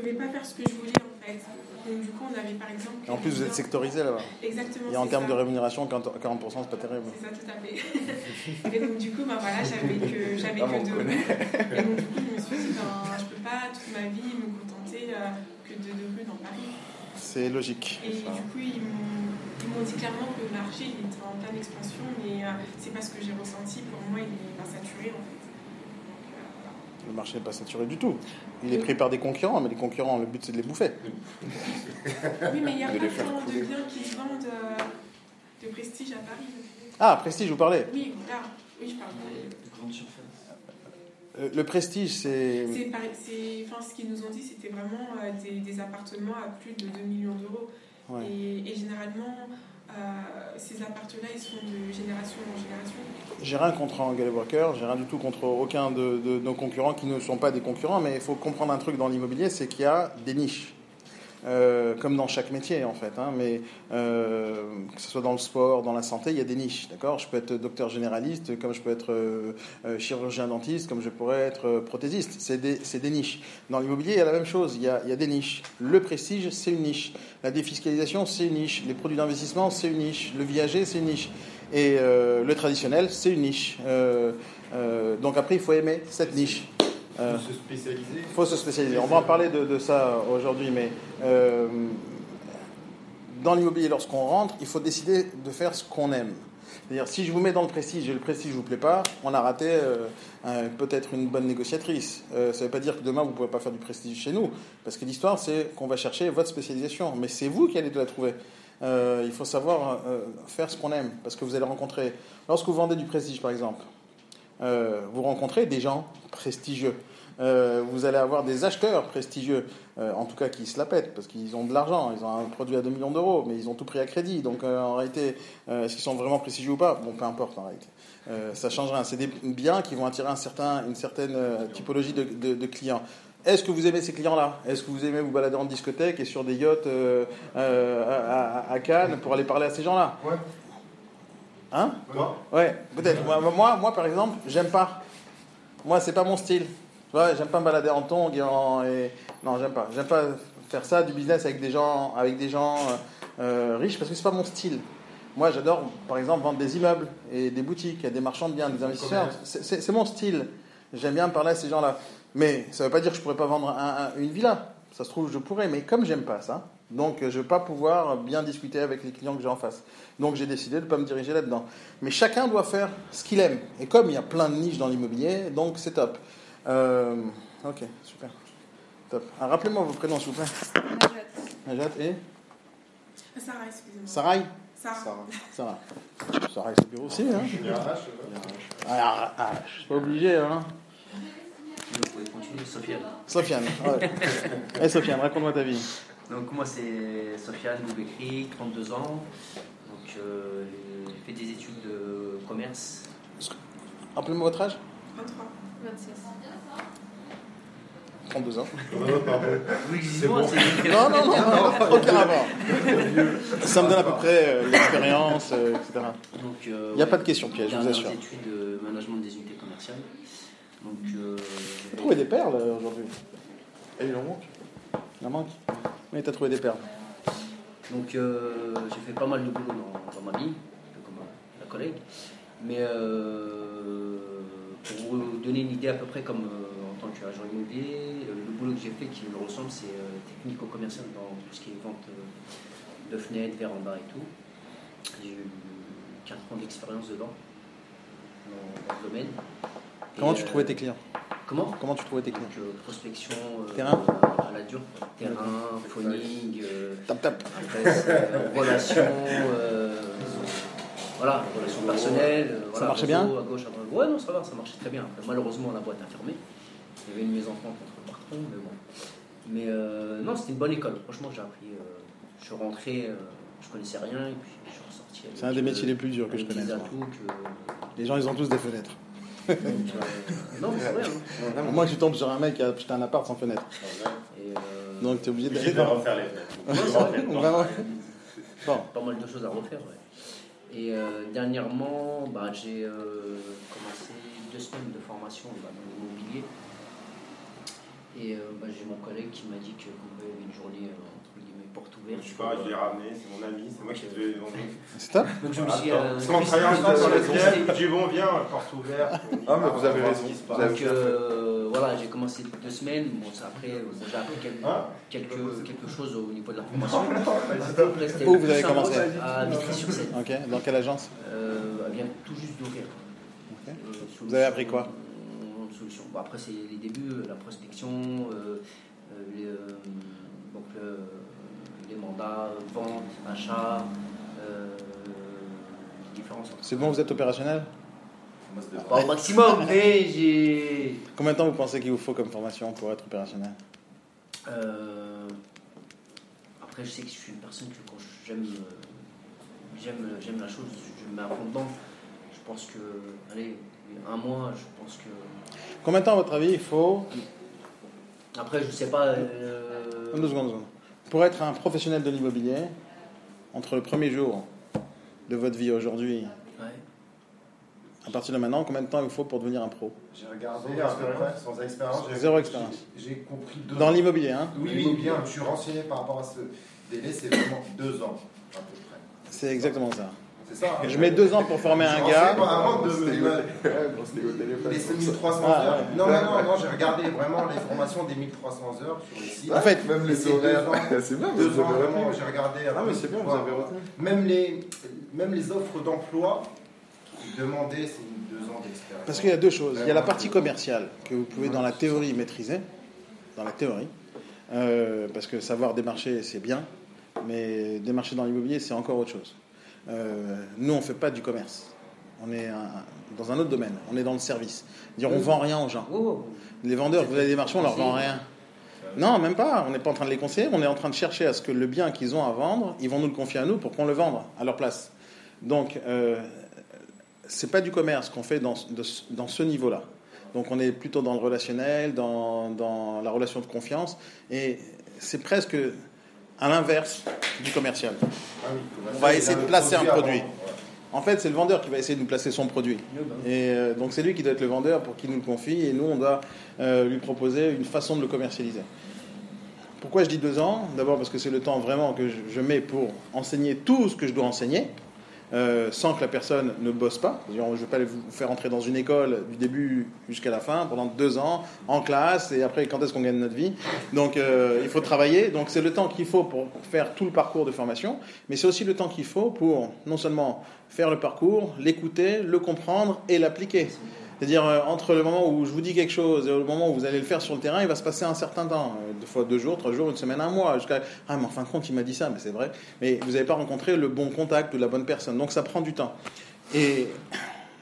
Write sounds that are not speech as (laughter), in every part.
pouvais pas faire ce que je voulais en fait. Donc du coup, on avait par exemple. Et en plus, vous êtes sectorisé là-bas. Exactement. Et en termes ça. de rémunération, 40%, 40% c'est pas terrible. C'est ça, tout à fait. (laughs) et donc, du coup, bah, voilà, j'avais que, j'avais Ah, que deux connaît. Et donc, du coup, je me suis dit, ben, je peux pas toute ma vie me contenter euh, que de deux rues dans Paris. C'est logique. Et du coup, ils m'ont, ils m'ont dit clairement que le marché il était en pleine expansion, mais euh, c'est pas ce que j'ai ressenti. Pour moi, il est pas saturé en fait. Le marché n'est pas saturé du tout. Il est pris par des concurrents, mais les concurrents, le but c'est de les bouffer. Oui, mais il y a De pas tant de biens qui se vendent euh, de prestige à Paris. Ah, Prestige, vous parlez. Oui, voilà. Oui, je parle. Grande surface. Euh, Le Prestige, c'est. Enfin, ce qu'ils nous ont dit, c'était vraiment euh, des, des appartements à plus de 2 millions d'euros. Ouais. Et, et généralement, euh, ces appartements-là, ils sont de génération en génération. J'ai rien contre Angela Walker, j'ai rien du tout contre aucun de nos concurrents qui ne sont pas des concurrents, mais il faut comprendre un truc dans l'immobilier, c'est qu'il y a des niches. Euh, comme dans chaque métier en fait, hein, mais euh, que ce soit dans le sport, dans la santé, il y a des niches, d'accord? Je peux être docteur généraliste, comme je peux être euh, chirurgien dentiste, comme je pourrais être prothésiste. C'est des, niches. Dans l'immobilier, il y a la même chose. Il y a, il y a des niches. Le prestige, c'est une niche. La défiscalisation, c'est une niche. Les produits d'investissement, c'est une niche. Le viager, c'est une niche. Et le traditionnel, c'est une niche. Donc après, il faut aimer cette niche. Euh, se spécialiser. il faut se spécialiser. On va en parler de, de ça aujourd'hui, mais euh, dans l'immobilier, lorsqu'on rentre, il faut décider de faire ce qu'on aime. C'est-à-dire, si je vous mets dans le prestige et le prestige ne vous plaît pas, on a raté euh, un- peut-être une bonne négociatrice. Euh, ça ne veut pas dire que demain, vous ne pourrez pas faire du prestige chez nous, parce que l'histoire, c'est qu'on va chercher votre spécialisation. Mais c'est vous qui allez la trouver. Euh, il faut savoir faire ce qu'on aime, parce que vous allez rencontrer, lorsque vous vendez du prestige, par exemple, vous rencontrez des gens prestigieux. Euh, vous allez avoir des acheteurs prestigieux, euh, en tout cas qui se la pètent, parce qu'ils ont de l'argent, ils ont un produit à 2 millions d'euros, mais ils ont tout pris à crédit. Donc euh, en réalité, est-ce qu'ils sont vraiment prestigieux ou pas? Bon, peu importe en réalité. Ça change rien. C'est des biens qui vont attirer un certain, une certaine typologie de, de- de clients. Est-ce que vous aimez ces clients-là? Est-ce que vous aimez vous balader en discothèque et sur des yachts euh, euh, à, Cannes pour aller parler à ces gens-là? Ouais. Hein? Toi Ouais, peut-être. Moi, moi, moi, par exemple, j'aime pas. Moi, c'est pas mon style. Tu vois, j'aime pas me balader en tongs et en. et- Non, j'aime pas. J'aime pas faire ça, du business avec des gens, avec des gens euh, euh, riches, parce que c'est pas mon style. Moi, j'adore, par exemple, vendre des immeubles et des boutiques, à des marchands de biens, des investisseurs. C'est mon style. J'aime bien parler à ces gens-là. Mais ça veut pas dire que je pourrais pas vendre un- un- une villa. Ça se trouve, je pourrais, mais comme j'aime pas ça, donc euh, je vais pas pouvoir bien discuter avec les clients que j'ai en face. Donc j'ai décidé de ne pas me diriger là-dedans. Mais chacun doit faire ce qu'il aime. Et comme il y a plein de niches dans l'immobilier, donc c'est top. Euh, ok, super. Top. Ah, Rappelez-moi vos prénoms, s'il vous plaît. Najat et Ah, Sarah, excusez-moi. Sarai Sarah. Sarah. (laughs) Sarah, c'est le bureau aussi. Hein Il y a ah, pas obligé. Hein Vous pouvez continuer, Sofiane. Sofiane. Ouais. (laughs) Eh, Sofiane, raconte-moi ta vie. Donc moi c'est Sofiane Boubekri, 32 ans. Donc euh, j'ai fait des études de commerce. Rappelez-moi votre âge 23. 26. 32 ans. Oui, C'est bon. Non, non, non, non, (laughs) aucun rapport. Ça me donne à peu près euh, l'expérience, euh, etc. Euh, Il n'y a pas de question piège, je vous assure. études de management des unités commerciales. Donc, euh, T'as trouvé des perles aujourd'hui? Et il en manque Il en manque? Oui, t'as trouvé des perles. donc euh, j'ai fait pas mal de boulot dans, dans ma vie, un peu comme la collègue. Mais euh, pour vous donner une idée à peu près comme euh, en tant qu'agent immobilier, euh, le boulot que j'ai fait qui me ressemble, c'est euh, technico-commercial dans tout ce qui est vente euh, de fenêtres, vérandas et tout. J'ai eu 4 ans d'expérience dedans, dans, dans ce domaine. Comment Et, tu euh, trouvais tes clients? Comment? Comment tu trouvais tes clients? Donc, euh, prospection euh, Terrain à la dure, terrain, phoning, euh, Tap tap. euh, relations, euh, voilà, relations personnelles. euh, voilà, marchait bien? à gauche, à droite. Ouais, non, ça va, ça marchait très bien. Après, malheureusement, la boîte a fermé. Il y avait une maison enfant contre le parton, mais bon. Mais euh, non, c'était une bonne école. Franchement, j'ai appris. euh, je suis rentré, euh, je connaissais rien, et puis je suis ressorti. avec, C'est un des métiers euh, les plus durs que je connaisse. Les gens, ils ont tous des fenêtres. donc, euh, (laughs) non, mais c'est vrai. hein. Moi, je tombe sur un mec qui a acheté un appart sans fenêtre. Et, euh, Donc, t'es obligé Obligé d'aller de refaire les fenêtres. (laughs) Vraiment. Bon. pas mal de choses à refaire. ouais. Et euh, dernièrement, bah, j'ai euh, commencé deux semaines de formation bah. Et euh, bah, j'ai mon collègue qui m'a dit que qu'on avait une journée euh, entre guillemets porte ouverte. Je sais pas, je l'ai ramené, c'est mon ami, c'est moi qui devais. C'est top. Donc je me suis dit, euh, Parce qu'on travaille ensemble sur le ciel, je dis bon, viens, porte ouverte. Ah, mais vous avez raison. Donc euh, voilà, j'ai commencé deux semaines. Bon, ça, après, bon, j'ai appris quelques, Hein quelques, quelque chose au niveau de la formation. Où vous avez commencé À Vitry-sur-Seine. Ok. Dans quelle agence Euh, elle vient tout juste d'ouvrir. Vous avez appris quoi. Bon, Après, c'est les débuts, la prospection, euh, euh, les, euh, donc, le- les mandats, vente, achat, euh, C'est bon, vous êtes opérationnel? Pas au maximum, (laughs) mais j'ai. Combien de temps vous pensez qu'il vous faut comme formation pour être opérationnel? Euh, après, je sais que je suis une personne que quand j'aime, euh, j'aime, j'aime la chose, je me mets à fond dedans. Je pense que, allez, un mois, je pense que. Combien de temps, à votre avis, il faut Après, je sais pas. euh, Deux secondes, deux secondes. Pour être un professionnel de l'immobilier, entre le premier jour de votre vie aujourd'hui, ouais. à partir de maintenant, combien de temps il faut pour devenir un pro J'ai regardé à peu près, sans expérience. j'ai- Zéro expérience. J'ai compris deux Dans ans. l'immobilier, hein Oui, oui, bien. Je suis renseigné par rapport à ce délai, c'est vraiment deux ans, à peu près. C'est exactement ça. Ça Je mets deux ans pour former un gars. par- Avant de me (laughs) les 1300 Ah, heures. ouais. Non, non, non, non, j'ai regardé vraiment les formations des 1300 heures sur les sites. En fait, Même les (laughs) c'est bien, vous avez retenu. j'ai regardé. Ah, mais c'est bien, vous avez retenu. Même les, même les offres d'emploi, demandaient c'est deux ans d'expérience. Parce qu'il y a deux choses. Il y a la partie commerciale que vous pouvez dans la théorie maîtriser, dans la théorie, Euh, parce que savoir démarcher c'est bien, mais démarcher dans l'immobilier c'est encore autre chose. Euh, nous on ne fait pas du commerce, on est un- dans un autre domaine, on est dans le service. Dire on vend rien aux gens. Wow, wow. Les vendeurs, vous allez démarcher, on leur vend rien. Non, même pas. On n'est pas en train de les conseiller. On est en train de chercher à ce que le bien qu'ils ont à vendre, ils vont nous le confier à nous pour qu'on le vende à leur place. Donc, euh, c'est pas du commerce qu'on fait dans, de- dans ce niveau-là. Donc, on est plutôt dans le relationnel, dans, dans la relation de confiance, et c'est presque à l'inverse du commercial. Ah On va essayer de placer un produit. En fait, c'est le vendeur qui va essayer de nous placer son produit. Et euh, donc c'est lui qui doit être le vendeur pour qu'il nous le confie et nous on doit euh, lui proposer une façon de le commercialiser. Pourquoi je dis deux ans? D'abord parce que c'est le temps vraiment que je mets pour enseigner tout ce que je dois enseigner. Euh, sans que la personne ne bosse pas. Je ne vais pas vous faire entrer dans une école du début jusqu'à la fin pendant deux ans en classe et après quand est-ce qu'on gagne notre vie? Donc euh, il faut travailler. Donc c'est le temps qu'il faut pour faire tout le parcours de formation, mais c'est aussi le temps qu'il faut pour non seulement faire le parcours, l'écouter, le comprendre et l'appliquer. C'est-à-dire, euh, entre le moment où je vous dis quelque chose et le moment où vous allez le faire sur le terrain, il va se passer un certain temps. Euh, Deux fois deux jours, trois jours, une semaine, un mois. Jusqu'à Ah, mais en fin de compte, il m'a dit ça, mais c'est vrai. Mais vous n'avez pas rencontré le bon contact ou la bonne personne. Donc ça prend du temps. Et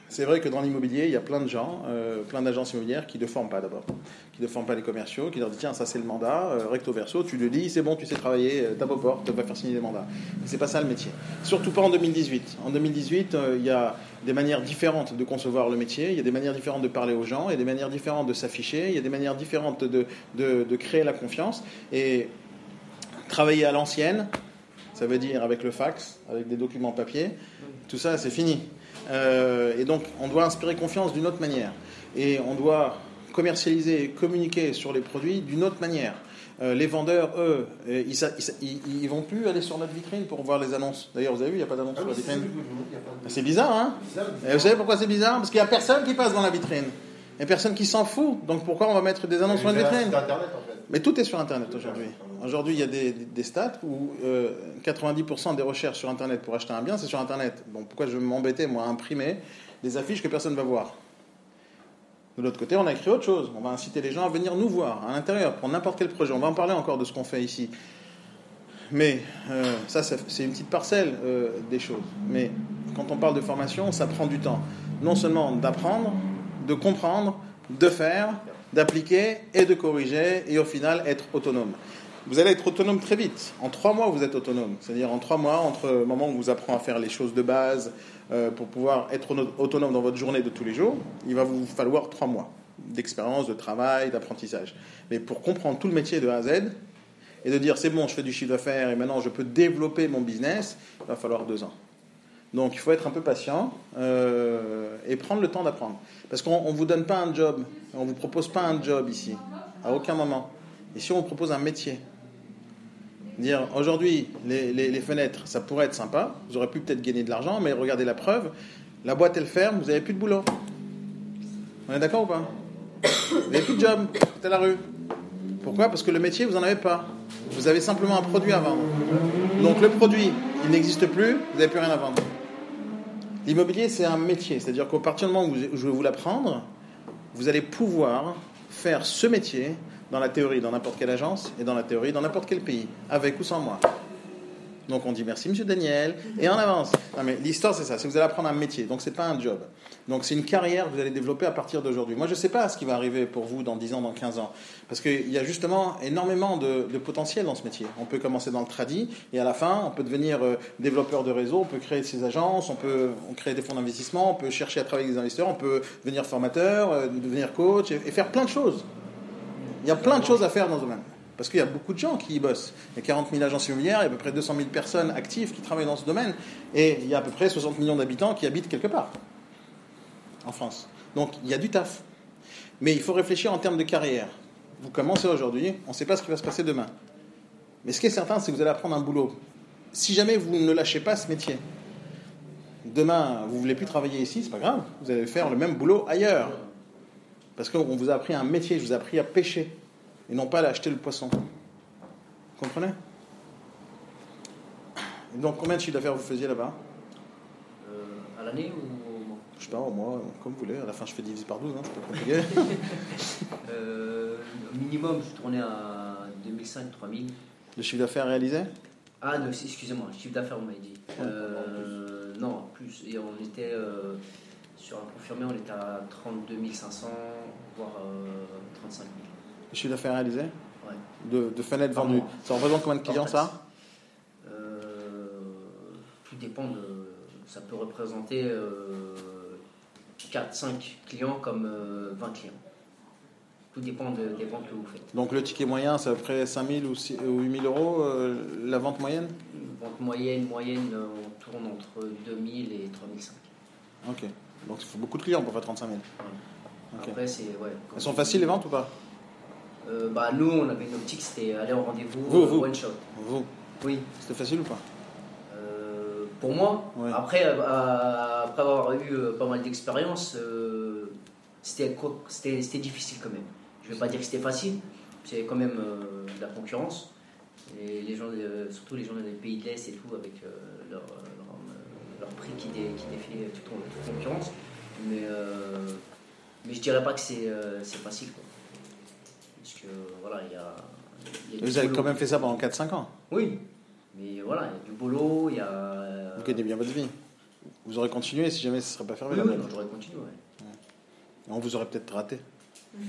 c'est vrai que dans l'immobilier, il y a plein de gens, euh, plein d'agences immobilières qui ne forment pas d'abord. Qui ne forment pas les commerciaux, qui leur disent tiens, ça c'est le mandat, euh, recto verso, tu le lis, c'est bon, tu sais travailler, euh, tape aux portes, vas faire signer des mandats. Mais c'est pas ça le métier. Surtout pas en 2018. En 2018, euh, il y a des manières différentes de concevoir le métier, il y a des manières différentes de parler aux gens, il y a des manières différentes de s'afficher, il y a des manières différentes de, de, de créer la confiance. Et travailler à l'ancienne, ça veut dire avec le fax, avec des documents papier, tout ça c'est fini. Euh, et donc on doit inspirer confiance d'une autre manière. Et on doit commercialiser et communiquer sur les produits d'une autre manière. Euh, les vendeurs, eux, euh, ils, ils vont plus aller sur notre vitrine pour voir les annonces. D'ailleurs, vous avez vu, il n'y a pas d'annonce Ah sur la vitrine. celui que je vous dis, il y a pas de- C'est bizarre, hein Bizarre, Et vous savez pourquoi c'est bizarre? Parce qu'il n'y a personne qui passe dans la vitrine. Il n'y a personne qui s'en fout. Donc pourquoi on va mettre des annonces sur site vitrine? internet en fait. Mais tout est sur Internet aujourd'hui. Aujourd'hui, il y a des, stats où euh, 90% des recherches sur Internet pour acheter un bien, c'est sur Internet. Bon, pourquoi je vais m'embêter, moi, à imprimer des affiches que personne ne va voir? De l'autre côté, on a écrit autre chose. On va inciter les gens à venir nous voir à l'intérieur pour n'importe quel projet. On va en parler encore de ce qu'on fait ici. Mais euh, ça- c'est une petite parcelle euh, des choses. Mais quand on parle de formation, ça prend du temps. Non seulement d'apprendre, de comprendre, de faire, d'appliquer et de corriger, et au final être autonome. Vous allez être autonome très vite. En trois mois, vous êtes autonome. C'est-à-dire en trois mois, entre le moment où vous apprend à faire les choses de base euh, pour pouvoir être autonome dans votre journée de tous les jours, il va vous falloir trois mois d'expérience, de travail, d'apprentissage. Mais pour comprendre tout le métier de A à Z, et de dire c'est bon, je fais du chiffre d'affaires et maintenant je peux développer mon business, il va falloir deux ans. Donc il faut être un peu patient euh, et prendre le temps d'apprendre. Parce qu'on ne vous donne pas un job, on ne vous propose pas un job ici. À aucun moment. Si on propose un métier, dire aujourd'hui, les, les- fenêtres, ça pourrait être sympa, vous aurez pu peut-être gagner de l'argent, mais regardez la preuve, la boîte elle ferme, vous n'avez plus de boulot. On est d'accord ou pas? Vous n'avez plus de job, c'est à la rue. Pourquoi? Parce que le métier, vous n'en avez pas. Vous avez simplement un produit à vendre. Donc le produit, il n'existe plus, vous n'avez plus rien à vendre. L'immobilier, c'est un métier. C'est-à-dire qu'au partir du moment où vous- je vais vous l'apprendre, vous allez pouvoir faire ce métier dans la théorie dans n'importe quelle agence et dans la théorie dans n'importe quel pays, avec ou sans moi. Donc on dit merci Monsieur Daniel et en avance. Non mais l'histoire c'est ça, c'est que vous allez apprendre un métier, donc c'est pas un job. Donc c'est une carrière que vous allez développer à partir d'aujourd'hui. Moi je sais pas ce qui va arriver pour vous dans 10 ans, dans 15 ans, parce qu'il y a justement énormément de, potentiel dans ce métier. On peut commencer dans le tradit et à la fin on peut devenir euh, développeur de réseau, on peut créer ses agences, on peut on crée des fonds d'investissement, on peut chercher à travailler avec des investisseurs, on peut devenir formateur, euh, devenir coach et faire plein de choses. Il y a plein de choses à faire dans ce domaine. Parce qu'il y a beaucoup de gens qui y bossent. Il y a 40 000 agences immobilières, il y a à peu près 200 000 personnes actives qui travaillent dans ce domaine. Et il y a à peu près 60 millions d'habitants qui habitent quelque part en France. Donc il y a du taf. Mais il faut réfléchir en termes de carrière. Vous commencez aujourd'hui, on ne sait pas ce qui va se passer demain. Mais ce qui est certain, c'est que vous allez apprendre un boulot. Si jamais vous ne lâchez pas ce métier, demain, vous ne voulez plus travailler ici, c'est pas grave. Vous allez faire le même boulot ailleurs. Parce qu'on vous a appris un métier, je vous ai appris à pêcher et non pas à acheter le poisson. Vous comprenez? Et Donc combien de chiffre d'affaires vous faisiez là-bas? Euh, à l'année ou au mois? Je sais pas, au mois, comme vous voulez. À la fin, je fais diviser par 12, hein, c'est pas compliqué. (laughs) euh, au Minimum, je tournais à 2005-3000. Le chiffre d'affaires réalisé? Ah, non, excusez-moi, chiffre d'affaires, on m'a dit. Euh, non, plus. Et on était euh, sur un confirmé, on était à 32 500, voire euh, 35 000. Le chiffre d'affaires réalisé Ouais. de, de fenêtres vendues. mois. Ça représente combien de clients ça Euh, tout dépend de. Ça peut représenter euh, 4-5 clients comme euh, 20 clients. Tout dépend de- des ventes que vous faites. Donc le ticket moyen, c'est à peu près 5 000 ou, 6 ou 8 000 euros, euh, la vente moyenne? Vente moyenne, moyenne, euh, on tourne entre 2000 et 3005. Ok. Donc il faut beaucoup de clients pour faire 35 000. Ok. Après, c'est. Ouais, Elles sont faciles les ventes ou pas Euh, bah, nous, on avait une optique, c'était aller au rendez-vous Vous, euh, vous. one shot. Vous, Oui. c'était facile ou pas Euh, pour moi, Ouais. après, euh, après avoir eu euh, pas mal d'expérience, euh, c'était c'était c'était difficile quand même. Je vais pas dire que c'était facile, c'est quand même euh, de la concurrence. Et les gens, euh, surtout les gens des pays de l'Est et tout, avec euh, leur, euh, leur, euh, leur prix qui, dé- qui défie toute, toute concurrence. Mais, euh, mais je dirais pas que c'est euh, facile. Quoi. Parce que voilà, il y a. y a du Vous avez boulot. quand même fait ça pendant 4-5 ans. Oui, mais voilà, il y a du boulot, il y a. euh, Vous gagnez bien votre vie. Vous aurez continué si jamais ce ne serait pas fermé. Oui, oui, j'aurais continué, ouais. On vous aurait peut-être raté. (laughs)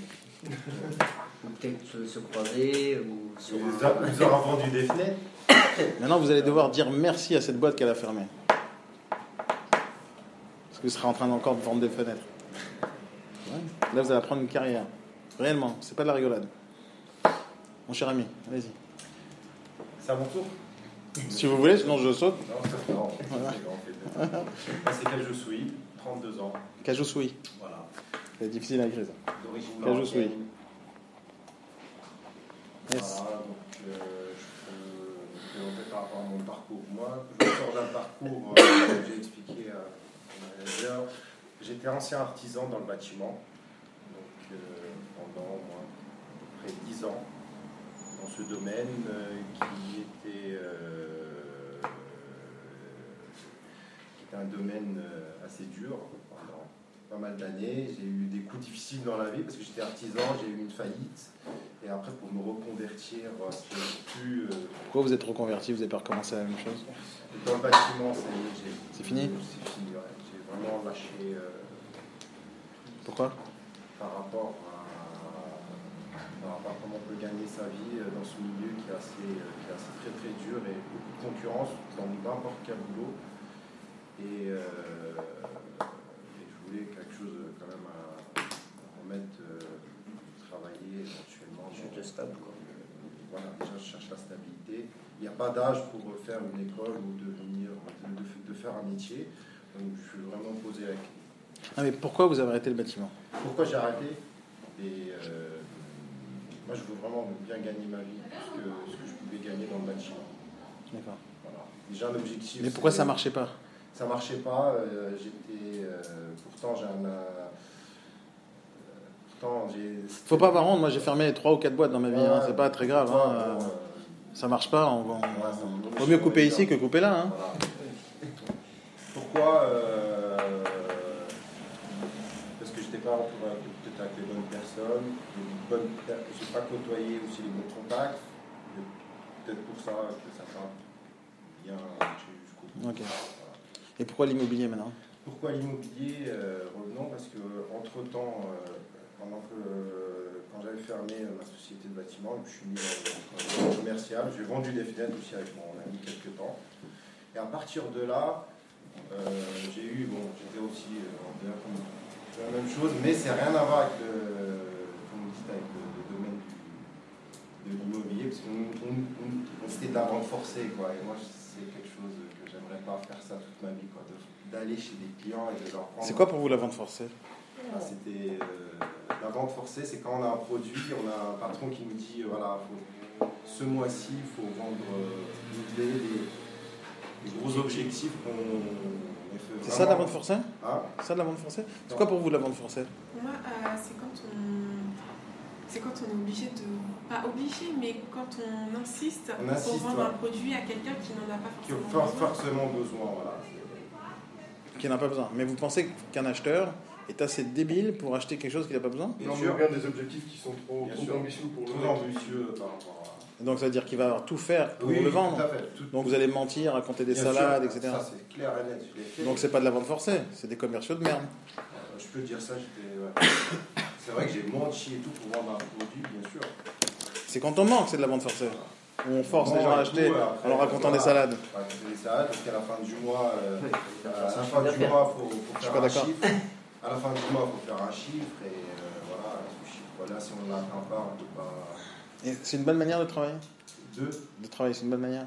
Ou peut-être se, se croiser, ou sur Vous un- aurez vous aurez vendu des fenêtres Maintenant, vous allez devoir dire merci à cette boîte qu'elle a fermée. Parce que vous serez en train encore de vendre des fenêtres. Ouais. Là, vous allez prendre une carrière. Réellement, c'est pas de la rigolade. Mon cher ami, allez-y. C'est à mon tour Si vous voulez, sinon je saute. Non, c'est non. Moi, c'est Kajou Soui, 32 ans. Kajousui. Voilà. C'est difficile à écrire ça. D'origine Kajou Soui. marocaine. Yes. Voilà, donc euh, je peux présenter par rapport à mon parcours. Moi, je sors d'un parcours, euh, que j'ai expliqué manager. J'étais ancien artisan dans le bâtiment, donc euh, pendant moi, à peu près 10 ans dans ce domaine euh, qui était, euh, qui était un domaine assez dur pendant pas mal d'années. J'ai eu des coups difficiles dans la vie parce que j'étais artisan, j'ai eu une faillite. Et après, pour me reconvertir, c'était plus. euh, Pourquoi vous êtes reconverti? Vous n'avez pas recommencé la même chose? dans le bâtiment, C'est fini? C'est fini, ouais. Vraiment lâché euh, Pourquoi par, rapport à, par rapport à comment on peut gagner sa vie euh, dans ce milieu qui est assez, euh, qui est assez très très dur et beaucoup de concurrence dans n'importe quel boulot. Et, euh, et je voulais quelque chose euh, quand même à, à remettre, euh, travailler éventuellement. De stable, quoi. Voilà, déjà je cherche la stabilité. Il n'y a pas d'âge pour faire une école ou devenir, de, de- de faire un métier. Donc je suis vraiment posé question. Ah, mais pourquoi vous avez arrêté le bâtiment? Pourquoi j'ai arrêté? Et, euh, Moi, je veux vraiment bien gagner ma vie, ce que je pouvais gagner dans le bâtiment. D'accord. Voilà. Déjà, un objectif. Mais pourquoi ça marchait pas? Ça marchait pas. euh, J'étais. euh, pourtant, j'ai un. pourtant, j'ai. Faut pas avoir honte, moi j'ai fermé 3 ou 4 boîtes dans ma vie, hein, Ouais, c'est pas très grave. hein, bon, Ça marche pas, on, on- ouais, ça me- vaut mieux couper ici que couper là. hein. Voilà. Pourquoi euh, Parce que je n'étais pas entouré peut-être avec les bonnes personnes, les bonnes je n'ai pas côtoyé aussi les bons contacts. Peut-être pour ça que ça fait bien jusqu'au bout. Voilà. Et pourquoi l'immobilier maintenant? Pourquoi l'immobilier euh, Revenons parce que entre temps, pendant que euh, quand j'avais fermé euh, ma société de bâtiment, je suis mis dans le commercial, j'ai vendu des fenêtres aussi avec mon ami quelques temps. Et à partir de là, euh, j'ai eu, bon, j'étais aussi euh, en c'est la même chose, mais c'est rien à voir avec le, comme vous dites, avec le, le domaine du- de l'immobilier, parce qu'on on- on- on- c'était de la vente forcée, quoi. Et moi, c'est quelque chose que j'aimerais pas faire ça toute ma vie, quoi, de- d'aller chez des clients et de leur prendre. C'est quoi pour vous la vente forcée? Ah, C'était euh, la vente forcée, c'est quand on a un produit, on a un patron qui nous dit, euh, voilà, faut- ce mois-ci, il faut vendre euh, des, des- des gros objectifs qu'on on fait C'est ça de la vente forcée? Hein? C'est ça de la vente forcée? C'est quoi pour vous la vente forcée? Moi, euh, c'est quand on. C'est quand on est obligé de. Pas obligé, mais quand on insiste On pour vendre ouais. un produit à quelqu'un qui n'en a pas qui a forcément for- besoin. forcément besoin, voilà. Qui n'en a pas besoin. Mais vous pensez qu'un acheteur est assez débile pour acheter quelque chose qu'il n'a pas besoin? Bien Non, mais sûr. on regarde des objectifs qui sont trop, ambitieux pour le Trop ambitieux par rapport à... Donc ça veut dire qu'il va tout faire pour Oui, le vendre. tout à fait. Tout- Donc vous allez mentir, raconter des Bien salades, sûr, etc. Ça, c'est clair et net. je. Donc c'est pas de la vente forcée, c'est des commerciaux de merde. Euh, Je peux dire ça, j'étais. ouais. C'est vrai que j'ai menti et tout pour vendre un produit, bien sûr. C'est quand on ment que c'est de la vente forcée. Où on force les gens à acheter tout, après, en leur racontant voilà. des salades. Raconter des salades, parce qu'à la fin du mois, euh, à la fin du mois, il faut, faut suis faire pas un d'accord. chiffre. À la fin du mois, il faut faire un chiffre, et euh, voilà, ce chiffre. Voilà, si on ne l'atteint pas, on ne peut pas. C'est une bonne manière de travailler? Deux, De travailler, c'est une bonne manière?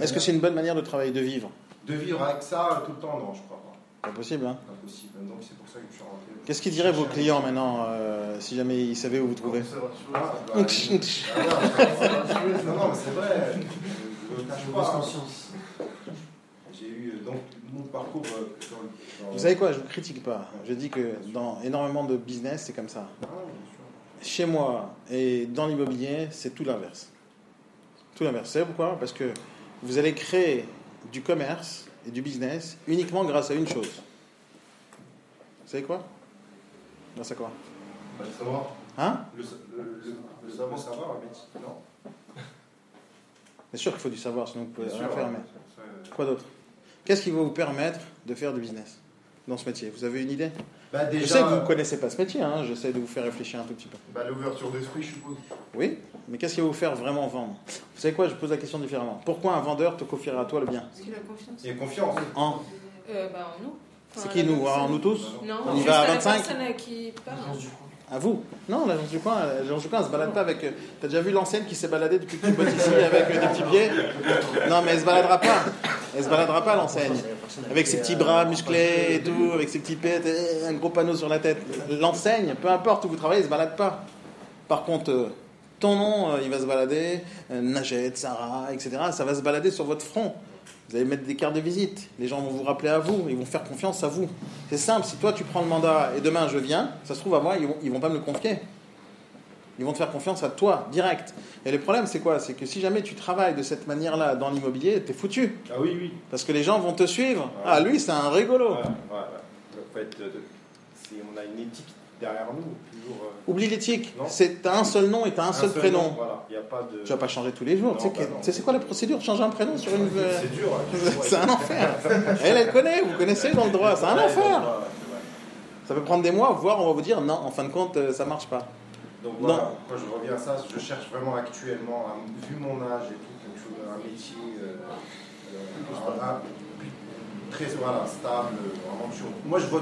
Est-ce que c'est une bonne manière de travailler, de vivre? De vivre avec ça tout le temps, non, je crois pas. Pas possible, hein? Impossible. Donc c'est pour ça que je suis rentré. Qu'est-ce qu'ils diraient vos clients maintenant, euh, si jamais ils savaient où vous trouvez Ah, bah, (laughs) ah, non, non, mais c'est vrai. Je ne cache pas. conscience. J'ai eu euh, donc mon parcours euh, dans le- Vous savez quoi, je vous critique pas. Je dis que dans énormément de business, c'est comme ça. Ah. Chez moi et dans l'immobilier, c'est tout l'inverse. Tout l'inverse. Vous savez pourquoi? Parce que vous allez créer du commerce et du business uniquement grâce à une chose. Vous savez quoi? Grâce à quoi? Bah, le savoir. Hein? Le, le, le, savoir, savoir, un métier. Non. (laughs) C'est sûr qu'il faut du savoir, sinon vous pouvez Bien rien faire. Mais Ça, quoi d'autre? Qu'est-ce qui va vous permettre de faire du business dans ce métier? Vous avez une idée? Bah, déjà, Je sais que vous ne connaissez pas ce métier, hein, j'essaie de vous faire réfléchir un tout petit peu. Bah, l'ouverture d'esprit, je suppose. Oui, mais qu'est-ce qui va vous faire vraiment vendre? Vous savez quoi? Je pose la question différemment. Pourquoi un vendeur te confierait à toi le bien? Parce qu'il a confiance. Il a confiance. En Euh, bah, en nous. C'est qui la nous personne- Alors, Nous tous? Non, On y juste va à la 25? personne à qui parle. À vous? Non, l'agence du coin, l'agence du coin, elle se balade pas avec. euh, T'as déjà vu l'ancienne qui s'est baladée depuis que tu ici avec euh, des petits pieds? Non, mais elle se baladera pas. Elle se baladera pas l'enseigne. Avec ses petits bras musclés et tout, avec ses petits et un gros panneau sur la tête. L'enseigne, peu importe où vous travaillez, elle se balade pas. Par contre, euh, ton nom, euh, il va se balader, euh, Najed, Sarah, etc. Ça va se balader sur votre front. Vous allez mettre des cartes de visite. Les gens vont vous rappeler à vous. Ils vont faire confiance à vous. C'est simple. Si toi, tu prends le mandat et demain, je viens, ça se trouve à moi, ils vont, ils vont pas me le confier. Ils vont te faire confiance à toi, direct. Et le problème, c'est quoi? C'est que si jamais tu travailles de cette manière-là dans l'immobilier, t'es foutu. Ah oui, oui. Parce que les gens vont te suivre. Ah, lui, c'est un rigolo. Ouais, ouais. En fait, euh, on a une éthique derrière nous, toujours. euh, Oublie l'éthique. C'est- T'as un seul nom et t'as un, seul, prénom. nom, Voilà, il n'y a pas de. Tu vas pas changer tous les jours. Non, Tu sais bah c'est quoi la procédure de changer un prénom sur une. euh, C'est dur. hein, (laughs) C'est un enfer. (laughs) Elle, elle connaît, vous connaissez dans le droit, c'est un enfer. Ça peut prendre des mois, voire on va vous dire non, en fin de compte, euh, ça marche pas. Donc Non. voilà, quand je reviens à ça, je cherche vraiment actuellement, vu mon âge et tout, un métier euh, euh, un- très voilà, stable, vraiment sur- Moi, je vois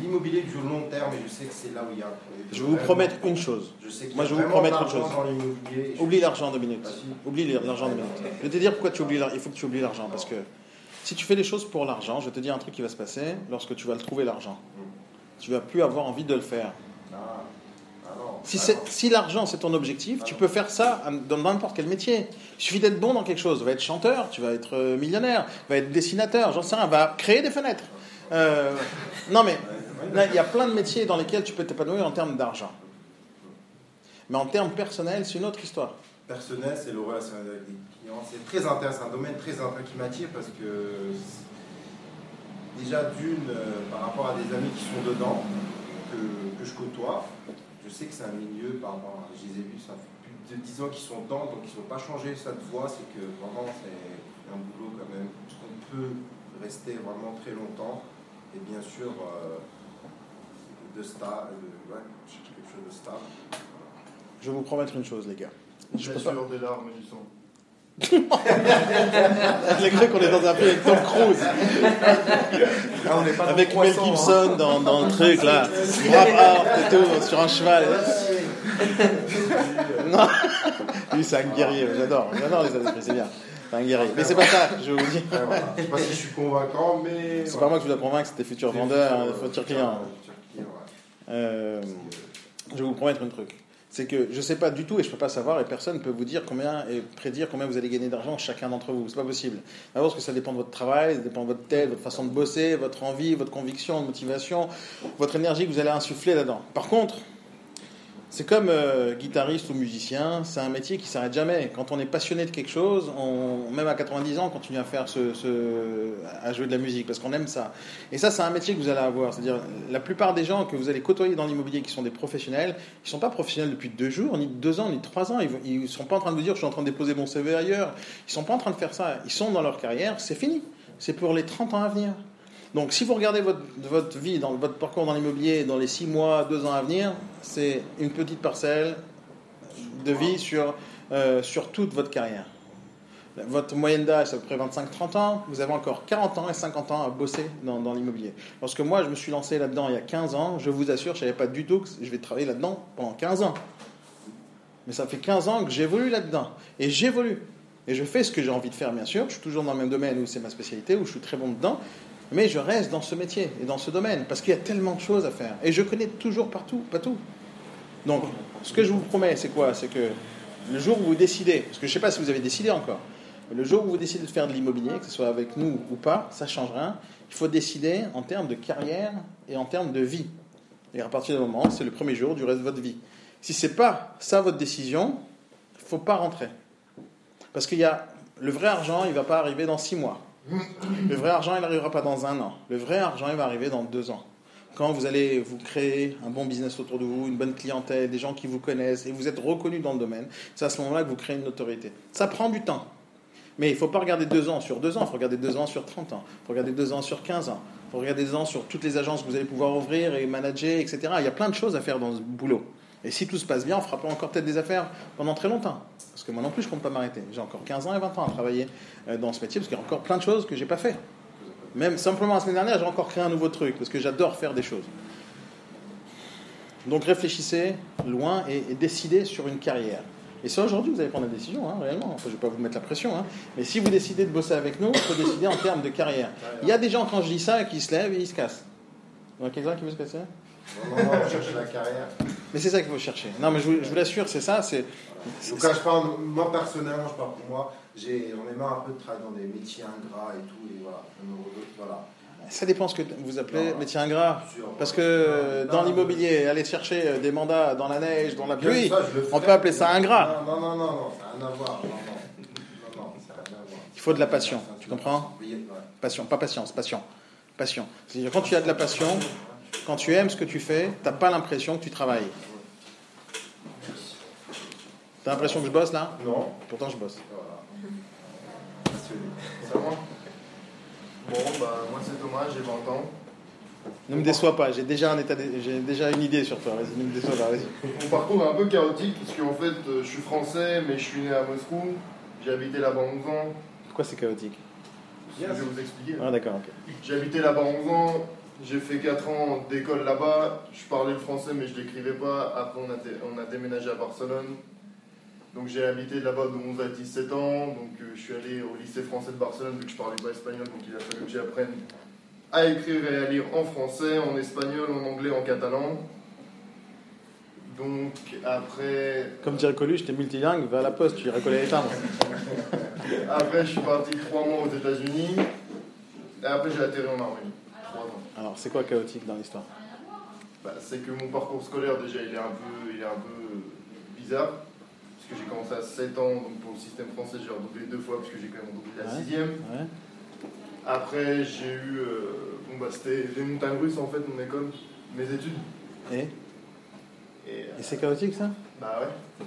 l'immobilier du long terme et je sais que c'est là où il y a. Je vais vous promettre une chose. Je sais Moi, je vais vous promettre une chose. dans Oublie l'argent deux minutes. Oublie l'argent deux minutes. Je vais te dire pourquoi tu oublies l'argent. Il faut que tu oublies l'argent parce que si tu fais les choses pour l'argent, je vais te dire un truc qui va se passer lorsque tu vas le trouver l'argent. Tu vas plus avoir envie de le faire. Ah, non. Si, l'argent c'est ton objectif, tu peux faire ça dans n'importe quel métier. Il suffit d'être bon dans quelque chose. Va être chanteur, tu vas être euh, millionnaire, va être dessinateur, j'en sais rien, va créer des fenêtres. Euh, non mais il y a plein de métiers dans lesquels tu peux t'épanouir en termes d'argent. Mais en termes personnels, c'est une autre histoire. personnel, c'est le relationnel avec les clients. C'est très intéressant, un domaine très intéressant qui m'attire parce que déjà d'une, euh, par rapport à des amis qui sont dedans, que je côtoie, je sais que c'est un milieu, par rapport à, je les ai vus, ça fait plus de 10 ans qu'ils sont dedans, donc ils ne sont pas changés cette voie, c'est que vraiment c'est un boulot quand même, on peut rester vraiment très longtemps, et bien sûr euh, de stable, ouais, je cherche quelque chose de stable. Je vais vous promettre une chose, les gars. Je peux pas- sûr, des larmes et du sang. J'ai cru qu'on est dans un film avec Tom Cruise, Là, on n'est pas dans avec Mel poisson, hein. Gibson dans, dans le truc là, Braveheart et tout, sur un cheval. (laughs) Non, lui c'est un guerrier, j'adore, j'adore les esprits, c'est bien. C'est un guerrier. Mais c'est pas ça, je vous dis. Je sais pas si je suis convaincant, mais. C'est pas moi qui vous dois convaincre, c'était futur vendeur, hein, futur client. Futur client, ouais. Euh, je vais vous promettre un truc. C'est que je ne sais pas du tout et je ne peux pas savoir et personne ne peut vous dire combien et prédire combien vous allez gagner d'argent chacun d'entre vous. C'est pas possible. D'abord parce que ça dépend de votre travail, ça dépend de votre tête, votre façon de bosser, votre envie, votre conviction, motivation, votre énergie que vous allez insuffler là-dedans. Par contre, c'est comme euh, guitariste ou musicien, c'est un métier qui s'arrête jamais. Quand on est passionné de quelque chose, même à 90 ans, on continue à faire ce- à jouer de la musique parce qu'on aime ça. Et ça, c'est un métier que vous allez avoir. C'est-à-dire, la plupart des gens que vous allez côtoyer dans l'immobilier qui sont des professionnels, ils ne sont pas professionnels depuis deux jours, ni deux ans, ni trois ans. Ils ne sont pas en train de vous dire je suis en train de déposer mon CV ailleurs. Ils ne sont pas en train de faire ça. Ils sont dans leur carrière, c'est fini. C'est pour les 30 ans à venir. Donc, si vous regardez votre, votre vie, dans votre parcours dans l'immobilier, dans les six mois, deux ans à venir, c'est une petite parcelle de vie sur, euh, sur toute votre carrière. Votre moyenne d'âge, c'est à peu près 25-30 ans. Vous avez encore 40 ans et 50 ans à bosser dans, dans l'immobilier. Lorsque moi, je me suis lancé là-dedans il y a 15 ans, je vous assure, je ne savais pas du tout que je vais travailler là-dedans pendant 15 ans. Mais ça fait 15 ans que j'évolue là-dedans. Et j'évolue. Et je fais ce que j'ai envie de faire, bien sûr. Je suis toujours dans le même domaine où c'est ma spécialité, où je suis très bon dedans. Mais je reste dans ce métier et dans ce domaine parce qu'il y a tellement de choses à faire. Et je connais toujours partout, pas tout. Donc, ce que je vous promets, c'est quoi? C'est que le jour où vous décidez, parce que je ne sais pas si vous avez décidé encore, mais le jour où vous décidez de faire de l'immobilier, que ce soit avec nous ou pas, ça ne change rien. Il faut décider en termes de carrière et en termes de vie. Et à partir du moment, c'est le premier jour du reste de votre vie. Si c'est pas ça votre décision, il faut pas rentrer. Parce qu'il y a le vrai argent, il va pas arriver dans six mois. Le vrai argent, il n'arrivera pas dans un an. Le vrai argent, il va arriver dans deux ans. Quand vous allez vous créer un bon business autour de vous, une bonne clientèle, des gens qui vous connaissent et vous êtes reconnu dans le domaine, c'est à ce moment-là que vous créez une notoriété. Ça prend du temps. Mais il ne faut pas regarder deux ans sur deux ans, il faut regarder deux ans sur 30 ans, il faut regarder deux ans sur 15 ans, il faut regarder deux ans sur toutes les agences que vous allez pouvoir ouvrir et manager, etc. Il y a plein de choses à faire dans ce boulot. Et si tout se passe bien, on fera encore peut-être des affaires pendant très longtemps. Parce que moi non plus, je compte pas m'arrêter. J'ai encore 15 ans et 20 ans à travailler euh, dans ce métier, parce qu'il y a encore plein de choses que j'ai pas fait. Même simplement la semaine dernière, j'ai encore créé un nouveau truc, parce que j'adore faire des choses. Donc réfléchissez loin et, décidez sur une carrière. Et ça, aujourd'hui, vous allez prendre la décision, hein, réellement. Enfin, je ne vais pas vous mettre la pression. hein. Mais si vous décidez de bosser avec nous, il faut décider en termes de carrière. Il y a des gens, quand je dis ça, qui se lèvent et ils se cassent. Il y a quelqu'un qui veut se casser? Non, non, non, on cherche la carrière. Mais c'est ça qu'il faut chercher. Non, mais je vous, je vous l'assure, c'est ça. C'est, Donc quand je parle, moi personnellement, je parle pour moi, j'ai, j'en ai marre un peu de travailler dans des métiers ingrats et tout, et voilà. Voilà. ça dépend ce que vous appelez Non. métier ingrat. Parce que euh, Non, dans l'immobilier, aller chercher euh, des mandats dans la neige, dans la pluie, ça, on peut appeler ça ingrat. Non, non, non, non, ça n'a rien à voir. Non, non, non, non, ça n'a rien à voir. Il faut de la passion, tu comprends? Passion, pas patience, passion. Passion. C'est-à-dire quand tu as de la passion, quand tu aimes ce que tu fais, t'as pas l'impression que tu travailles. T'as l'impression que je bosse là? Non, Pourtant je bosse. voilà. Bon, bah, moi c'est Thomas, j'ai 20 ans. Ne me déçois pas, j'ai déjà, un état j'ai déjà une idée sur toi. Vas-y, ne me déçois pas, vas-y. Mon parcours est un peu chaotique parce qu'en fait, euh, je suis français, mais je suis né à Moscou. J'ai habité là-bas 11 ans. Pourquoi c'est chaotique? Je vais vous expliquer. Ah d'accord, ok. J'ai habité là-bas 11 ans. J'ai fait 4 ans d'école là-bas. Je parlais le français, mais je l'écrivais pas. Après, on a, dé- on a déménagé à Barcelone. Donc, j'ai habité là-bas de 11 à 17 ans. Donc, euh, je suis allé au lycée français de Barcelone vu que je parlais pas espagnol. Donc, il a fallu que j'apprenne à écrire et à lire en français, en espagnol, en anglais, en catalan. Donc après, Comme dirait Coluche, t'es multilingue, va à la poste, tu iras coller les timbres. après je suis parti trois mois aux États-Unis. Et après j'ai atterri en Arménie. Ans. Alors, c'est quoi chaotique dans l'histoire Bah, c'est que mon parcours scolaire déjà il est un peu, il est un peu bizarre. Parce que j'ai commencé à 7 ans, donc pour le système français j'ai redoublé deux fois parce que j'ai quand même redoublé la Ouais. sixième. Ouais. Après j'ai eu, euh, bon bah c'était les montagnes russes en fait mon école, mes études. Et, Et, et c'est chaotique ça bah ouais.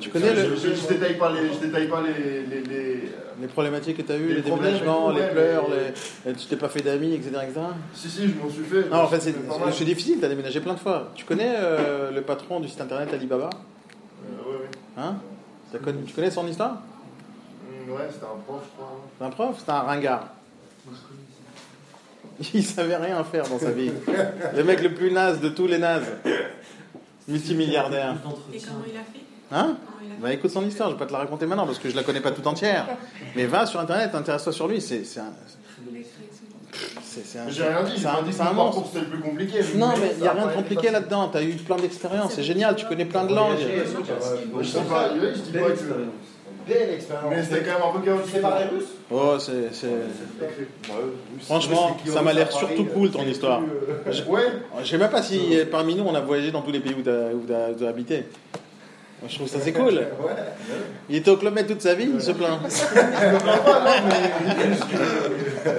Tu connais je, le- je, je détaille pas les, je détaille pas les, les, les, euh, Les problématiques que t'as eues, Les déménagements, les pleurs, les... tu t'es pas fait d'amis, etc., etc. Si si je m'en suis fait. Non, en fait, c'est difficile, t'as déménagé plein de fois. Tu connais euh, le patron du site internet Alibaba? Euh, ouais, ouais. Hein? Connu- Tu connais son histoire? Hum, ouais, c'était un prof, je crois. C'est un prof C'était un ringard. (laughs) Il savait rien faire dans sa vie. (laughs) Le mec le plus naze de tous les nazes. (laughs) Multimilliardaire. Et comment il a fait? Hein Comment il a fait Bah écoute son histoire, je vais pas te la raconter maintenant parce que je la connais pas toute entière. Mais va sur internet, intéresse-toi sur lui, c'est c'est un. c'est- c'est un- J'ai rien dit, c'est un- dit un mon monstre. c'était le plus compliqué. Non, mais il n'y a rien de compliqué là-dedans. Tu as eu plein d'expériences, c'est génial, tu connais plein de langues. Je dis pas, je dis pas que. Belle expérience. Mais c'était quand même un peu chaotique. C'est par les Russes Oh, c'est. c'est- Franchement, ça m'a l'air surtout Paris, cool ton c'est histoire. euh, Ouais, Je sais même pas si euh, parmi nous on a voyagé dans tous les pays où tu as, habité. Moi, je trouve ça c'est cool. Ouais. Il était au Club toute sa vie, il se plaint.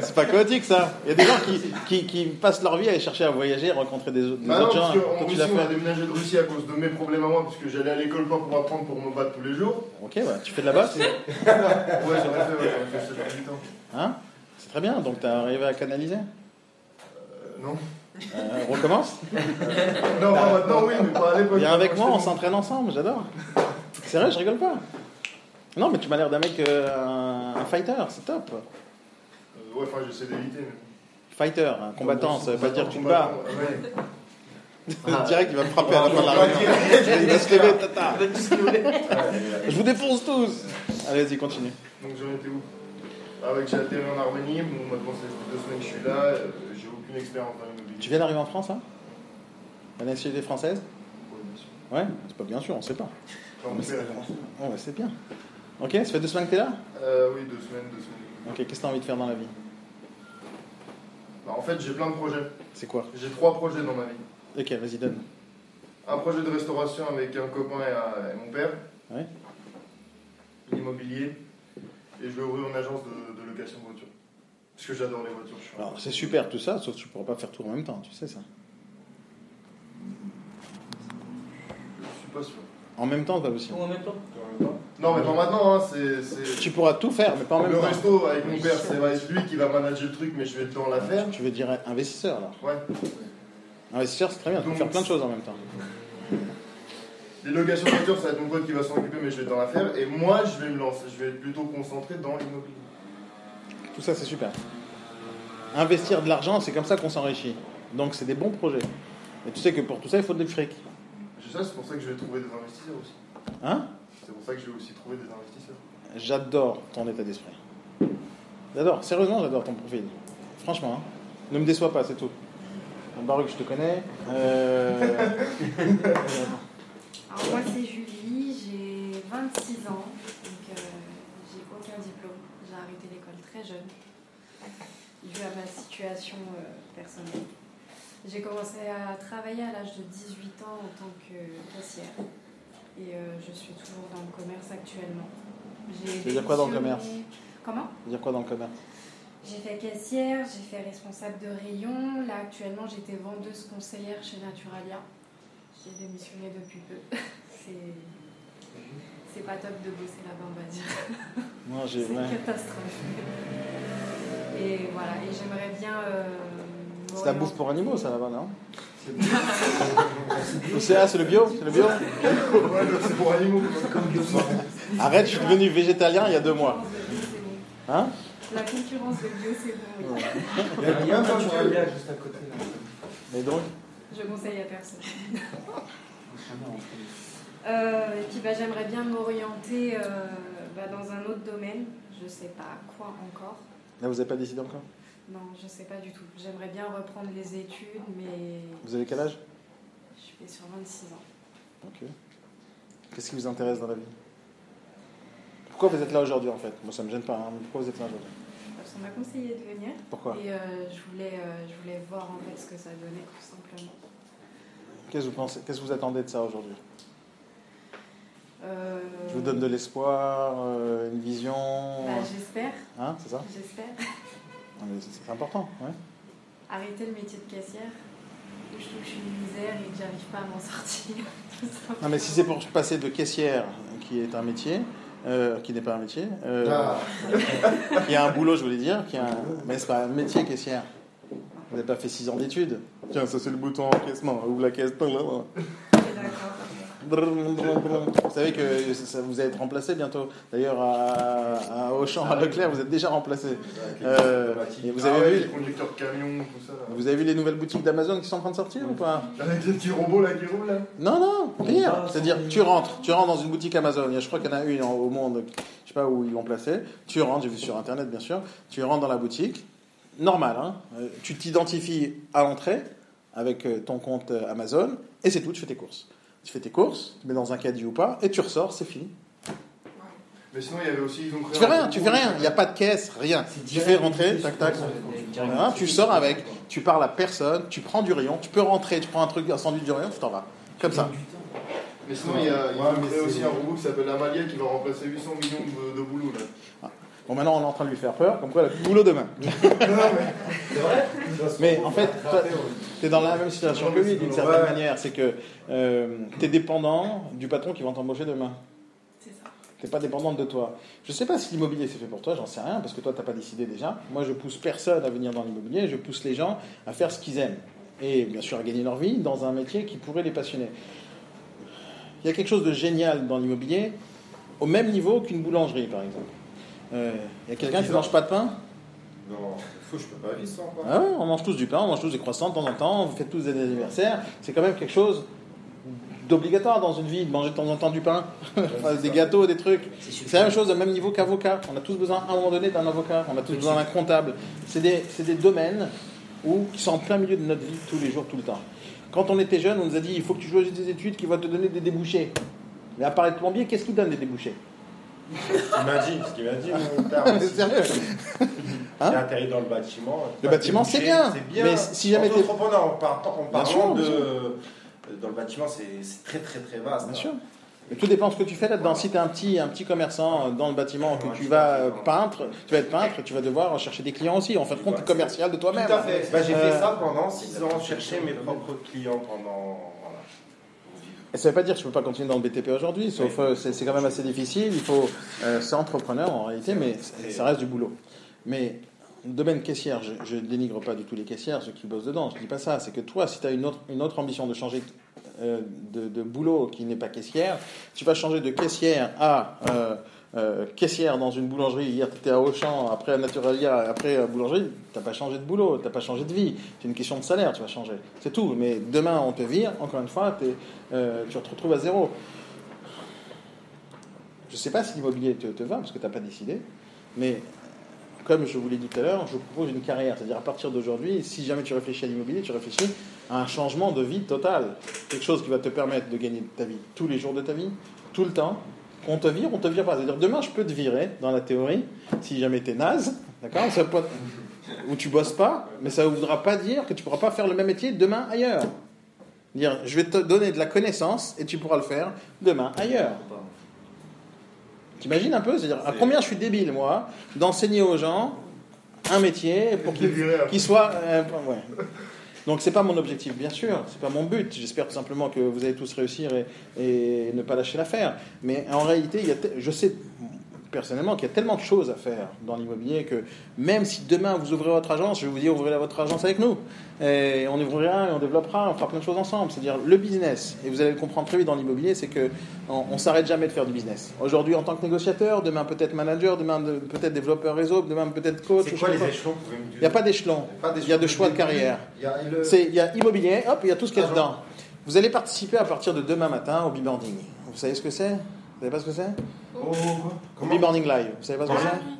C'est pas chaotique ça. Il y a des gens qui, qui, qui passent leur vie à aller chercher à voyager, à rencontrer des, des Bah non, autres gens. parce tu Russie, on a déménagé de Russie à cause de mes problèmes à moi, parce que j'allais à l'école pas pour apprendre, pour me battre tous les jours. Ok, bah, tu fais de la basse Ouais, j'en ai fait, ouais, j'en ai fait 7 8 ans. hein? C'est très bien, donc tu as arrivé à canaliser? Euh, non. Euh, On recommence? Non, maintenant, oui, mais pas à l'époque. Viens avec moi, on s'entraîne ensemble, j'adore. Sérieux, je rigole pas. Non, mais tu m'as l'air d'un mec, euh, un, fighter, c'est top. Euh, ouais, enfin, j'essaie d'éviter. mais- Fighter, un combattant, ça veut pas dire que tu te bats. (laughs) Direct, il va me frapper à la fin de la réunion. Il va se lever, tata. Je vous défonce tous. Allez, vas-y, continue. Donc j'en étais où? Avec j'ai atterri en Arménie, bon maintenant ça fait deux semaines que je suis là, j'ai aucune expérience dans. Tu viens d'arriver en France, hein? La nationalité française? Ouais, bien sûr. Ouais, c'est pas bien sûr, on sait pas. Enfin, est français. Oh, bah, c'est bien. Ok, ça fait deux semaines que t'es là? Euh, oui, deux semaines, deux semaines. Ok, qu'est-ce que t'as envie de faire dans la vie? Bah, en fait, j'ai plein de projets. C'est quoi? J'ai trois projets dans ma vie. Ok, vas-y, donne. Un projet de restauration avec un copain et, un- et mon père. Ouais. L'immobilier. Et je vais ouvrir une agence de, de location. Parce que j'adore les voitures. Je suis un- Alors, c'est super tout ça, sauf que tu pourras pas faire tout en même temps, tu sais ça. Je suis pas sûr. En même temps, c'est pas possible. Tout en même temps Non, mais pas maintenant, hein, c'est. c'est- Tu pourras tout faire, mais pas en même Le temps. resto avec mon père, c'est lui qui va manager le truc, mais je vais être dans l'affaire. Tu veux dire investisseur, alors Ouais. Investisseur, c'est très bien, tu peux Donc- faire plein de choses en même temps. (laughs) Les locations de voitures, ça va être mon pote qui va s'en occuper, mais je vais être dans l'affaire. Et moi, je vais me lancer, je vais être plutôt concentré dans l'immobilier. Tout ça, c'est super. Investir de l'argent, c'est comme ça qu'on s'enrichit. Donc, c'est des bons projets. Et tu sais que pour tout ça, il faut du fric. Je sais, c'est pour ça que je vais trouver des investisseurs aussi. Hein? C'est pour ça que je vais aussi trouver des investisseurs. J'adore ton état d'esprit. J'adore, sérieusement, j'adore ton profil. Franchement, hein. ne me déçois pas, c'est tout. Baruch, je te connais. Euh, (laughs) (laughs) Alors moi c'est Julie, j'ai 26 ans, donc euh, j'ai aucun diplôme. J'ai arrêté l'école très jeune, dû à ma situation euh, personnelle. J'ai commencé à travailler à l'âge de 18 ans en tant que caissière et euh, je suis toujours dans le commerce actuellement. Tu veux dire quoi dans le commerce? Comment? Tu veux dire quoi dans le commerce? J'ai fait caissière, j'ai fait responsable de rayon. Là actuellement j'étais vendeuse conseillère chez Naturalia. J'ai démissionné depuis peu. (laughs) C'est c'est pas top de bosser là-bas, on va dire. (laughs) Moi, j'ai. C'est une catastrophe. Et voilà, et j'aimerais bien. euh, C'est la bouffe pour animaux, ça là-bas, non? C'est (laughs) ah, c'est le bio C'est le bio? C'est pour animaux. Arrête, je suis devenu végétalien il y a deux mois. Hein? La concurrence de bio, c'est bon. oui. Il y a bien un juste à côté. là. Et donc? Je conseille à personne. Euh, et puis bah, j'aimerais bien m'orienter euh, bah, dans un autre domaine. Je sais pas quoi encore. Là, vous n'avez pas décidé encore? Non, je sais pas du tout. J'aimerais bien reprendre les études, mais Vous avez quel âge? Je suis sur 26 ans. Ok. Qu'est-ce qui vous intéresse dans la vie? Pourquoi vous êtes là aujourd'hui en fait? Moi ça me gêne pas, hein, mais pourquoi vous êtes là aujourd'hui? Parce qu'on m'a conseillé de venir. Pourquoi? Et euh, je, voulais, euh, je voulais voir en fait ce que ça donnait, tout simplement. Qu'est-ce que vous pensez Qu'est-ce que vous attendez de ça aujourd'hui? Euh, Je vous donne de l'espoir, euh, une vision. bah, J'espère, Hein, c'est ça j'espère. (laughs) C'est important, ouais. Arrêter le métier de caissière. Je trouve que je suis une misère et que j'arrive pas à m'en (laughs) sortir. Non, mais si c'est pour passer de caissière, qui est un métier, euh, qui n'est pas un métier, euh, Ah, (laughs) qui a un boulot, je voulais dire, qui a un... mais c'est pas un métier caissière. Vous n'avez pas fait 6 ans d'études. Tiens, ça c'est le bouton encaissement. Ouvre la caisse. Vous savez que ça, vous allez être remplacé bientôt. D'ailleurs, à, à Auchan, à Leclerc, vous êtes déjà remplacé. Euh, vous ah avez vu, les conducteurs de camions, tout ça. Là. vous avez vu les nouvelles boutiques d'Amazon qui sont en train de sortir ou pas? Avec les petits robots là qui roulent là. Non, non, pire. C'est-à-dire, tu rentres, tu rentres dans une boutique Amazon. Je crois qu'il y en a une au monde, je sais pas où ils l'ont placée. Tu rentres, j'ai vu sur internet bien sûr. Tu rentres dans la boutique, normal. Hein, Euh, tu t'identifies à l'entrée avec euh, ton compte Amazon et c'est tout. Tu fais tes courses. Tu fais tes courses, tu mets dans un caddie ou pas, et tu ressors, c'est fini. Mais sinon, il y avait aussi. Ils ont créé Tu fais rien, tu fais rien. Il n'y a pas de caisse, rien. Tu fais rentrer, tac tac. Tu sors avec, tu parles à personne, tu prends du rayon, tu peux rentrer, tu prends un truc, un sandwich du rayon, tu t'en vas. Comme ça. Mais sinon, il y a, aussi un robot qui s'appelle Amalia qui va remplacer 800 millions de, de boulots là. Bon, maintenant on est en train de lui faire peur, comme quoi elle a de boulot demain. (laughs) C'est vrai Mais en fait, tu es dans la même situation que lui d'une certaine manière. C'est que tu es dépendant du patron qui va t'embaucher demain. C'est ça. Tu n'es pas dépendante de toi. Je sais pas si l'immobilier c'est fait pour toi, j'en sais rien, parce que toi, tu n'as pas décidé déjà. Moi, je pousse personne à venir dans l'immobilier, je pousse les gens à faire ce qu'ils aiment. Et bien sûr, à gagner leur vie dans un métier qui pourrait les passionner. Il y a quelque chose de génial dans l'immobilier, au même niveau qu'une boulangerie, par exemple. Euh, Il y a quelqu'un qui ne mange pas de pain Non, faut, je peux pas vivre sans quoi. ah ouais, on mange tous du pain, on mange tous des croissants de temps en temps, vous faites tous des anniversaires. C'est quand même quelque chose d'obligatoire dans une vie, de manger de temps en temps du pain, Enfin, des gâteaux, des trucs. C'est la même chose au même niveau qu'avocat. On a tous besoin à un moment donné d'un avocat, on a tous besoin d'un comptable. C'est des, c'est des domaines où, qui sont en plein milieu de notre vie tous les jours, tout le temps. Quand on était jeune, on nous a dit il faut que tu choisisses des études qui vont te donner des débouchés. Mais à part être plombier, qu'est-ce qui donne des débouchés? Qu'il m'a dit, ce qu'il m'a dit, mon père aussi. Sérieux Hein J'ai atterri dans le bâtiment. Le bâtiment, c'est bien. Bien. Mais si jamais t'es- Entrepreneur, en, par- en sûr, de. sûr. Dans le bâtiment, c'est très très très vaste. Bien hein. sûr. Mais tout dépend de ce que tu fais là-dedans. Si tu es un petit, un petit commerçant euh, dans le bâtiment, que tu vas euh, peindre, tu vas être peintre, tu vas devoir chercher des clients aussi. En fin de compte, tu es commercial de toi-même. Tout à fait. Bah, j'ai Euh, fait ça pendant 6 ans, chercher mes propres clients pendant. Et ça ne veut pas dire que tu ne peux pas continuer dans le BTP aujourd'hui, sauf euh, c'est quand même assez difficile. Il faut, euh, c'est entrepreneur en réalité, mais ça reste du boulot. Mais le domaine caissière, je ne dénigre pas du tout les caissières, ceux qui bossent dedans. Je ne dis pas ça. C'est que toi, si tu as une autre, une autre ambition de changer euh, de, de boulot qui n'est pas caissière, tu vas changer de caissière à euh, caissière dans une boulangerie. Hier, tu étais à Auchan, après à Naturalia, après à boulangerie. Tu n'as pas changé de boulot, tu n'as pas changé de vie. C'est une question de salaire, tu vas changer. C'est tout. Mais demain, on te vire, encore une fois, euh, tu te retrouves à zéro. Je sais pas si l'immobilier te, te va, parce que tu n'as pas décidé. Mais comme je vous l'ai dit tout à l'heure, je vous propose une carrière. C'est-à-dire à partir d'aujourd'hui, si jamais tu réfléchis à l'immobilier, tu réfléchis à un changement de vie total. Quelque chose qui va te permettre de gagner ta vie tous les jours de ta vie, tout le temps. On te vire, on te vire pas. C'est-à-dire demain, je peux te virer, dans la théorie, si jamais tu es naze, d'accord Ou tu bosses pas, mais ça ne voudra pas dire que tu pourras pas faire le même métier demain ailleurs. Dire, je vais te donner de la connaissance et tu pourras le faire demain ailleurs. T'imagines un peu C'est-à-dire, à combien je suis débile, moi, d'enseigner aux gens un métier pour qu'ils soient. euh, ouais. Donc, c'est pas mon objectif, bien sûr, c'est pas mon but. J'espère tout simplement que vous allez tous réussir et, ne pas lâcher l'affaire. Mais en réalité, il y a je sais personnellement qu'il y a tellement de choses à faire dans l'immobilier que même si demain vous ouvrez votre agence, je vais vous dire ouvrez votre agence avec nous. Et on ouvrira et on développera, on fera plein de choses ensemble. C'est-à-dire le business, et vous allez le comprendre très vite dans l'immobilier, c'est que on, on s'arrête jamais de faire du business. Aujourd'hui en tant que négociateur, demain peut-être manager, demain de- peut-être développeur réseau, demain peut-être coach. C'est quoi les échelons Il n'y a pas d'échelon. Il y a de choix de carrière. Il y a le- C'est- Il y a immobilier, hop, il y a tout ce qu'il y a dedans. Vous allez participer à partir de demain matin au B-Boarding. Vous savez ce que c'est? Vous savez pas ce que c'est? Oh, Comment B-Boarding Live. Vous savez pas ce que c'est oui.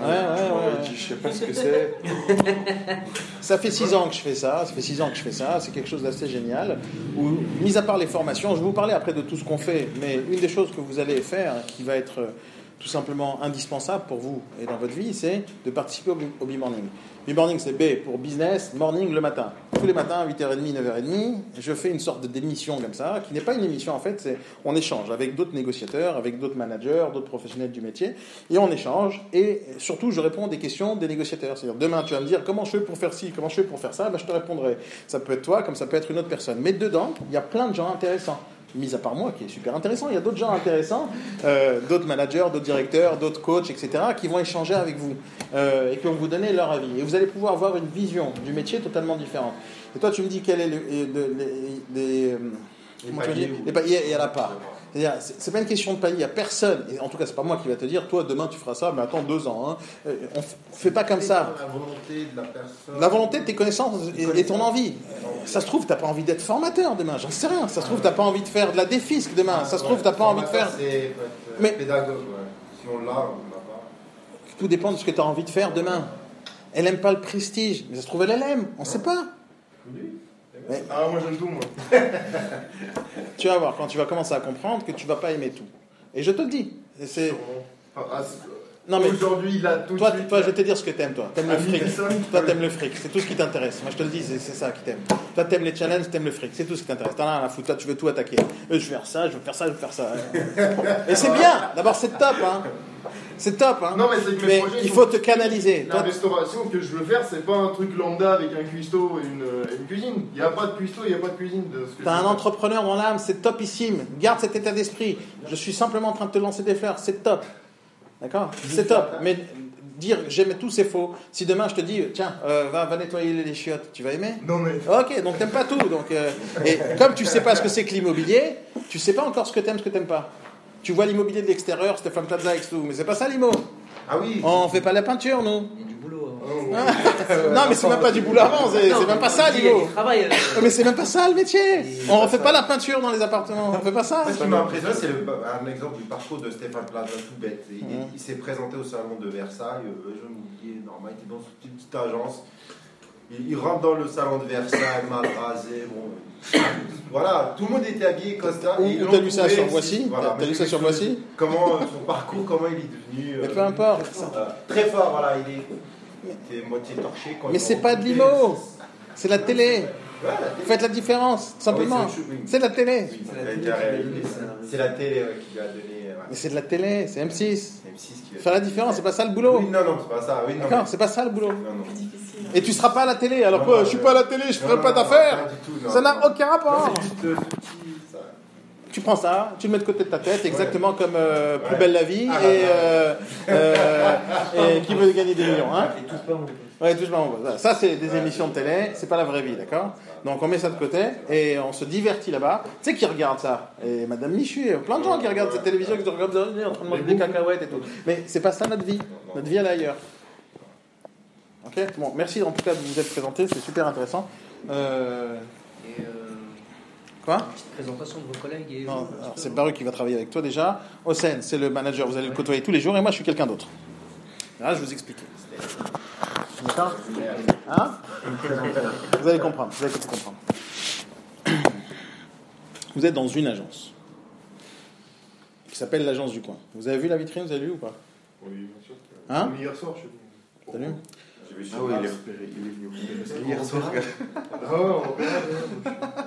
Ouais, ouais, ouais. Je sais pas ce que c'est. (laughs) Ça fait six ans que je fais ça, ça fait six ans que je fais ça, c'est quelque chose d'assez génial. Où, mis à part les formations, je vais vous parler après de tout ce qu'on fait, mais une des choses que vous allez faire, qui va être euh, tout simplement indispensable pour vous et dans votre vie, c'est de participer au, B-Morning. B-Morning, c'est B pour business, morning le matin. Tous les matins, 8h30, 9h30, je fais une sorte d'émission comme ça, qui n'est pas une émission en fait, c'est on échange avec d'autres négociateurs, avec d'autres managers, d'autres professionnels du métier, et on échange, et surtout je réponds des questions des négociateurs. C'est-à-dire, demain tu vas me dire comment je fais pour faire ci, comment je fais pour faire ça, ben, je te répondrai. Ça peut être toi, comme ça peut être une autre personne. Mais dedans, il y a plein de gens intéressants. Mis à part moi, qui est super intéressant, il y a d'autres gens intéressants, euh, d'autres managers, d'autres directeurs, d'autres coachs, etc., qui vont échanger avec vous euh, et qui vont vous donner leur avis. Et vous allez pouvoir avoir une vision du métier totalement différente. Et toi, tu me dis quel est le, les, les, euh, les il n'y en a pas. C'est-à-dire, C'est pas une question de pailles, il n'y a personne, et en tout cas, c'est pas moi qui va te dire, toi, demain, tu feras ça, mais attends deux ans. hein. Euh, On ne fait pas comme ça. La volonté de la personne. La volonté de tes connaissances et, et ton envie. Ça se trouve, t'as pas envie d'être formateur demain, j'en sais rien. Ça se trouve, t'as pas envie de faire de la défisque demain. Ça se trouve, t'as pas envie de faire. Euh, Mais- pédagogue. Si on l'a, on l'a pas. Tout dépend de ce que tu as envie de faire demain. Elle aime pas le prestige, mais ça se trouve, elle l'aime. On sait pas. Mais Ah, moi j'aime tout, moi. (laughs) tu vas voir quand tu vas commencer à comprendre que tu vas pas aimer tout. Et je te le dis. C'est- Non mais Aujourd'hui, là, tout toi, de suite. toi, je vais te dire ce que t'aimes, toi. T'aimes le fric. Toi, t'aimes le fric. C'est tout ce qui t'intéresse. Moi, je te le dis, c'est ça qui t'aime. Toi, t'aimes les challenges, t'aimes le fric. C'est tout ce qui t'intéresse. T'en as rien à foutre. Toi, tu veux tout attaquer. Euh, je veux faire ça, je veux faire ça, je veux faire ça. (laughs) Et c'est bien. D'abord, c'est top, hein. C'est top, hein. Non, mais c'est que mes Mais projets, il faut te canaliser. La Toi, restauration que je veux faire, c'est pas un truc lambda avec un cuistot et une, cuisine. Il n'y a pas de cuistot, il n'y a pas de cuisine T'as un entrepreneur dans l'âme, c'est topissime. Garde cet état d'esprit. Je suis simplement en train de te lancer des fleurs, c'est top. D'accord C'est top. Mais dire j'aime tout, c'est faux. Si demain je te dis, tiens, euh, va, va nettoyer les chiottes, tu vas aimer Non, mais. Ok, donc t'aimes pas tout. Donc, euh, et comme tu sais pas ce que c'est que l'immobilier, tu sais pas encore ce que t'aimes, ce que t'aimes pas. Tu vois l'immobilier de l'extérieur, Stéphane Plaza et tout, mais c'est pas ça l'immo. Ah oui On fait pas la peinture, nous. Oh, non, mais c'est même pas du boulot avant, c'est c'est même pas ça travail. euh, Mais c'est même pas ça le métier. On refait pas la peinture dans les appartements. On fait pas ça. Ce qui m'a impressionné, c'est le- un exemple du parcours de Stéphane Plaza, tout bête. Il, il s'est présenté au salon de Versailles, euh, je me dis, normal, il était dans une petite agence. Il, il rentre dans le salon de Versailles, mal rasé, bon. euh, Voilà, tout le monde était habillé comme ça. Ou- et ils ou l'ont t'as lu ça trouvé, sur Voici voilà, T'as mais lu ça sur. Voici Comment, euh, son parcours, comment il est devenu. Mais euh, peu importe. euh, très fort, voilà, il est, il était moitié torché. Quand Mais c'est pas de l'IMO. C'est la télé. Ouais, la télé. Faites la différence, tout simplement. Ah oui, c'est- la télé. Oui, C'est la télé qui lui a donné. Mais c'est de la télé, c'est M6. M6 qui lui a Faire la différence, c'est pas ça le boulot. Oui, non, non, c'est pas ça. Oui, non, D'accord, mais- c'est pas ça le boulot. non, non. C'est difficile. Et tu seras pas à la télé. Alors Non, quoi non, Je suis pas à la télé, je ferai Non, pas d'affaires. Ça n'a aucun rapport. C'est juste euh. Tu prends ça, tu le mets de côté de ta tête, exactement comme euh, Plus Ouais. belle la vie Ah, et, bah, euh, euh, et qui veut gagner des millions. Hein Et touche pas mon pote. Ouais, touche pas mon boss. Ça, c'est des émissions de télé, c'est pas la vraie vie, d'accord? Donc on met ça de côté et on se divertit là-bas. Tu sais qui regarde ça? Et Madame Michu, il y a plein de gens qui regardent cette télévision, qui se regardent en train de manger des cacahuètes et tout. Mais c'est pas ça notre vie. Notre vie, elle est ailleurs. Ok? Bon, merci en tout cas de vous être présenté, c'est super intéressant. Euh, Et euh, quoi une petite présentation de vos collègues. Et Non, vous, un alors, petit c'est peu. Baru qui va travailler avec toi déjà. Hossein, c'est le manager, vous allez le côtoyer tous les jours, et moi je suis quelqu'un d'autre. Là, je vous explique. D'accord Hein Vous allez comprendre, vous allez tout comprendre. Vous êtes dans une agence qui s'appelle l'agence du coin. Vous avez vu la vitrine, vous avez vu ou pas? Oui, bien sûr. Hein Mais Hier soir, je suis venu. T'as vu? Ah oui, il est repéré, il est venu repérer. Hier soir, on verra.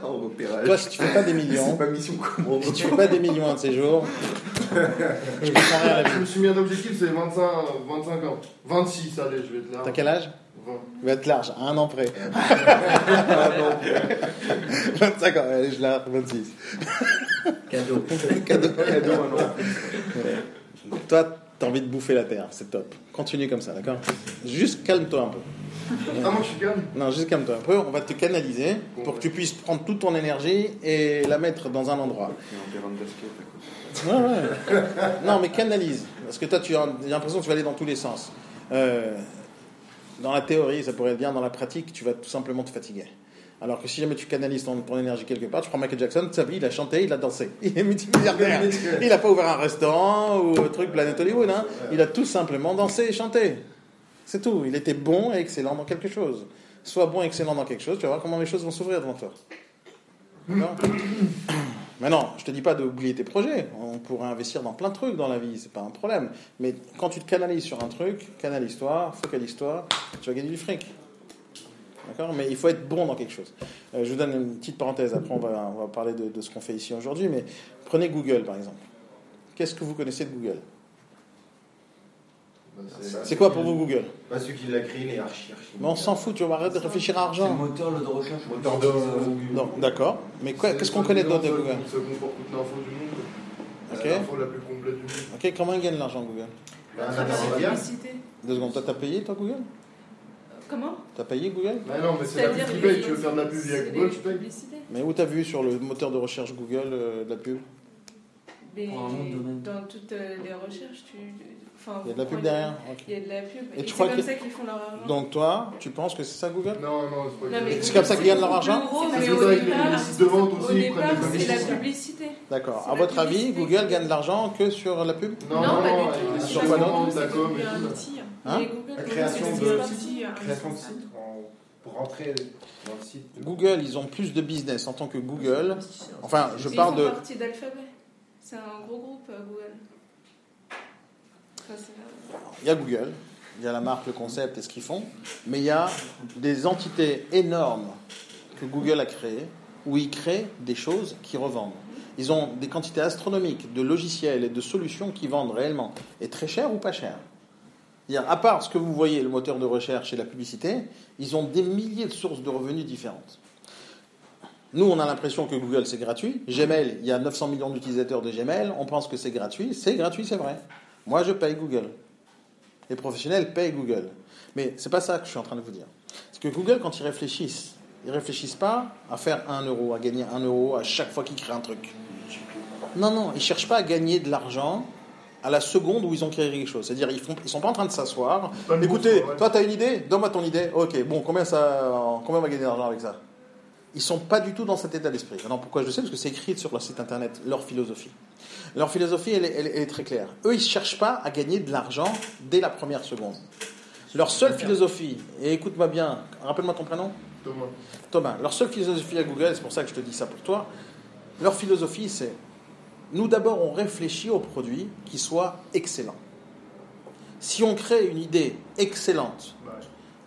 en repérage. Toi, si tu fais pas des millions, C'est pas mission commande. si tu fais pas des millions un de ces jours, (laughs) je comprends rien à la Je me suis mis un objectif, c'est 25, 25 ans. 26, allez, je vais être là. T'as quel âge 20. Il va être large, à un an près. (laughs) 25 ans, allez, je large, 26. Cadeau. Cadeau. Cadeau, un an. Toi, t'as envie de bouffer la terre, c'est top. Continue comme ça, d'accord Juste calme-toi un peu. Ah, moi, je suis calme. Non, juste calme-toi un peu. On va te canaliser pour que tu puisses prendre toute ton énergie et la mettre dans un endroit. Ouais, ouais. Non, mais canalise. Parce que toi, tu as j'ai l'impression que tu vas aller dans tous les sens. Euh, dans la théorie, ça pourrait être bien. Dans la pratique, tu vas tout simplement te fatiguer. Alors que si jamais tu canalises ton, ton énergie quelque part, tu prends Michael Jackson, sa vie, il a chanté, il a dansé. (laughs) Il est multimilliardaire. Il n'a pas ouvert un restaurant ou un truc Planet Hollywood. Hein. Il a tout simplement dansé et chanté. C'est tout. Il était bon et excellent dans quelque chose. Sois bon et excellent dans quelque chose, tu vas voir comment les choses vont s'ouvrir devant toi. (coughs) Maintenant, je te dis pas d'oublier tes projets. On pourrait investir dans plein de trucs dans la vie, c'est pas un problème. Mais quand tu te canalises sur un truc, canalise-toi, focalise-toi, tu vas gagner du fric. D'accord? Mais il faut être bon dans quelque chose. Euh, je vous donne une petite parenthèse, après on va, on va parler de, de ce qu'on fait ici aujourd'hui. Mais prenez Google par exemple. Qu'est-ce que vous connaissez de Google? Bah, C'est quoi pour vous Google? Pas celui qui l'a créé, les archi archi. Mais on s'en fout, tu vas arrêter de réfléchir à C'est le argent. moteur de recherche. Moteur de- Non, d'accord. Mais qu'est-ce qu'on connaît d'autre de Google? Ça comporte toute l'info du monde. Ok. C'est l'info la plus complète du monde. Ok, comment ils gagnent l'argent Google? C'est publicité. Deux secondes, toi t'as payé toi Google? Comment T'as payé Google Mais non, mais c'est la pub C'est-à-dire qui paye. Tu veux faire de la pub via Google, tu payes. Mais où t'as vu sur le moteur de recherche Google euh, de la pub? Mais dans toutes euh, les recherches, tu. Enfin, Il y a de la pub derrière Ok. Il y a de la pub. Et Et, tu c'est crois comme que- ça qu'ils font leur argent. Donc toi, tu penses que c'est ça Google Non, non, c'est pas mais C'est comme ça qu'ils gagnent leur argent au ça, avec les- sites de vente aussi, au ils prennent c'est la publicité. D'accord. C'est À votre avis, Google gagne de l'argent que sur la pub Non, Non, non, pas du tout. Sur quoi d'autre la com. Hein Google, La création de passe outil, un Création de responsable. site en- pour rentrer dans le site. de- Google, ils ont plus de business en tant que Google. Enfin, je parle de. partie d'Alphabet. C'est un gros groupe, euh, Google. Il y a Google, il y a la marque, le concept et ce qu'ils font, mais il y a des entités énormes que Google a créées où ils créent des choses qui revendent. Ils ont des quantités astronomiques de logiciels et de solutions qui vendent réellement, et très cher ou pas cher. À part ce que vous voyez, le moteur de recherche et la publicité, ils ont des milliers de sources de revenus différentes. Nous, on a l'impression que Google, c'est gratuit. Gmail, il y a 900 millions d'utilisateurs de Gmail. On pense que c'est gratuit. C'est gratuit, c'est vrai. Moi, je paye Google. Les professionnels payent Google. Mais c'est pas ça que je suis en train de vous dire. Parce que Google, quand ils réfléchissent, ils réfléchissent pas à faire un euro, à gagner un euro à chaque fois qu'ils créent un truc. Non, non, ils cherchent pas à gagner de l'argent à la seconde où ils ont créé quelque chose. C'est-à-dire, ils ne sont pas en train de s'asseoir. Écoutez, toi, tu as une idée? Donne-moi ton idée. Ok, bon, combien, ça, combien on va gagner d'argent avec ça? Ils sont pas du tout dans cet état d'esprit. Alors pourquoi je le sais Parce que c'est écrit sur leur site internet, leur philosophie. Leur philosophie, elle est, elle est- elle est très claire. Eux, ils ne cherchent pas à gagner de l'argent dès la première seconde. Leur seule philosophie, et écoute-moi bien, rappelle-moi ton prénom Thomas. Thomas, leur seule philosophie à Google, c'est pour ça que je te dis ça pour toi, leur philosophie c'est, nous d'abord on réfléchit au produit qui soit excellent. Si on crée une idée excellente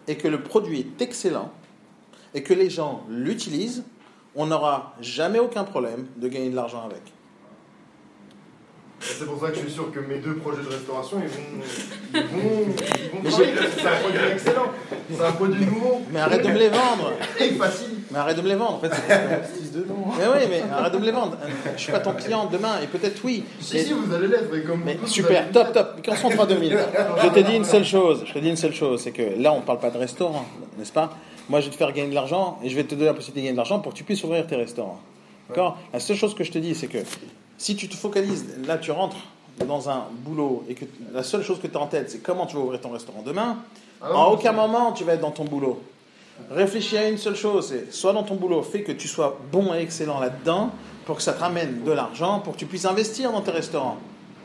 et que le produit est excellent et que les gens l'utilisent, on n'aura jamais aucun problème de gagner de l'argent avec. C'est pour ça que je suis sûr que mes deux projets de restauration, ils vont, ils vont, ils vont (laughs) travailler. C'est un produit excellent. C'est un produit nouveau. Mais arrête de me les vendre Et facile. Mais arrête de me les vendre en fait. c'est- Mais oui, mais arrête de me les vendre. Je suis pas ton client demain et peut-être oui. Si, si, vous allez l'être. Mais vous super, top, top. 3 2000 Je te dis une seule chose. Je te dis une seule chose, c'est que là, on parle pas de restaurant, n'est-ce pas? Moi, je vais te faire gagner de l'argent et je vais te donner la possibilité de gagner de l'argent pour que tu puisses ouvrir tes restaurants. D'accord? La seule chose que je te dis, c'est que si tu te focalises, là, tu rentres dans un boulot et que la seule chose que tu as en tête, c'est comment tu vas ouvrir ton restaurant demain. Ah non, En aucun moment, tu vas être dans ton boulot. Réfléchis à une seule chose, c'est soit dans ton boulot, fais que tu sois bon et excellent là-dedans pour que ça te ramène de l'argent, pour que tu puisses investir dans tes restaurants.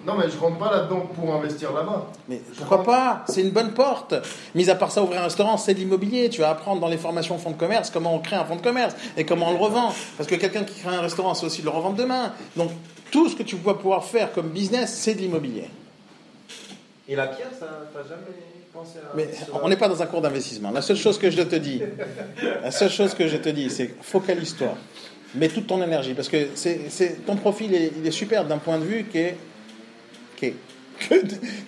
Non, mais je rentre pas là-dedans pour investir là-bas. Mais pourquoi pas? C'est une bonne porte. Mis à part ça, ouvrir un restaurant, c'est de l'immobilier. Tu vas apprendre dans les formations fonds de commerce comment on crée un fonds de commerce et comment on le revend. Parce que quelqu'un qui crée un restaurant, c'est aussi de le revendre demain. Donc tout ce que tu vas pouvoir faire comme business, c'est de l'immobilier. Et la pierre, ça, t'as jamais pensé à. Mais on n'est pas dans un cours d'investissement. La seule chose que je te dis, (laughs) la seule chose que je te dis, c'est focalise-toi. Mets toute ton énergie. Parce que c'est- ton profil, est, il est super d'un point de vue qui est, qui est- que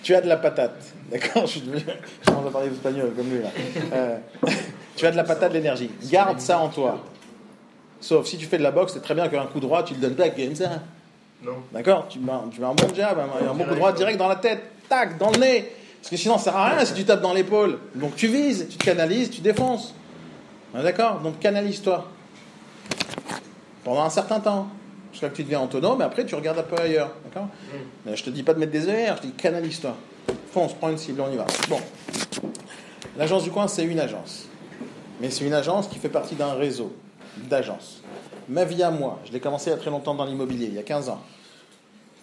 tu as de la patate. D'accord je, suis devenu- je commence à parler espagnol comme lui là. Euh, (laughs) tu as de la patate, de l'énergie. Garde ça en toi. Sauf si tu fais de la boxe, c'est très bien qu'un coup droit, tu le donnes pas comme ça. Non. D'accord tu, mets un- tu mets un bon jab, un, un bon coup droit direct dans la tête, tac, dans le nez. Parce que sinon, ça sert à rien si tu tapes dans l'épaule. Donc tu vises, tu te canalises, tu défonces. D'accord Donc canalise-toi. Pendant un certain temps. Jusqu'à que tu deviens autonome, mais après tu regardes un peu ailleurs. D'accord Mais Je te dis pas de mettre des ER, je dis canalise-toi. Fonce, prends une cible, on y va. Bon. L'agence du coin, c'est une agence. Mais c'est une agence qui fait partie d'un réseau. d'agence. Ma vie à moi, je l'ai commencé il y a très longtemps dans l'immobilier, il y a 15 ans.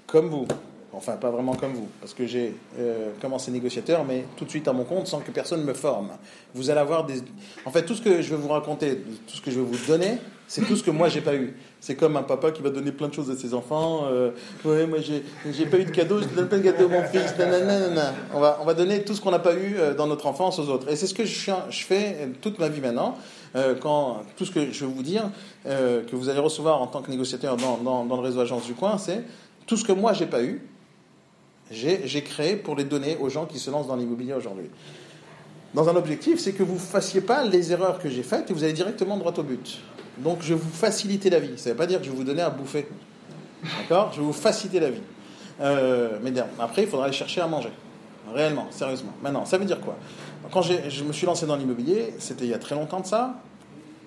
Comme vous. Enfin, pas vraiment comme vous, parce que j'ai euh, commencé négociateur, mais tout de suite à mon compte sans que personne me forme. Vous allez avoir des. En fait, tout ce que je vais vous raconter, tout ce que je vais vous donner, c'est tout ce que moi j'ai pas eu. C'est comme un papa qui va donner plein de choses à ses enfants. euh, ouais, moi j'ai pas eu de cadeau, je donne pas de cadeau à mon fils. nanana. On va, on va donner tout ce qu'on n'a pas eu euh, dans notre enfance aux autres. Et c'est ce que je fais euh, toute ma vie maintenant. Euh, quand tout ce que je vais vous dire, euh, que vous allez recevoir en tant que négociateur dans, dans, dans le réseau Agence du Coin, c'est tout ce que moi j'ai pas eu, j'ai créé pour les donner aux gens qui se lancent dans l'immobilier aujourd'hui. Dans un objectif, c'est que vous ne fassiez pas les erreurs que j'ai faites et vous allez directement droit au but. Donc je vais vous faciliter la vie. Ça ne veut pas dire que je vais vous donner à bouffer. D'accord? Je vais vous faciliter la vie. Euh, mais après, il faudra aller chercher à manger. Réellement, sérieusement. Maintenant, ça veut dire quoi? Quand je me suis lancé dans l'immobilier, c'était il y a très longtemps de ça.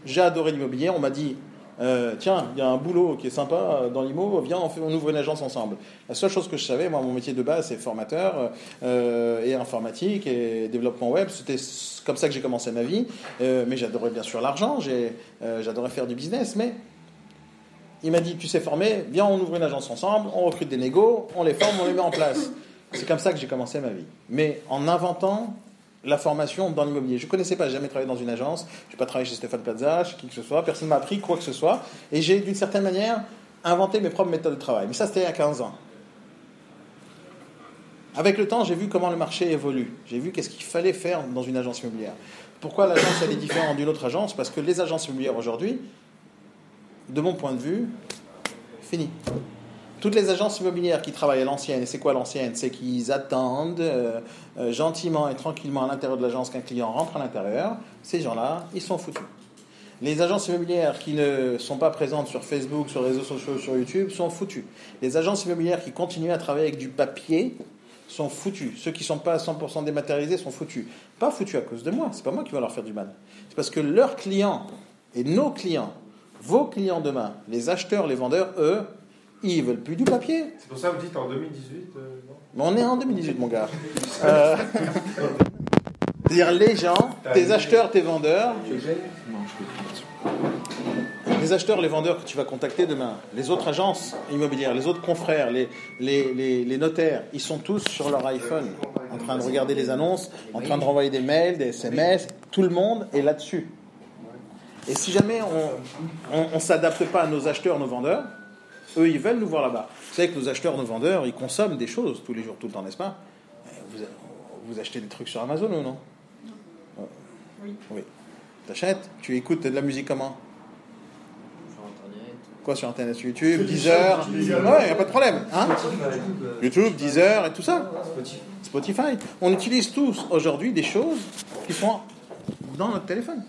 J'ai adoré l'immobilier. On m'a dit euh, tiens, il y a un boulot qui est sympa dans l'IMO, viens, on, ouvre une agence ensemble. La seule chose que je savais, moi, mon métier de base, c'est formateur euh, et informatique et développement web. C'était comme ça que j'ai commencé ma vie. Euh, mais j'adorais bien sûr l'argent, j'adorais faire du business, mais il m'a dit, tu sais former, viens, on ouvre une agence ensemble, on recrute des négos, on les forme, on les met en place. C'est comme ça que j'ai commencé ma vie. Mais en inventant la formation dans l'immobilier. Je ne connaissais pas, jamais travaillé dans une agence, je n'ai pas travaillé chez Stéphane Plaza, chez qui que ce soit, personne ne m'a appris quoi que ce soit, et j'ai d'une certaine manière inventé mes propres méthodes de travail. Mais ça, c'était il y a 15 ans. Avec le temps, j'ai vu comment le marché évolue. J'ai vu qu'est-ce qu'il fallait faire dans une agence immobilière. Pourquoi l'agence est différente d'une autre agence? Parce que les agences immobilières aujourd'hui, de mon point de vue, fini. Toutes les agences immobilières qui travaillent à l'ancienne, c'est quoi l'ancienne? C'est qu'ils attendent euh, euh, gentiment et tranquillement à l'intérieur de l'agence qu'un client rentre à l'intérieur. Ces gens-là, ils sont foutus. Les agences immobilières qui ne sont pas présentes sur Facebook, sur les réseaux sociaux, sur YouTube, sont foutues. Les agences immobilières qui continuent à travailler avec du papier sont foutus. Ceux qui ne sont pas à 100% dématérialisés sont foutus. Pas foutus à cause de moi, c'est pas moi qui vais leur faire du mal. C'est parce que leurs clients et nos clients, vos clients demain, les acheteurs, les vendeurs, eux, ils veulent plus du papier. C'est pour ça que vous dites en 2018. euh, non? Mais on est en 2018, mon gars. (laughs) Euh, C'est-à-dire les gens, tes acheteurs, tes vendeurs, les acheteurs, les vendeurs que tu vas contacter demain, les autres agences immobilières, les autres confrères, les, les, les, les notaires, ils sont tous sur leur iPhone, en train de regarder les annonces, en train de renvoyer des mails, des SMS, tout le monde est là-dessus. Et si jamais on ne s'adapte pas à nos acheteurs, nos vendeurs, eux, ils veulent nous voir là-bas. Vous savez que nos acheteurs, nos vendeurs, ils consomment des choses tous les jours, tout le temps, n'est-ce pas vous, vous achetez des trucs sur Amazon ou non Oui. Oui. T'achètes Tu écoutes de la musique comment Sur Internet. Quoi sur Internet Sur YouTube, Deezer Ouais, il n'y a pas de problème. Hein YouTube, Deezer et tout ça Spotify. On utilise tous aujourd'hui des choses qui sont dans notre téléphone.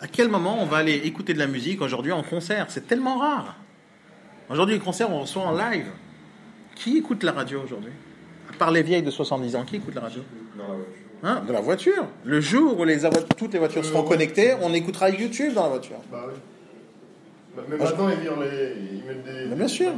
À quel moment on va aller écouter de la musique aujourd'hui en concert? C'est tellement rare. Aujourd'hui, les concerts, on reçoit en live. Qui écoute la radio aujourd'hui? À part les vieilles de 70 ans, qui écoute la radio? Dans la voiture. Hein? De la voiture. Le jour où les toutes les voitures seront connectées, on écoutera YouTube dans la voiture. Bah oui. Mais maintenant, ils, virent les... ils mettent des. Mais bien sûr.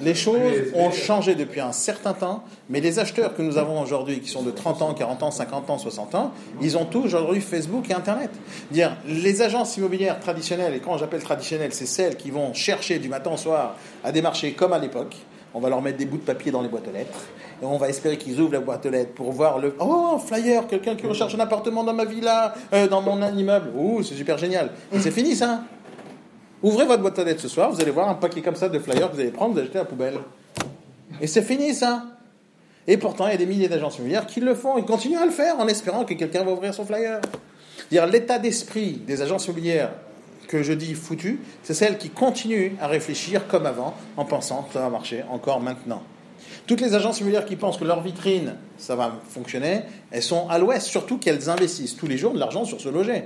Les choses ont changé depuis un certain temps, mais les acheteurs que nous avons aujourd'hui, qui sont de 30 ans, 40 ans, 50 ans, 60 ans, ils ont tous aujourd'hui Facebook et Internet. Dire, les agences immobilières traditionnelles, et quand j'appelle traditionnelles, c'est celles qui vont chercher du matin au soir à des marchés comme à l'époque. On va leur mettre des bouts de papier dans les boîtes aux lettres. Et on va espérer qu'ils ouvrent la boîte aux lettres pour voir le. Oh, un flyer, quelqu'un qui recherche un appartement dans ma villa, euh, dans mon immeuble. Ouh, c'est super génial. C'est fini ça. Ouvrez votre boîte aux lettres ce soir, vous allez voir un paquet comme ça de flyers que vous allez prendre, vous allez jeter à la poubelle. Et c'est fini ça. Et pourtant, il y a des milliers d'agences immobilières qui le font. Ils continuent à le faire en espérant que quelqu'un va ouvrir son flyer. Dire l'état d'esprit des agences immobilières que je dis foutues, c'est celles qui continuent à réfléchir comme avant, en pensant que ça va marcher encore maintenant. Toutes les agences immobilières qui pensent que leur vitrine, ça va fonctionner, elles sont à l'ouest, surtout qu'elles investissent tous les jours de l'argent sur ce loger.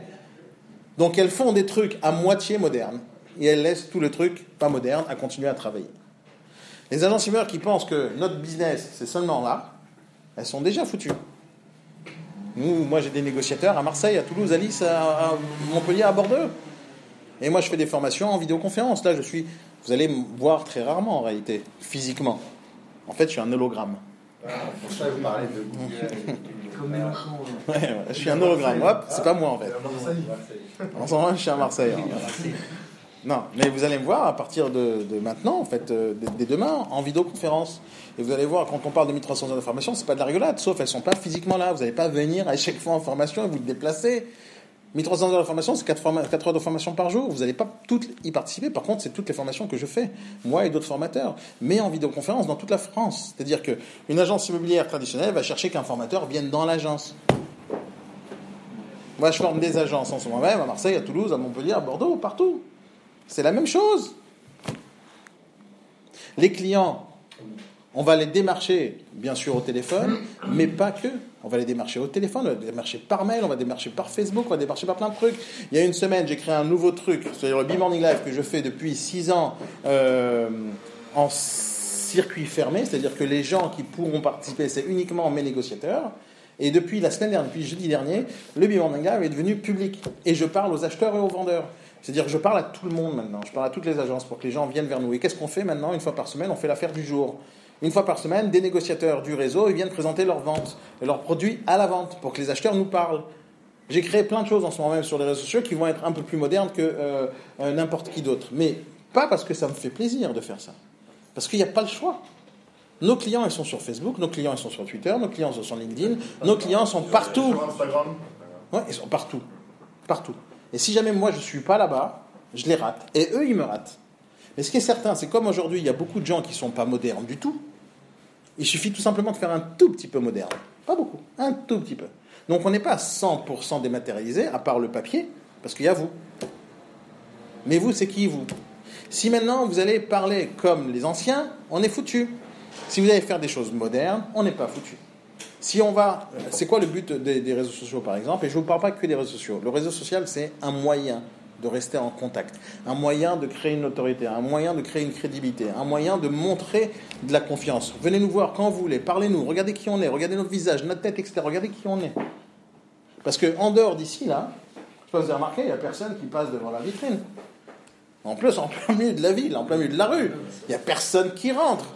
Donc elles font des trucs à moitié modernes et elles laissent tout le truc pas moderne à continuer à travailler. Les agences immobilières qui pensent que notre business, c'est seulement là, elles sont déjà foutues. Nous, moi, j'ai des négociateurs à Marseille, à Toulouse, à Nice, à, à Montpellier, à Bordeaux. Et moi, je fais des formations en vidéoconférence. Là, je suis. Vous allez me voir très rarement en réalité, physiquement. En fait, je suis un hologramme. Ah, Pour ça, vous parlez de Google. Comme Mélenchon. Ouais, je suis un hologramme. Hop, c'est pas moi en fait. En ce moment, je suis à Marseille. hein. Non, mais vous allez me voir à partir de, maintenant, en fait, euh, dès, demain, en vidéoconférence. Et vous allez voir, quand on parle de 1300 heures de formation, c'est pas de la rigolade, sauf elles sont pas physiquement là. Vous n'allez pas venir à chaque fois en formation et vous déplacer. 1300 heures de formation, c'est 4, heures de formation par jour. Vous n'allez pas toutes y participer. Par contre, c'est toutes les formations que je fais, moi et d'autres formateurs. Mais en vidéoconférence dans toute la France. C'est-à-dire qu'une agence immobilière traditionnelle va chercher qu'un formateur vienne dans l'agence. Moi, je forme des agences en ce moment même, à Marseille, à Toulouse, à Montpellier, à Bordeaux, partout. C'est la même chose. Les clients, on va les démarcher, bien sûr, au téléphone, mais pas que. On va les démarcher au téléphone, on va les démarcher par mail, on va les démarcher par Facebook, on va les démarcher par plein de trucs. Il y a une semaine, j'ai créé un nouveau truc, c'est-à-dire le B-Morning Live que je fais depuis 6 ans euh, en circuit fermé, c'est-à-dire que les gens qui pourront participer, c'est uniquement mes négociateurs. Et depuis la semaine dernière, depuis jeudi dernier, le B-Morning Live est devenu public. Et je parle aux acheteurs et aux vendeurs. C'est-à-dire que je parle à tout le monde maintenant, je parle à toutes les agences pour que les gens viennent vers nous. Et qu'est-ce qu'on fait maintenant Une fois par semaine, on fait l'affaire du jour. Une fois par semaine, des négociateurs du réseau ils viennent présenter leurs ventes et leurs produits à la vente pour que les acheteurs nous parlent. J'ai créé plein de choses en ce moment même sur les réseaux sociaux qui vont être un peu plus modernes que euh, euh, n'importe qui d'autre. Mais pas parce que ça me fait plaisir de faire ça. Parce qu'il n'y a pas le choix. Nos clients, ils sont sur Facebook, nos clients, ils sont sur Twitter, nos clients sont sur LinkedIn, nos clients sont partout. Ouais, ils sont partout. Partout. Et si jamais moi je ne suis pas là-bas, je les rate. Et eux, ils me ratent. Mais ce qui est certain, c'est comme aujourd'hui, il y a beaucoup de gens qui ne sont pas modernes du tout. Il suffit tout simplement de faire un tout petit peu moderne. Pas beaucoup, un tout petit peu. Donc on n'est pas 100% dématérialisé, à part le papier, parce qu'il y a vous. Mais vous, c'est qui vous? Si maintenant vous allez parler comme les anciens, on est foutu. Si vous allez faire des choses modernes, on n'est pas foutu. Si on va, c'est quoi le but des, réseaux sociaux par exemple? Et je ne vous parle pas que des réseaux sociaux. Le réseau social, c'est un moyen de rester en contact, un moyen de créer une autorité, un moyen de créer une crédibilité, un moyen de montrer de la confiance. Venez nous voir quand vous voulez, parlez-nous, regardez qui on est, regardez notre visage, notre tête, etc. Regardez qui on est. Parce que en dehors d'ici, là, je vous avez remarqué, il n'y a personne qui passe devant la vitrine. En plus, en plein milieu de la ville, en plein milieu de la rue, il n'y a personne qui rentre.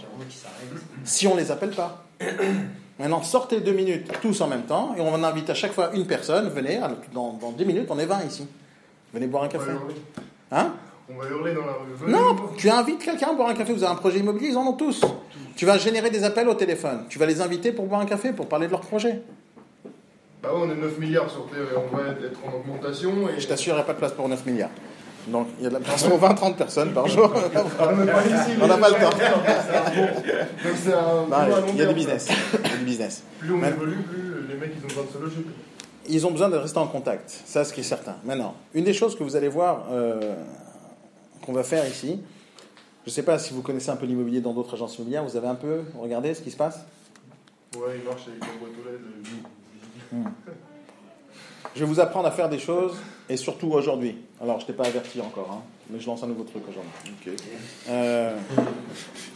Si on ne les appelle pas. Maintenant, sortez deux minutes tous en même temps et on invite à chaque fois une personne. Venez, dans, dans 10 minutes, on est 20 ici. Venez boire un café. Hein? On va hurler dans la rue. Venez Non, tu invites quelqu'un à boire un café. Vous avez un projet immobilier, ils en ont tous. Tu vas générer des appels au téléphone. Tu vas les inviter pour boire un café, pour parler de leur projet. Bah ouais, on est 9 milliards sur Terre et on va être en augmentation. Et Je t'assure, il n'y a pas de place pour 9 milliards. Donc, il y a de la pour 20-30 personnes par jour. (laughs) On n'a pas le temps. Il y a du business. Business. Plus on évolue, plus les mecs ils ont besoin de se loger. Ils ont besoin de rester en contact. Ça, ce qui est certain. Maintenant, une des choses que vous allez voir euh, qu'on va faire ici, je ne sais pas si vous connaissez un peu l'immobilier dans d'autres agences immobilières, vous avez un peu regardé ce qui se passe? Ouais, il marche avec la boîte aux lettres. (laughs) (laughs) Je vais vous apprendre à faire des choses, et surtout aujourd'hui. Alors, je t'ai pas averti encore, hein, mais je lance un nouveau truc aujourd'hui. Euh,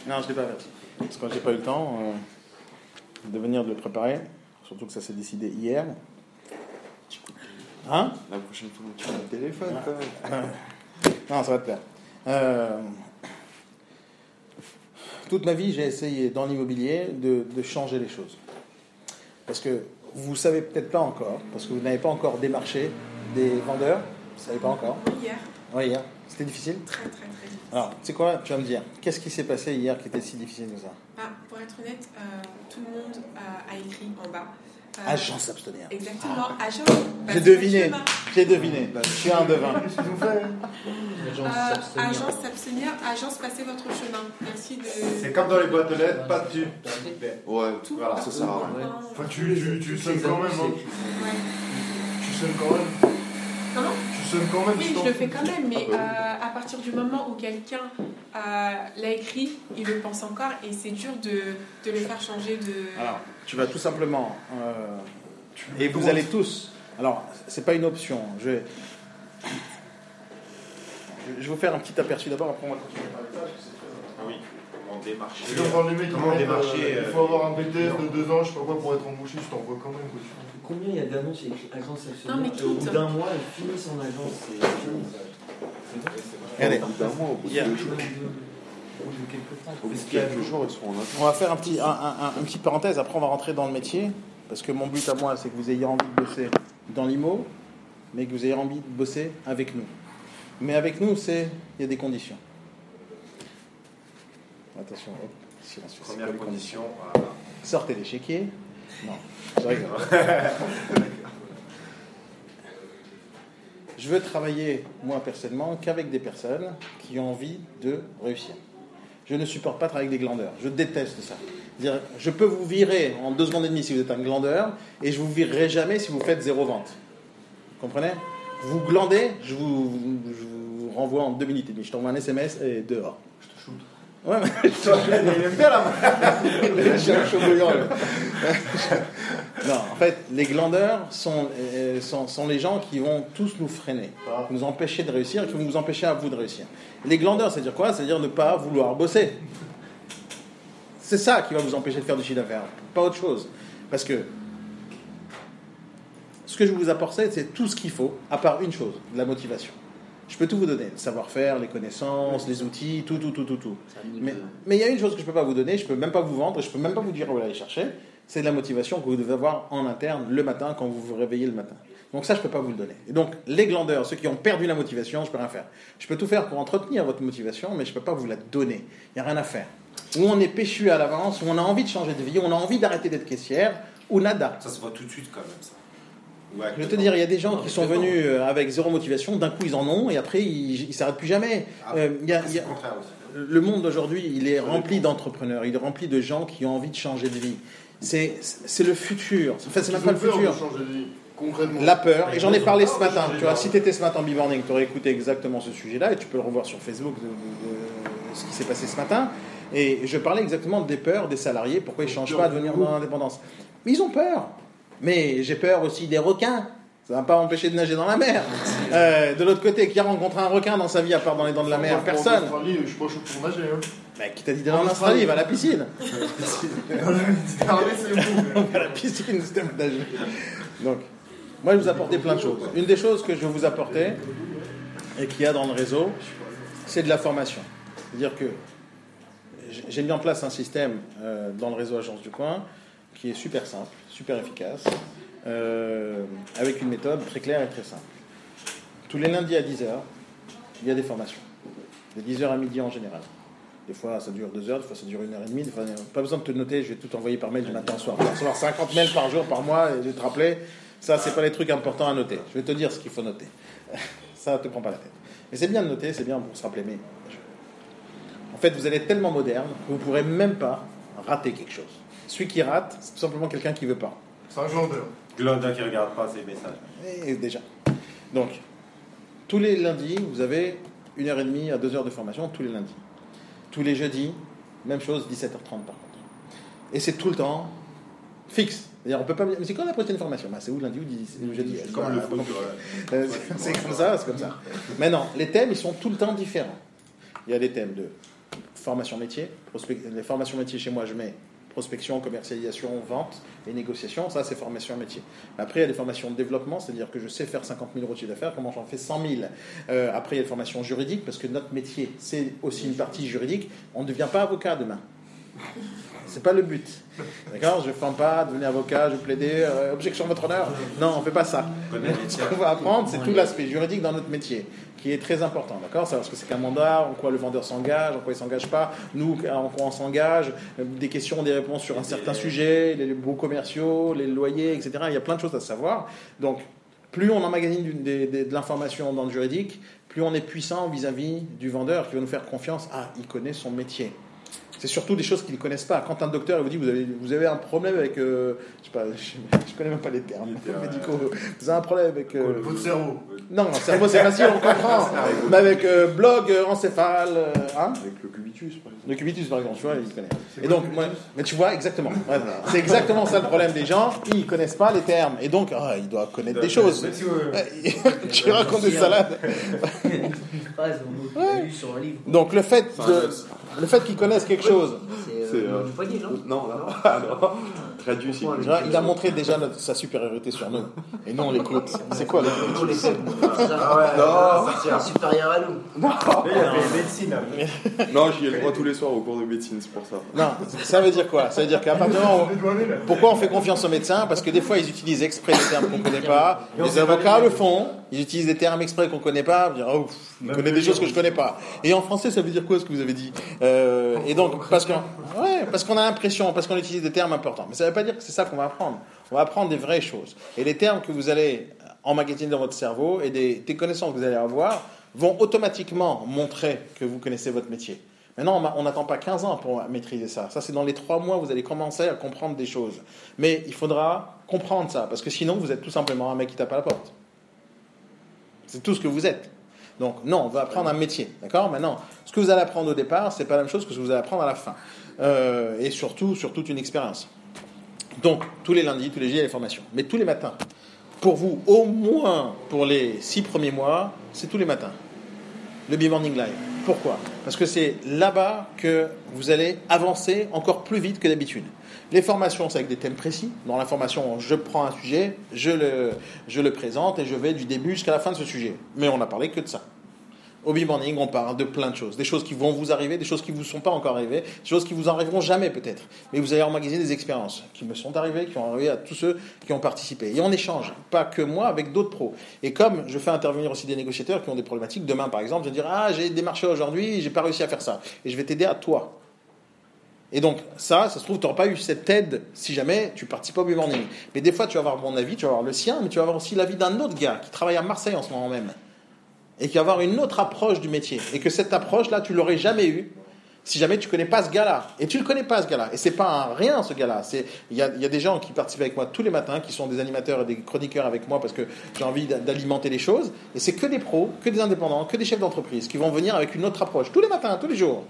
non, je t'ai pas averti. Parce que j'ai pas eu le temps euh, de venir de le préparer. Surtout que ça s'est décidé hier. Hein? La prochaine fois, tu as le téléphone quand même. Non, ça va te plaire. Euh, toute ma vie, j'ai essayé dans l'immobilier de, de changer les choses. Parce que vous ne savez peut-être pas encore, parce que vous n'avez pas encore démarché des vendeurs. Vous ne savez pas encore. Hier, Oui, hier. C'était difficile? Très très très difficile. Alors, tu sais quoi Tu vas me dire, qu'est-ce qui s'est passé hier qui était si difficile que ça? Ah, pour être honnête, euh, tout le monde euh, a écrit en bas. Euh, Agence s'abstenir. Exactement, agence. J'ai Parce deviné. J'ai deviné. Je suis un devin. Euh, agence s'abstenir, agence passer votre chemin. Merci de. C'est comme dans les boîtes aux lettres, pas dessus. Ouais, Tout voilà, ça sert à rien. Enfin, tu, tu, tu sonnes quand même. Hein. Ouais. Tu sonnes quand même. Comment? Tu sonnes quand même. Oui, tu je le fais quand même, mais Ah bah euh, à partir du moment où quelqu'un euh, l'a écrit, il le pense encore et c'est dur de, de le faire changer de. Alors, tu vas tout simplement. euh, et vous allez tous. Alors, c'est pas une option. Je vais, je vais vous faire un petit aperçu d'abord, après on va continuer ça, parce que c'est très important. Ah oui, comment démarcher. Les euh, Il faut avoir un BTS de 2 ans, je sais pas quoi, pour être embauché, je t'envoie quand même. Quoi. Combien il y a d'annonces agence actionnaire Non, mais et au bout d'un mois, elle finit son agence. C'est. Regardez, Au bout d'un mois, au bout de quelques jours, ils seront en on va faire un petit, un, un- un- une petite parenthèse, après on va rentrer dans le métier. Parce que mon but à moi, c'est que vous ayez envie de bosser dans l'IMO, mais que vous ayez envie de bosser avec nous. Mais avec nous, c'est il y a des conditions. Attention, hop, silence. Première les condition, Sortez l'échiquier. Non, je rigole. (laughs) Je veux travailler, moi personnellement, qu'avec des personnes qui ont envie de réussir. Je ne supporte pas travailler avec des glandeurs. Je déteste ça. C'est-à-dire, Je peux vous virer en deux secondes et demie si vous êtes un glandeur, et je vous virerai jamais si vous faites zéro vente. Vous comprenez? Vous glandez, je vous, je vous renvoie en deux minutes et demie. Je t'envoie un SMS et dehors. Je te shoot. Ouais, mais (laughs) Il aime bien la je suis un. (laughs) Non, en fait, les glandeurs sont, euh, sont, sont les gens qui vont tous nous freiner, nous empêcher de réussir et qui vont vous empêcher à vous de réussir. Les glandeurs, c'est-à-dire quoi? C'est-à-dire ne pas vouloir bosser. C'est ça qui va vous empêcher de faire du chiffre d'affaires, pas autre chose. Parce que ce que je vous apporte, c'est tout ce qu'il faut, à part une chose, la motivation. Je peux tout vous donner, le savoir-faire, les connaissances, les outils, tout, tout, tout, tout, tout. Mais il y a une chose que je ne peux pas vous donner, je ne peux même pas vous vendre, je ne peux même pas vous dire où aller chercher, c'est la motivation que vous devez avoir en interne le matin quand vous vous réveillez le matin. Donc ça, je ne peux pas vous le donner. Et donc, les glandeurs, ceux qui ont perdu la motivation, je ne peux rien faire. Je peux tout faire pour entretenir votre motivation, mais je ne peux pas vous la donner. Il n'y a rien à faire. Où on est péchu à l'avance, où on a envie de changer de vie, où on a envie d'arrêter d'être caissière, ou nada. Ça se voit tout de suite quand même, ça. Je vais te dire, il y a des gens qui sont venus euh, avec zéro motivation, d'un coup ils en ont, et après ils ne s'arrêtent plus jamais. Euh, il y a- il y a- le monde d'aujourd'hui, il est rempli d'entrepreneurs, il est rempli de gens qui ont envie de changer de vie. C'est c'est le futur. Enfin, c'est même pas le futur. de changer de vie, concrètement. La peur, et j'en ai parlé ce matin. Tu vois, si tu étais ce matin en B-Morning, tu aurais écouté exactement ce sujet-là, et tu peux le revoir sur Facebook, de- de- de ce qui s'est passé ce matin. Et je parlais exactement des peurs des salariés, pourquoi ils ne changent pas à devenir dans l'indépendance. Mais ils ont peur. Mais j'ai peur aussi des requins. Ça ne va pas empêcher de nager dans la mer. Euh, de l'autre côté, qui a rencontré un requin dans sa vie à part dans les dents de la mer? En Personne. Australie, je suis pas chaud pour nager. Hein. Mais qui t'a dit d'aller en Australie Va à la piscine. À la piscine, c'était nager. Donc, moi, je vous apporter plein de choses. Une des choses que je vais vous apporter, et qu'il y a dans le réseau, c'est de la formation. C'est-à-dire que j'ai- j'ai mis en place un système euh, dans le réseau Agence du Coin qui est super simple, super efficace, euh, avec une méthode très claire et très simple. Tous les lundis à 10h, il y a des formations. De 10h à midi en général. Des fois, ça dure 2 heures, des fois, ça dure 1 heure et demie. Pas besoin de te noter, je vais tout envoyer par mail du matin au soir. Tu recevoir 50 mails par jour, par mois, et je vais te rappeler. Ça, c'est pas les trucs importants à noter. Je vais te dire ce qu'il faut noter. (laughs) Ça ne te prend pas la tête. Mais c'est bien de noter, c'est bien pour se rappeler. Mais en fait, vous allez être tellement moderne que vous ne pourrez même pas rater quelque chose. Celui qui rate, c'est tout simplement quelqu'un qui ne veut pas. C'est un glandeur. Glanda qui regarde pas ses messages. Et déjà. Donc, tous les lundis, vous avez une heure et demie à deux heures de formation, tous les lundis. Tous les jeudis, même chose, 17h30 par contre. Et c'est tout le temps fixe. C'est-à-dire, on peut pas mais c'est quand la prochaine formation? Bah, C'est où lundi ou jeudi? C'est comme le foot, (laughs) Euh, c'est- comme ça, c'est comme ça. Mais non, les thèmes, ils sont tout le temps différents. Il y a des thèmes de formation métier. prospect- Les formations métiers chez moi, je mets prospection, commercialisation, vente et négociation. Ça, c'est formation métier. Après, il y a des formations de développement, c'est-à-dire que je sais faire 50 000 euros de chiffre d'affaires, comment j'en fais 100 000. Euh, après, il y a des formations juridiques, parce que notre métier, c'est aussi une partie juridique. On ne devient pas avocat demain. C'est pas le but. D'accord Je ne forme pas, devenir avocat, je vais plaider, euh, objection votre honneur. Non, on ne fait pas ça. Ce qu'on va apprendre, c'est tout l'aspect juridique dans notre métier, qui est très important. D'accord? Savoir ce que c'est qu'un mandat, en quoi le vendeur s'engage, en quoi il ne s'engage pas, nous, en quoi on s'engage, euh, des questions, des réponses sur un certain sujet, les baux commerciaux, les loyers, etc. Il y a plein de choses à savoir. Donc, plus on emmagasine de l'information dans le juridique, plus on est puissant vis-à-vis du vendeur qui va nous faire confiance. Ah, il connaît son métier. C'est surtout des choses qu'ils ne connaissent pas. Quand un docteur vous dit vous avez, vous avez un problème avec. euh, je sais pas, (laughs) je, je connais même pas les termes médicaux. Vous avez un problème avec. euh, Votre cerveau. non, le cerveau c'est facile, on comprend. (laughs) Mais avec euh, blog, euh, encéphale, euh, hein Avec le cubitus, par exemple. le cubitus par exemple, tu vois, il connaît. Et donc, moi, mais tu vois, exactement. (laughs) Ouais, c'est exactement ça le problème des gens. Ils connaissent pas les termes. Et donc, ah, ils doivent connaître des choses. Tu racontes des salades. Une phrase, un mot Ouais. lu sur un livre. Donc le fait, de, le fait qu'ils connaissent quelque chose, C'est, euh, c'est. le euh, du poignet, non Non, non, ah, non. Traduit, c'est. Il a montré déjà notre- sa supériorité sur nous. Et nous, on l'écoute. (laughs) C'est quoi l'écoute Nous, les. Ah Non. ça tient. Supérieur à nous. Là, il y avait médecine. Non, j'y ai le droit tous les soirs au cours de médecine, c'est pour ça. Non, ça veut dire quoi? Ça veut dire qu'à partir du moment où- Pourquoi on fait confiance aux médecins? Parce que des fois, ils utilisent exprès des termes qu'on ne connaît pas. Les avocats le font. Ils utilisent des termes exprès qu'on ne connaît pas. Dire, oh, pff, il connaît des choses que je ne connais pas. Et en français, ça veut dire quoi ce que vous avez dit Euh, Et donc, parce qu'on ouais, parce qu'on a l'impression, parce qu'on utilise des termes importants. Mais ça ne veut pas dire que c'est ça qu'on va apprendre. On va apprendre des vraies choses. Et les termes que vous allez emmagasiner dans votre cerveau et des, des connaissances que vous allez avoir vont automatiquement montrer que vous connaissez votre métier. Maintenant, on n'attend pas 15 ans pour maîtriser ça. Ça, c'est dans les 3 mois, vous allez commencer à comprendre des choses. Mais il faudra comprendre ça, parce que sinon, vous êtes tout simplement un mec qui tape à la porte. C'est tout ce que vous êtes. Donc, non, on va apprendre un métier. D'accord? Maintenant, ce que vous allez apprendre au départ, c'est pas la même chose que ce que vous allez apprendre à la fin. Euh, et surtout, sur toute une expérience. Donc, tous les lundis, tous les jeudis, il y a les formations. Mais tous les matins. Pour vous, au moins pour les 6 premiers mois, c'est tous les matins. Le B-Morning Live. Pourquoi? Parce que c'est là-bas que vous allez avancer encore plus vite que d'habitude. Les formations, c'est avec des thèmes précis. Dans la formation, je prends un sujet, je le, je le présente et je vais du début jusqu'à la fin de ce sujet. Mais on n'a parlé que de ça. Au B-Morning, on parle de plein de choses. Des choses qui vont vous arriver, des choses qui ne vous sont pas encore arrivées, des choses qui vous arriveront jamais peut-être. Mais vous allez emmagasiner des expériences qui me sont arrivées, qui ont arrivé à tous ceux qui ont participé. Et on échange, pas que moi, avec d'autres pros. Et comme je fais intervenir aussi des négociateurs qui ont des problématiques, demain par exemple, je vais dire Ah, j'ai démarché aujourd'hui, j'ai pas réussi à faire ça. Et je vais t'aider à toi. Et donc, ça, ça se trouve, tu n'auras pas eu cette aide si jamais tu participes au B-Morning. Mais des fois, tu vas avoir mon avis, tu vas avoir le sien, mais tu vas avoir aussi l'avis d'un autre gars qui travaille à Marseille en ce moment même. Et qui va avoir une autre approche du métier. Et que cette approche-là, tu l'aurais jamais eue si jamais tu connais pas ce gars-là. Et tu le connais pas, ce gars-là. Et c'est pas un rien, ce gars-là. Il y a, y a des gens qui participent avec moi tous les matins, qui sont des animateurs et des chroniqueurs avec moi parce que j'ai envie d'a- d'alimenter les choses. Et c'est que des pros, que des indépendants, que des chefs d'entreprise qui vont venir avec une autre approche tous les matins, tous les jours.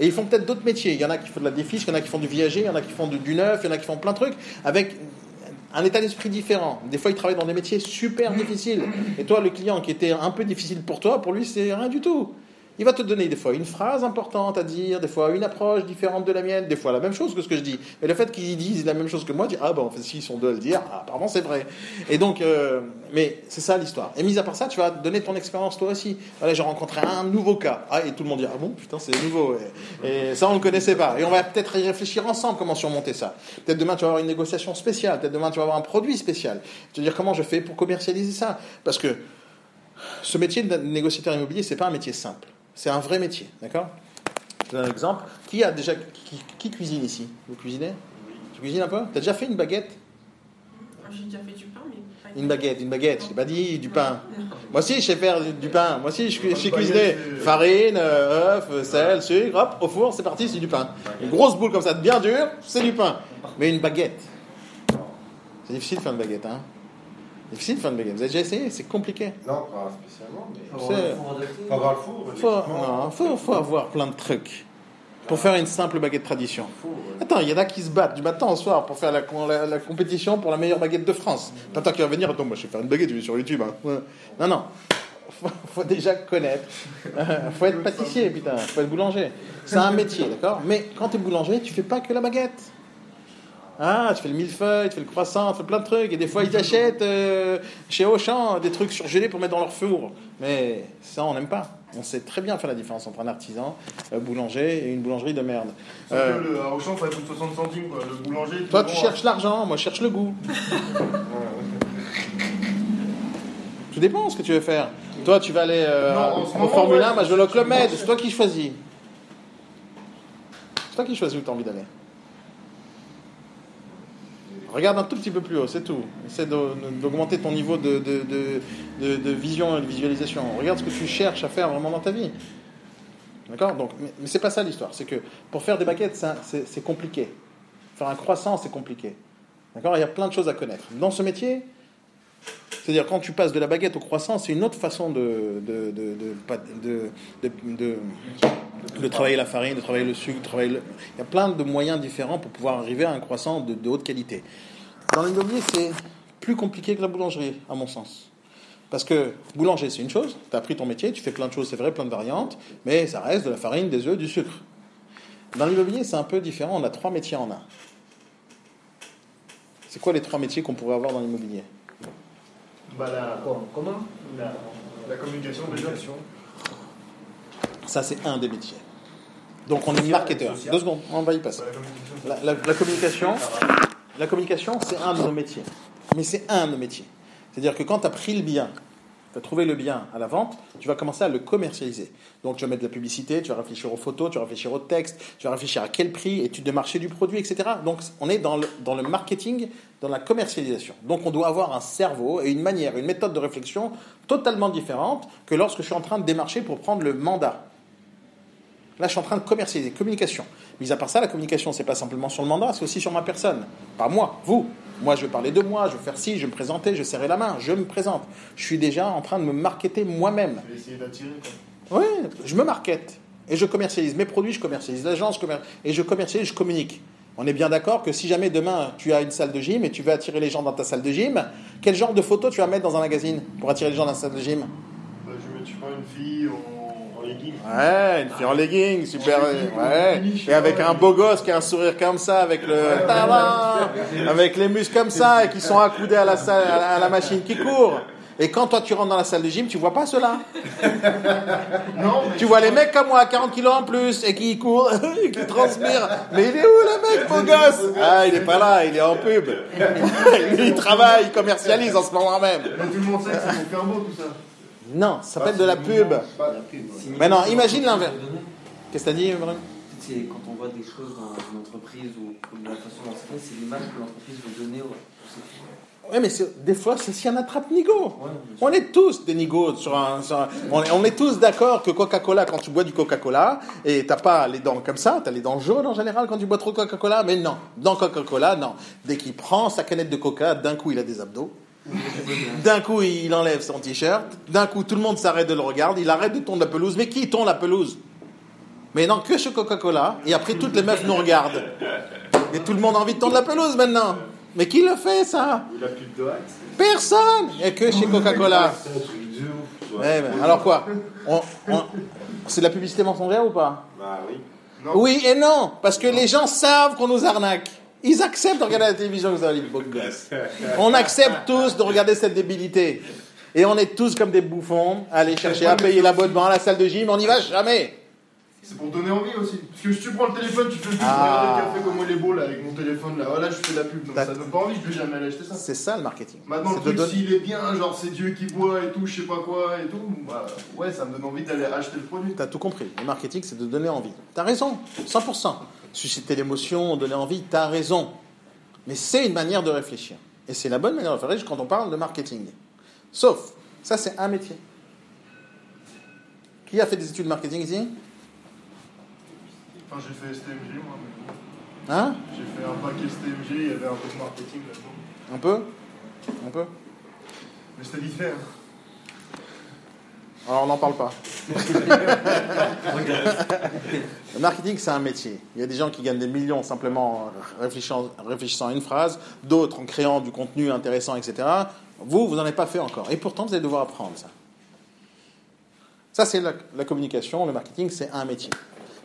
Et ils font peut-être d'autres métiers. Il y en a qui font de la défiche, il y en a qui font du viager, il y en a qui font du, du neuf, il y en a qui font plein de trucs avec un état d'esprit différent. Des fois, ils travaillent dans des métiers super difficiles. Et toi, le client qui était un peu difficile pour toi, pour lui, c'est rien du tout. Il va te donner des fois une phrase importante à dire, des fois une approche différente de la mienne, des fois la même chose que ce que je dis. Mais le fait qu'ils disent la même chose que moi, dis ah ben en fait s'ils sont deux à le dire, ah, apparemment c'est vrai. Et donc, euh, mais c'est ça l'histoire. Et mis à part ça, tu vas donner ton expérience toi aussi. Voilà, j'ai rencontré un nouveau cas. Ah et tout le monde dit ah bon putain c'est nouveau. Et, et ça on ne connaissait pas. Et on va peut-être y réfléchir ensemble comment surmonter ça. Peut-être demain tu vas avoir une négociation spéciale. Peut-être demain tu vas avoir un produit spécial. Te dire comment je fais pour commercialiser ça? Parce que ce métier de négociateur immobilier, c'est pas un métier simple. C'est un vrai métier, d'accord Je te donne un exemple. Qui a déjà qui, qui cuisine ici? Vous cuisinez? Tu cuisines un peu? T'as déjà fait une baguette? J'ai déjà fait du pain, mais pas Une baguette, une baguette. Je t'ai pas dit du pain. (laughs) Moi aussi, je sais faire du, du pain. Moi aussi, je, je sais cuisiner farine, euh, œuf, sel, sucre. Hop, au four, c'est parti, c'est du pain. Une grosse boule comme ça, bien dure, c'est du pain. Mais une baguette, c'est difficile de faire une baguette, hein Difficile de faire une baguette. Vous avez déjà essayé? C'est compliqué. Non, pas spécialement, mais. Faut avoir le four. Faut avoir le four. Faut, effectivement. non, faut, faut avoir plein de trucs pour faire une simple baguette tradition. Ouais. Attends, il y en a qui se battent du matin au soir pour faire la, la- la compétition pour la meilleure baguette de France. Pas toi qui va venir, attends, moi je vais faire une baguette, je vais sur YouTube. hein. Ouais. Non, non. Faut, faut déjà connaître. (laughs) Euh, faut être pâtissier, putain. Faut être boulanger. C'est un métier, d'accord? Mais quand tu es boulanger, tu fais pas que la baguette. Ah, tu fais le millefeuille, tu fais le croissant, tu fais plein de trucs. Et des fois, ils t'achètent euh, chez Auchan des trucs surgelés pour mettre dans leur four. Mais ça, on n'aime pas. On sait très bien faire la différence entre un artisan, un boulanger et une boulangerie de merde. Euh, que le, à Auchan, ça coûte 60 centimes, quoi. Le boulanger. toi, bon, tu cherches l'argent, moi, je cherche le goût. Tout dépend ce que tu veux faire. Toi, tu vas aller euh, Non, en Formule ouais, 1, moi, je vais au Club Med. C'est toi qui choisis. C'est toi qui choisis où tu as envie d'aller. Regarde un tout petit peu plus haut, c'est tout. Essaie d'augmenter ton niveau de, de, de- vision et de visualisation. Regarde ce que tu cherches à faire vraiment dans ta vie. D'accord? Donc, Mais, mais c'est pas ça l'histoire. C'est que pour faire des baguettes, c'est compliqué. Faire un croissant, c'est compliqué. D'accord? Il y a plein de choses à connaître. Dans ce métier, c'est-à-dire, quand tu passes de la baguette au croissant, c'est une autre façon de, de, travailler la farine, de travailler le sucre. travailler le- Il y a plein de moyens différents pour pouvoir arriver à un croissant de haute qualité. Dans l'immobilier, c'est plus compliqué que la boulangerie, à mon sens. Parce que boulanger, c'est une chose, tu as appris ton métier, tu fais plein de choses, c'est vrai, plein de variantes, mais ça reste de la farine, des œufs, du sucre. Dans l'immobilier, c'est un peu différent. On a trois métiers en un. C'est quoi les trois métiers qu'on pourrait avoir dans l'immobilier? Bah, la, Quoi, commun la, la communication, déjà. Ça, c'est un des métiers. Donc, on est marketeur. Deux secondes, on va y passer. La communication. La, la- la communication, la communication, c'est un de nos métiers. Mais c'est un de nos métiers. C'est-à-dire que quand tu as pris le bien, tu as trouvé le bien à la vente, tu vas commencer à le commercialiser. Donc tu vas mettre de la publicité, tu vas réfléchir aux photos, tu vas réfléchir au texte, tu vas réfléchir à quel prix, étude de marché du produit, etc. Donc on est dans le, dans le marketing, dans la commercialisation. Donc on doit avoir un cerveau et une manière, une méthode de réflexion totalement différente que lorsque je suis en train de démarcher pour prendre le mandat. Là, je suis en train de commercialiser, communication. Mis à part ça, la communication, c'est pas simplement sur le mandat, c'est aussi sur ma personne. Pas moi, vous. Moi, je vais parler de moi, je vais faire ci, je vais me présenter, je vais serrer la main, je me présente. Je suis déjà en train de me marketer moi-même. Essayer d'attirer. Oui, je me markete. Et je commercialise mes produits, je commercialise l'agence, commer- et je commercialise, je communique. On est bien d'accord que si jamais demain tu as une salle de gym et tu veux attirer les gens dans ta salle de gym, quel genre de photo tu vas mettre dans un magazine pour attirer les gens dans la salle de gym? Bah, je vais pas, une fille legging. Ouais, une fille en legging, super. Ouais. Et avec un beau gosse qui a un sourire comme ça, avec le. Avec les muscles comme ça, et qui sont accoudés à la, salle, à la- machine qui court. Et quand toi tu rentres dans la salle de gym, tu vois pas cela. Non, Tu vois les mecs comme moi, 40 kilos en plus, et qui courent, (laughs) et qui transpirent. Mais il est où le mec, beau gosse? Ah, il est pas là, il est en pub. (laughs) Il travaille, il commercialise en ce moment même. Tout le monde sait que c'est beau tout ça. Non, ça s'appelle de la pub. Mais non, imagine l'inverse. Qu'est-ce que t'as dit, Bruno C'est quand on voit des choses dans une entreprise ou la façon dont c'est fait, c'est l'image que l'entreprise veut donner aux. Ouais, mais des fois, c'est si un attrape-nigo. Ouais. On est tous des nigauds sur un. sur un- on, est, on est tous d'accord que Coca-Cola, quand tu bois du Coca-Cola, et t'as pas les dents comme ça, t'as les dents jaunes en général quand tu bois trop Coca-Cola, mais non. Dans Coca-Cola, non. Dès qu'il prend sa canette de Coca, d'un coup, il a des abdos. (laughs) D'un coup, il enlève son t-shirt. D'un coup, tout le monde s'arrête de le regarder. Il arrête de tondre la pelouse. Mais qui tond la pelouse? Mais non, que chez Coca-Cola. Et après, toutes les meufs nous regardent. Et tout le monde a envie de tondre la pelouse maintenant. Mais qui le fait, ça? De. Personne a que chez Coca-Cola. Ouais, mais alors quoi? On- on- C'est de la publicité mensongère ou pas? Bah oui. Non. Oui et non, parce que les gens savent qu'on nous arnaque. Ils acceptent de regarder la télévision, avez les beaux gosses. On accepte tous de regarder cette débilité. Et on est tous comme des bouffons à aller chercher à payer l'abonnement à la salle de gym, on n'y va jamais. C'est pour donner envie aussi. Parce que si tu prends le téléphone, tu fais pub, Ah. regarde le café comme il est beau là avec mon téléphone là. Voilà, je fais la pub. Donc ça donne pas envie, je vais jamais aller acheter ça. C'est ça le marketing. Maintenant, le de truc, donner- s'il est bien, genre c'est Dieu qui boit et tout, je sais pas quoi et tout, bah ouais, ça me donne envie d'aller acheter le produit. T'as tout compris. Le marketing, c'est de donner envie. T'as raison, 100%. Susciter l'émotion, donner envie, t'as raison. Mais c'est une manière de réfléchir. Et c'est la bonne manière de réfléchir quand on parle de marketing. Sauf, ça c'est un métier. Qui a fait des études de marketing ici? Enfin, j'ai fait STMG moi, mais. Hein? J'ai fait un bac STMG, il y avait un peu de marketing là-dedans. Un peu? Un peu? Mais c'était différent. Alors on n'en parle pas. (laughs) Le marketing, c'est un métier. Il y a des gens qui gagnent des millions simplement en réfléchissant, réfléchissant à une phrase, d'autres en créant du contenu intéressant, etc. Vous, vous n'en avez pas fait encore. Et pourtant, vous allez devoir apprendre ça. Ça, c'est la, la communication, le marketing, c'est un métier.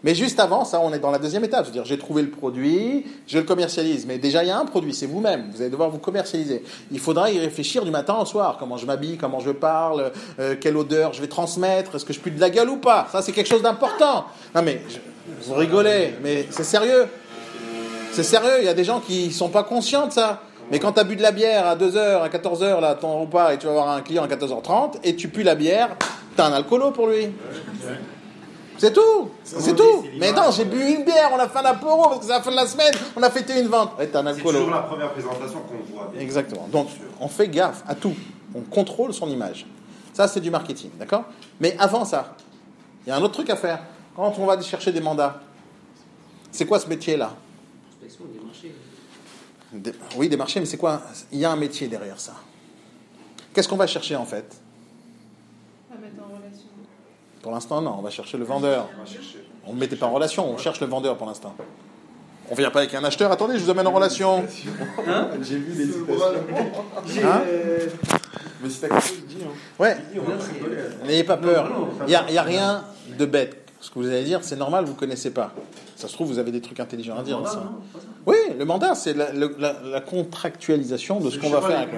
Mais juste avant, ça, on est dans la deuxième étape. C'est-à-dire, j'ai trouvé le produit, je le commercialise. Mais déjà, il y a un produit, c'est vous-même. Vous allez devoir vous commercialiser. Il faudra y réfléchir du matin au soir. Comment je m'habille, comment je parle, euh, quelle odeur je vais transmettre, est-ce que je pue de la gueule ou pas? Ça, c'est quelque chose d'important. Non, mais vous rigolez, mais c'est sérieux. C'est sérieux, il y a des gens qui sont pas conscients de ça. Mais quand tu as bu de la bière à 2h, à 14h, là, ton repas, et tu vas avoir un client à 14h30, et tu pues la bière, t'as un alcoolo pour lui. C'est tout, c'est tout. Mais non, j'ai bu une bière, on a fait un apéro parce que c'est la fin de la semaine, on a fêté une vente. Ouais, t'as un C'est toujours la première présentation qu'on voit. bien. Exactement. Donc, on fait gaffe à tout. On contrôle son image. Ça, c'est du marketing, d'accord? Mais avant ça, il y a un autre truc à faire. Quand on va chercher des mandats, c'est quoi ce métier-là? Prospection des marchés. Des- Oui, des marchés, mais c'est quoi? Il y a un métier derrière ça. Qu'est-ce qu'on va chercher en fait À mettre en relation. Pour l'instant, non, on va chercher le vendeur. On ne mettait pas en relation, on cherche le vendeur pour l'instant. On vient pas avec un acheteur, attendez, je vous amène en relation. J'ai vu les Hein Mais si t'as quelque chose, dis. Hein. Ouais, rigoler. n'ayez pas peur. Il n'y a, il y a rien de bête. Ce que vous allez dire, c'est normal, vous ne connaissez pas. Ça se trouve, vous avez des trucs intelligents à dire. Mandat, ça. non, pas ça. Oui, le mandat, c'est la, le- la- la contractualisation de ce qu'on va faire avec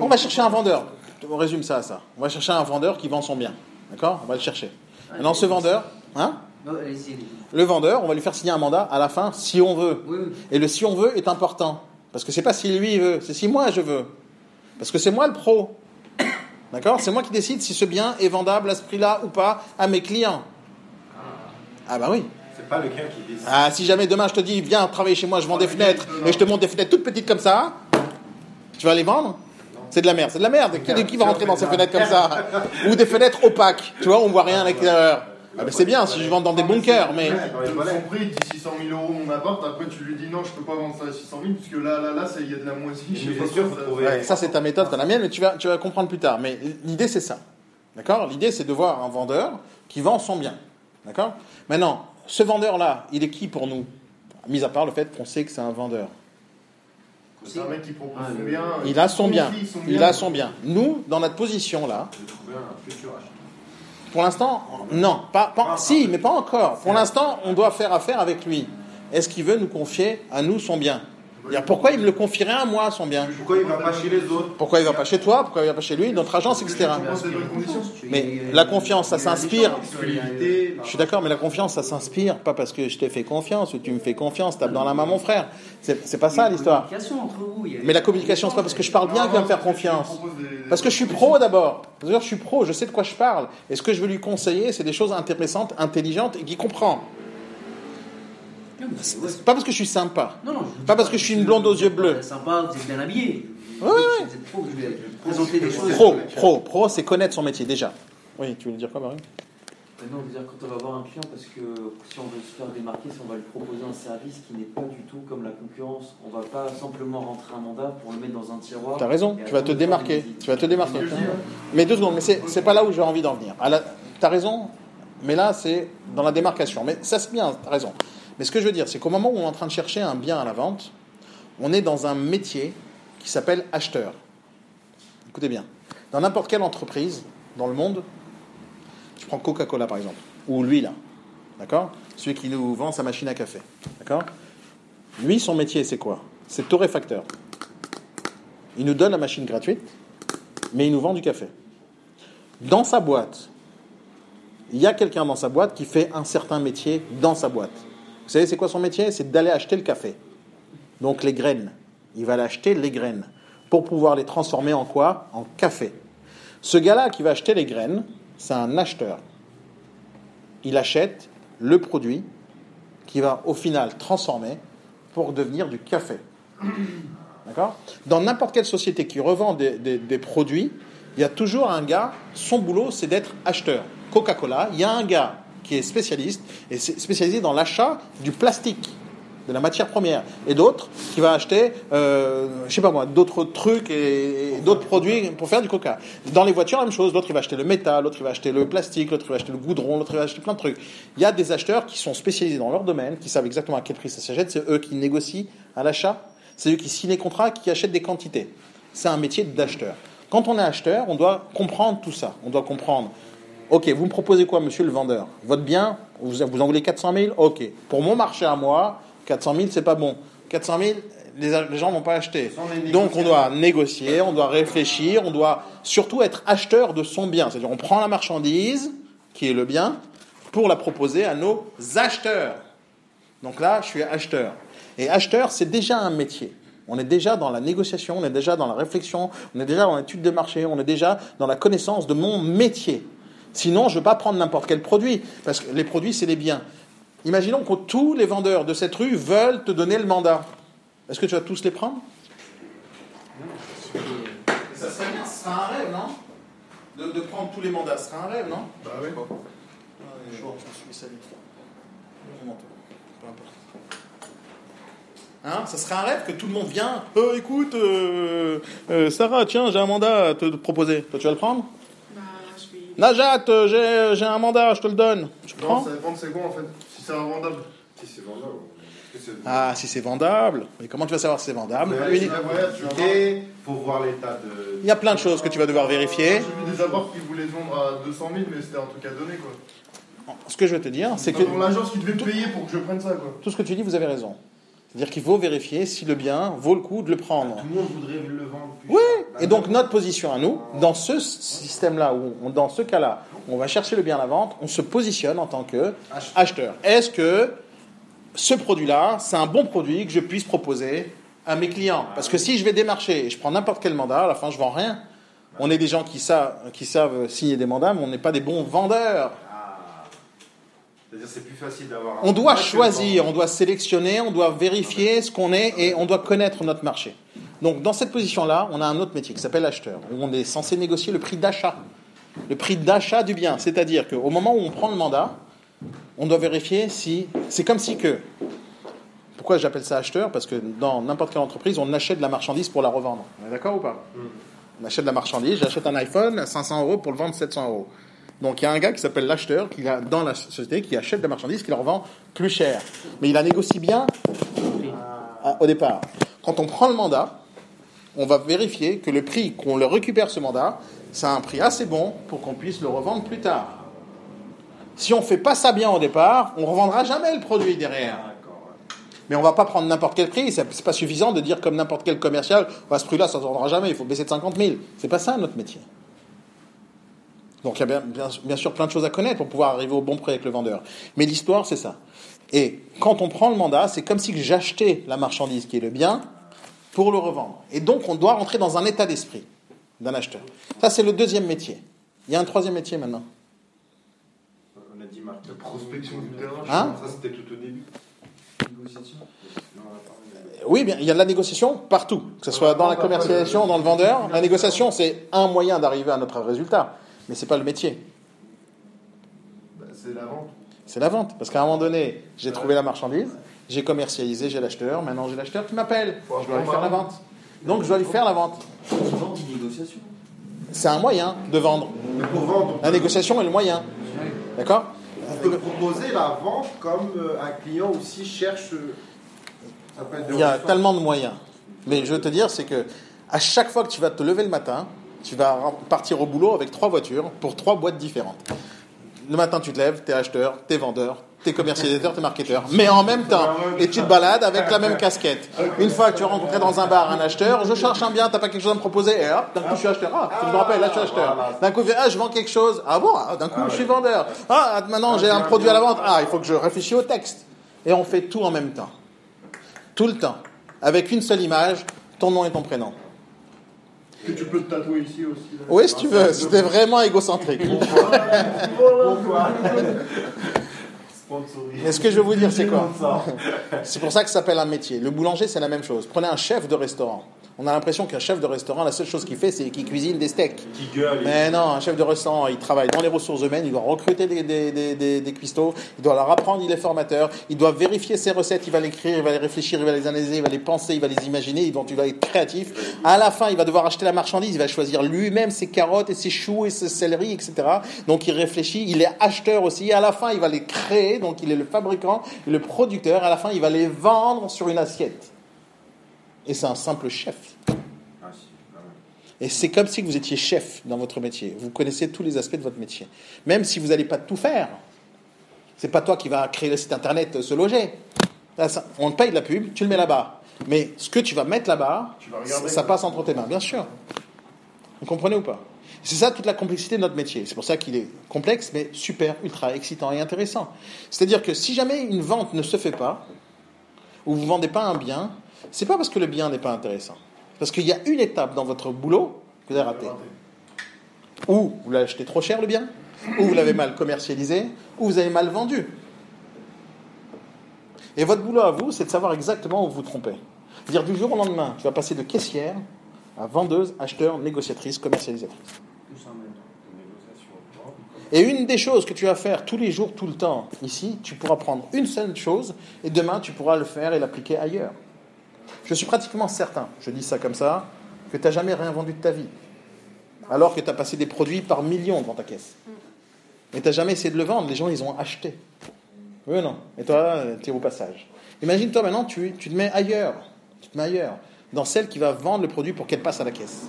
On va chercher un vendeur. On résume ça à ça. On va chercher un vendeur qui vend son bien. D'accord On va le chercher. Maintenant, ce vendeur, hein le vendeur, on va lui faire signer un mandat à la fin si on veut. Et le si on veut est important. Parce que c'est pas si lui veut, c'est si moi je veux. Parce que c'est moi le pro. (coughs) D'accord C'est moi qui décide si ce bien est vendable à ce prix-là ou pas à mes clients. Ah bah oui. C'est pas le client qui décide. Ah, si jamais demain je te dis, viens travailler chez moi, je vends des fenêtres, et je te montre des fenêtres toutes petites comme ça, tu vas les vendre C'est de la merde, c'est de la merde. Qui, qui va rentrer dans ces fenêtres comme ça Ou des fenêtres opaques, tu vois, on voit rien à l'extérieur. Ah ben c'est bien si je vends dans des bunkers, mais... Son prix, il dit 600 000 euros mon appart, après tu lui dis non, je peux pas vendre ça à 600 000, parce que là, là, là, il y a de la moisie. Je pas sûr, ça- trouver- Ouais, ça c'est ta méthode, pas la mienne, mais tu vas, tu vas comprendre plus tard. Mais l'idée c'est ça. D'accord? L'idée c'est de voir un vendeur qui vend son bien. D'accord? Maintenant, ce vendeur-là, il est qui pour nous? Mis à part le fait qu'on sait que c'est un vendeur. C'est un mec qui propose Ah, son bien. Il a son bien. Il a son bien. Nous, dans notre position là, pour l'instant, non. Pas, pas- si, mais pas encore. Pour l'instant, on doit faire affaire avec lui. Est-ce qu'il veut nous confier à nous son bien? Pourquoi il me le confierait à moi son bien Pourquoi il va pas chez les autres Pourquoi il va pas chez toi Pourquoi il va pas chez lui Notre agence, etc. Mais la confiance, ça s'inspire. Exclusivité. Je suis d'accord, mais la confiance, ça s'inspire pas parce que je t'ai fait confiance ou tu me fais confiance, tape dans la main mon frère. C'est pas ça l'histoire. Mais la communication, c'est pas parce que je parle bien qu'il va me faire confiance. Parce que je suis pro d'abord. C'est-à-dire, je suis pro, je sais de quoi je parle. Et ce que je veux lui conseiller, c'est des choses intéressantes, intelligentes et qu'il comprend. Non, c'est- pas parce que je suis sympa. Non, non, je vous Pas parce que je suis une blonde aux yeux bleus. Vous sympa, vous êtes bien habillé. Ouais, ouais. Vous êtes pro, je vais présenter des choses. Pro, pro, pro, c'est connaître son métier déjà. Oui, tu voulais dire quoi, Marie? Non, je veux dire, quand on va voir un client, parce que si on veut se faire démarquer, si on va lui proposer un service qui n'est pas du tout comme la concurrence, on va pas simplement rentrer un mandat pour le mettre dans un tiroir. T'as raison, tu vas te démarquer. Tu vas te démarquer. Mais deux secondes, mais c'est c'est pas là où j'ai envie d'en venir. T'as raison, mais là c'est dans la démarcation. Mais ça c'est bien, t'as raison. Mais ce que je veux dire, c'est qu'au moment où on est en train de chercher un bien à la vente, on est dans un métier qui s'appelle acheteur. Écoutez bien, dans n'importe quelle entreprise dans le monde, tu prends Coca-Cola par exemple, ou lui là, d'accord? Celui qui nous vend sa machine à café, d'accord? Lui, son métier c'est quoi? C'est torréfacteur. Il nous donne la machine gratuite, mais il nous vend du café. Dans sa boîte, il y a quelqu'un dans sa boîte qui fait un certain métier dans sa boîte. Vous savez, c'est quoi son métier? C'est d'aller acheter le café. Donc les graines. Il va aller acheter les graines pour pouvoir les transformer en quoi? En café. Ce gars-là qui va acheter les graines, c'est un acheteur. Il achète le produit qui va au final transformer pour devenir du café. D'accord? Dans n'importe quelle société qui revend des, produits, il y a toujours un gars, son boulot, c'est d'être acheteur. Coca-Cola, il y a un gars qui est spécialiste, et spécialisé dans l'achat du plastique, de la matière première, et d'autres qui va acheter, euh, je sais pas moi, d'autres trucs et, et d'autres produits pour faire du coca. Dans les voitures, la même chose. L'autre, il va acheter le métal, l'autre, il va acheter le plastique, l'autre, il va acheter le goudron, l'autre, il va acheter plein de trucs. Il y a des acheteurs qui sont spécialisés dans leur domaine, qui savent exactement à quel prix ça s'achète. C'est eux qui négocient à l'achat. C'est eux qui signent les contrats, qui achètent des quantités. C'est un métier d'acheteur. Quand on est acheteur, on doit comprendre tout ça. On doit comprendre. Ok, vous me proposez quoi, monsieur le vendeur? Votre bien, vous, vous en voulez 400 000 Ok. Pour mon marché à moi, 400 000, c'est pas bon. 400 000, les, les gens vont pas acheter. Donc on doit négocier, on doit réfléchir, on doit surtout être acheteur de son bien. C'est-à-dire on prend la marchandise, qui est le bien, pour la proposer à nos acheteurs. Donc là, je suis acheteur. Et acheteur, c'est déjà un métier. On est déjà dans la négociation, on est déjà dans la réflexion, on est déjà dans l'étude de marché, on est déjà dans la connaissance de mon métier. Sinon, je ne veux pas prendre n'importe quel produit, parce que les produits, c'est les biens. Imaginons que tous les vendeurs de cette rue veulent te donner le mandat. Est-ce que tu vas tous les prendre? Ça serait bien, ce serait un rêve, non? De, de prendre tous les mandats, ce serait un rêve, non? Bah oui. je suis sali. Peu importe. Hein, ça serait un rêve que tout le monde vient. Euh, écoute, euh, euh, Sarah, tiens, j'ai un mandat à te proposer. Toi, tu vas le prendre? Najat, euh, j'ai, j'ai un mandat, je te le donne. Tu le Non, prends ça dépend de c'est quoi en fait? Si c'est invendable. Si c'est c'est- Ah, si c'est vendable. Mais comment tu vas savoir si c'est vendable? Ouais, Ouais, voir l'état de. Il y a plein de choses que tu vas devoir vérifier. J'ai vu des apports qui voulaient vendre à 200 000, mais c'était un truc à donner quoi. ce que je veux te dire, c'est que l'agence qui devait payer pour que je prenne ça, quoi. tout ce que tu dis, vous avez raison. C'est-à-dire qu'il faut vérifier si le bien vaut le coup de le prendre. Tout le monde voudrait le vendre plus Oui. Bah, et donc notre position à nous, dans ce système-là, où dans ce cas-là, on va chercher le bien à la vente, on se positionne en tant que Acheteur. acheteur. Est-ce que ce produit-là, c'est un bon produit que je puisse proposer à mes clients? Parce que si je vais démarcher et je prends n'importe quel mandat, à la fin, je vends rien. On est des gens qui savent, qui savent signer des mandats, mais on n'est pas des bons vendeurs. C'est plus facile d'avoir On doit choisir, on doit sélectionner, on doit vérifier ce qu'on est et on doit connaître notre marché. Donc dans cette position-là, on a un autre métier qui s'appelle acheteur, où on est censé négocier le prix d'achat. Le prix d'achat du bien. C'est-à-dire qu'au moment où on prend le mandat, on doit vérifier si... C'est comme si que... Pourquoi j'appelle ça acheteur? Parce que dans n'importe quelle entreprise, on achète de la marchandise pour la revendre. On est d'accord ou pas? On achète de la marchandise, j'achète un iPhone à 500 euros pour le vendre 700 euros. Donc il y a un gars qui s'appelle l'acheteur, qui a dans la société, qui achète de la marchandise, qui la revend plus cher. Mais il la négocie bien à- au départ. Quand on prend le mandat, on va vérifier que le prix qu'on le récupère ce mandat, c'est un prix assez bon pour qu'on puisse le revendre plus tard. Si on fait pas ça bien au départ, on revendra jamais le produit derrière. Mais on va pas prendre n'importe quel prix. C'est c'est pas suffisant de dire comme n'importe quel commercial, à ce prix-là, ça ne se vendra jamais. Il faut baisser de 50 000. C'est pas ça notre métier. Donc il y a bien, bien- bien sûr plein de choses à connaître pour pouvoir arriver au bon prix avec le vendeur. Mais l'histoire, c'est ça. Et quand on prend le mandat, c'est comme si j'achetais la marchandise qui est le bien pour le revendre. Et donc on doit rentrer dans un état d'esprit d'un acheteur. Ça, c'est le deuxième métier. Il y a un troisième métier maintenant. On a dit marketing. prospection du terrain. Hein Ça c'était tout au début. Négociation. Non, on a parlé. Oui, bien, il y a de la négociation partout, que ce soit dans la commercialisation, dans le vendeur. La négociation, c'est un moyen d'arriver à notre résultat, mais c'est pas le métier. Bah, c'est la vente. C'est la vente. Parce qu'à un moment donné, j'ai trouvé la marchandise, j'ai commercialisé, j'ai l'acheteur, maintenant j'ai l'acheteur qui m'appelle. Je dois lui faire la vente. Donc je dois lui faire la vente. Négociation. C'est un moyen de vendre. Mais pour vendre, La négociation est le moyen. D'accord? On peut proposer la vente comme euh, un client aussi cherche. euh, ça peut être des Il y a tellement de moyens. Mais je veux te dire, c'est que à chaque fois que tu vas te lever le matin, tu vas partir au boulot avec trois voitures pour trois boîtes différentes. Le matin, tu te lèves, tu es acheteur, tu es vendeur, tu es commercialisateur, tu es marketeur. Mais en même temps, et tu te balades avec la même casquette. Une fois que tu as rencontré dans un bar un acheteur, je cherche un bien, t'as pas quelque chose à me proposer, et hop, d'un coup je suis acheteur. Ah, je me rappelle, là je suis acheteur. D'un coup, ah, je vends quelque chose. Ah bon, ah, d'un coup je suis vendeur. Ah, maintenant j'ai un produit à la vente. Ah, il faut que je réfléchisse au texte. Et on fait tout en même temps. Tout le temps. Avec une seule image, ton nom et ton prénom. Que tu peux te tatouer ici aussi. là. Oui, si tu veux, c'était vraiment égocentrique. Et ce que je veux vous dire, c'est quoi C'est pour ça que ça s'appelle un métier. Le boulanger, c'est la même chose. Prenez un chef de restaurant. On a l'impression qu'un chef de restaurant, la seule chose qu'il fait, c'est qu'il cuisine des steaks. Qui gueule. Mais non, un chef de restaurant, il travaille dans les ressources humaines, il doit recruter des, des, des, des, des cuistots, il doit leur apprendre, il est formateur, il doit vérifier ses recettes, il va les écrire, il va les réfléchir, il va les analyser, il va les penser, il va les imaginer, il va, il va être créatif. À la fin, il va devoir acheter la marchandise, il va choisir lui-même ses carottes et ses choux et ses céleris, etc. Donc il réfléchit, il est acheteur aussi. À la fin, il va les créer, donc il est le fabricant le producteur. À la fin, il va les vendre sur une assiette. Et c'est un simple chef. Ah, ah ouais. Et c'est comme si vous étiez chef dans votre métier. Vous connaissez tous les aspects de votre métier. Même si vous n'allez pas tout faire. C'est pas toi qui vas créer le site internet, euh, se loger. Là, ça- on te paye de la pub, tu le mets là-bas. Mais ce que tu vas mettre là-bas, ça passe entre tes mains, bien sûr. Vous comprenez ou pas? C'est ça toute la complexité de notre métier. C'est pour ça qu'il est complexe, mais super, ultra excitant et intéressant. C'est-à-dire que si jamais une vente ne se fait pas, ou vous ne vendez pas un bien, c'est pas parce que le bien n'est pas intéressant. Parce qu'il y a une étape dans votre boulot que vous avez ratée. Ou vous l'avez acheté trop cher le bien, ou vous l'avez mal commercialisé, ou vous avez mal vendu. Et votre boulot à vous, c'est de savoir exactement où vous vous trompez. C'est-à-dire du jour au lendemain, tu vas passer de caissière à vendeuse, acheteur, négociatrice, commercialisatrice. Et une des choses que tu vas faire tous les jours, tout le temps, ici, tu pourras prendre une seule chose et demain tu pourras le faire et l'appliquer ailleurs. Je suis pratiquement certain, je dis ça comme ça, que tu n'as jamais rien vendu de ta vie. Alors que tu as passé des produits par millions devant ta caisse. Mais tu n'as jamais essayé de le vendre, les gens ils ont acheté. Oui ou non? Et toi, tu es au passage. Imagine-toi maintenant, tu, te mets ailleurs. Tu te mets ailleurs. Dans celle qui va vendre le produit pour qu'elle passe à la caisse.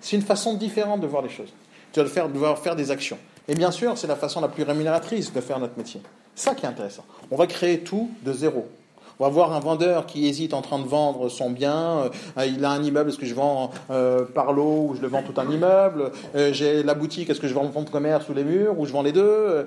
C'est une façon différente de voir les choses. Tu le faire, devoir faire des actions. Et bien sûr, c'est la façon la plus rémunératrice de faire notre métier. Ça qui est intéressant. On va créer tout de zéro. On va voir un vendeur qui hésite en train de vendre son bien. Euh, il a un immeuble, est-ce que je vends euh, par lot ou je le vends tout un immeuble? Euh, J'ai la boutique, est-ce que je vends mon fonds de commerce sous les murs ou je vends les deux?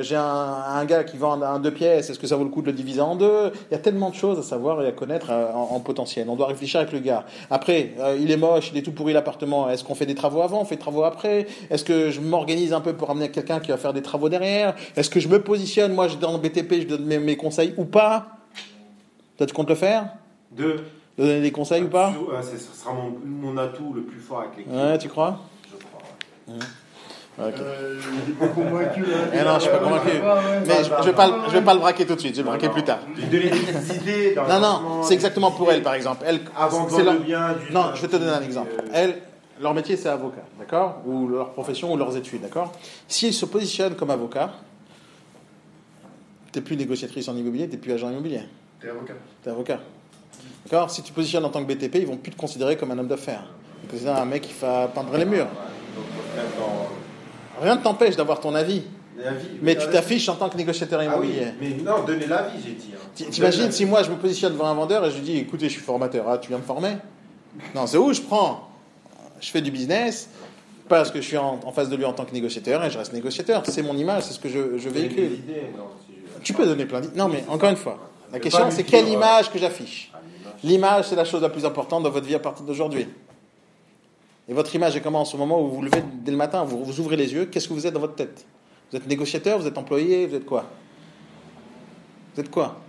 J'ai un, gars qui vend un, deux pièces, est-ce que ça vaut le coup de le diviser en deux? Il y a tellement de choses à savoir et à connaître en, en potentiel. On doit réfléchir avec le gars. Après, il est moche, il est tout pourri l'appartement. Est-ce qu'on fait des travaux avant? On fait des travaux après Est-ce que je m'organise un peu pour amener quelqu'un qui va faire des travaux derrière? Est-ce que je me positionne? Moi, dans le BTP, je donne mes, mes conseils ou pas? Toi, tu comptes le faire Deux. De donner des conseils ou pas euh, Ce sera mon, mon atout le plus fort avec l'équipe. Ouais, tu crois Je crois. ouais. Ok. Euh, il est pas convaincu là. Eh non, je suis pas convaincu. Mais je, vais pas, le- je vais pas le braquer tout de suite. Je vais le braquer plus tard. Donner des idées Non, non, c'est exactement pour elle, par exemple. Elle, Avant de c'est leur- le bien. du- Non, je vais te donner un du- exemple. euh, Elle, leur métier, c'est avocat, d'accord? Ou leur profession ou leurs études, d'accord? S'ils se positionnent comme avocat, t'es plus négociatrice en immobilier, t'es plus agent immobilier, T'es avocat. t'es avocat. D'accord? Si tu positionnes en tant que BTP, ils vont plus te considérer comme un homme d'affaires. Ils te considèrent un mec qui va peindre les murs. Rien ne t'empêche d'avoir ton avis, mais tu Ah, t'affiches en tant que négociateur Ah oui, immobilier. mais non, donner l'avis, j'ai dit. hein. Ti- T'imagines si moi je me positionne devant un vendeur et je lui dis écoutez, je suis formateur, ah, tu viens me former? Non, c'est où je prends? Je fais du business parce que je suis en, en face de lui en tant que négociateur et je reste négociateur. C'est mon image, c'est ce que je, véhicule. idées, non, si je- Tu peux donner plein d'idées. Non, mais encore une fois, la question c'est quelle image que j'affiche Ah, l'image. L'image, c'est la chose la plus importante dans votre vie à partir d'aujourd'hui. Et votre image est comment en ce moment où vous vous levez dès le matin, vous, vous ouvrez les yeux, qu'est-ce que vous êtes dans votre tête? Vous êtes négociateur, vous êtes employé, vous êtes quoi? Vous êtes quoi?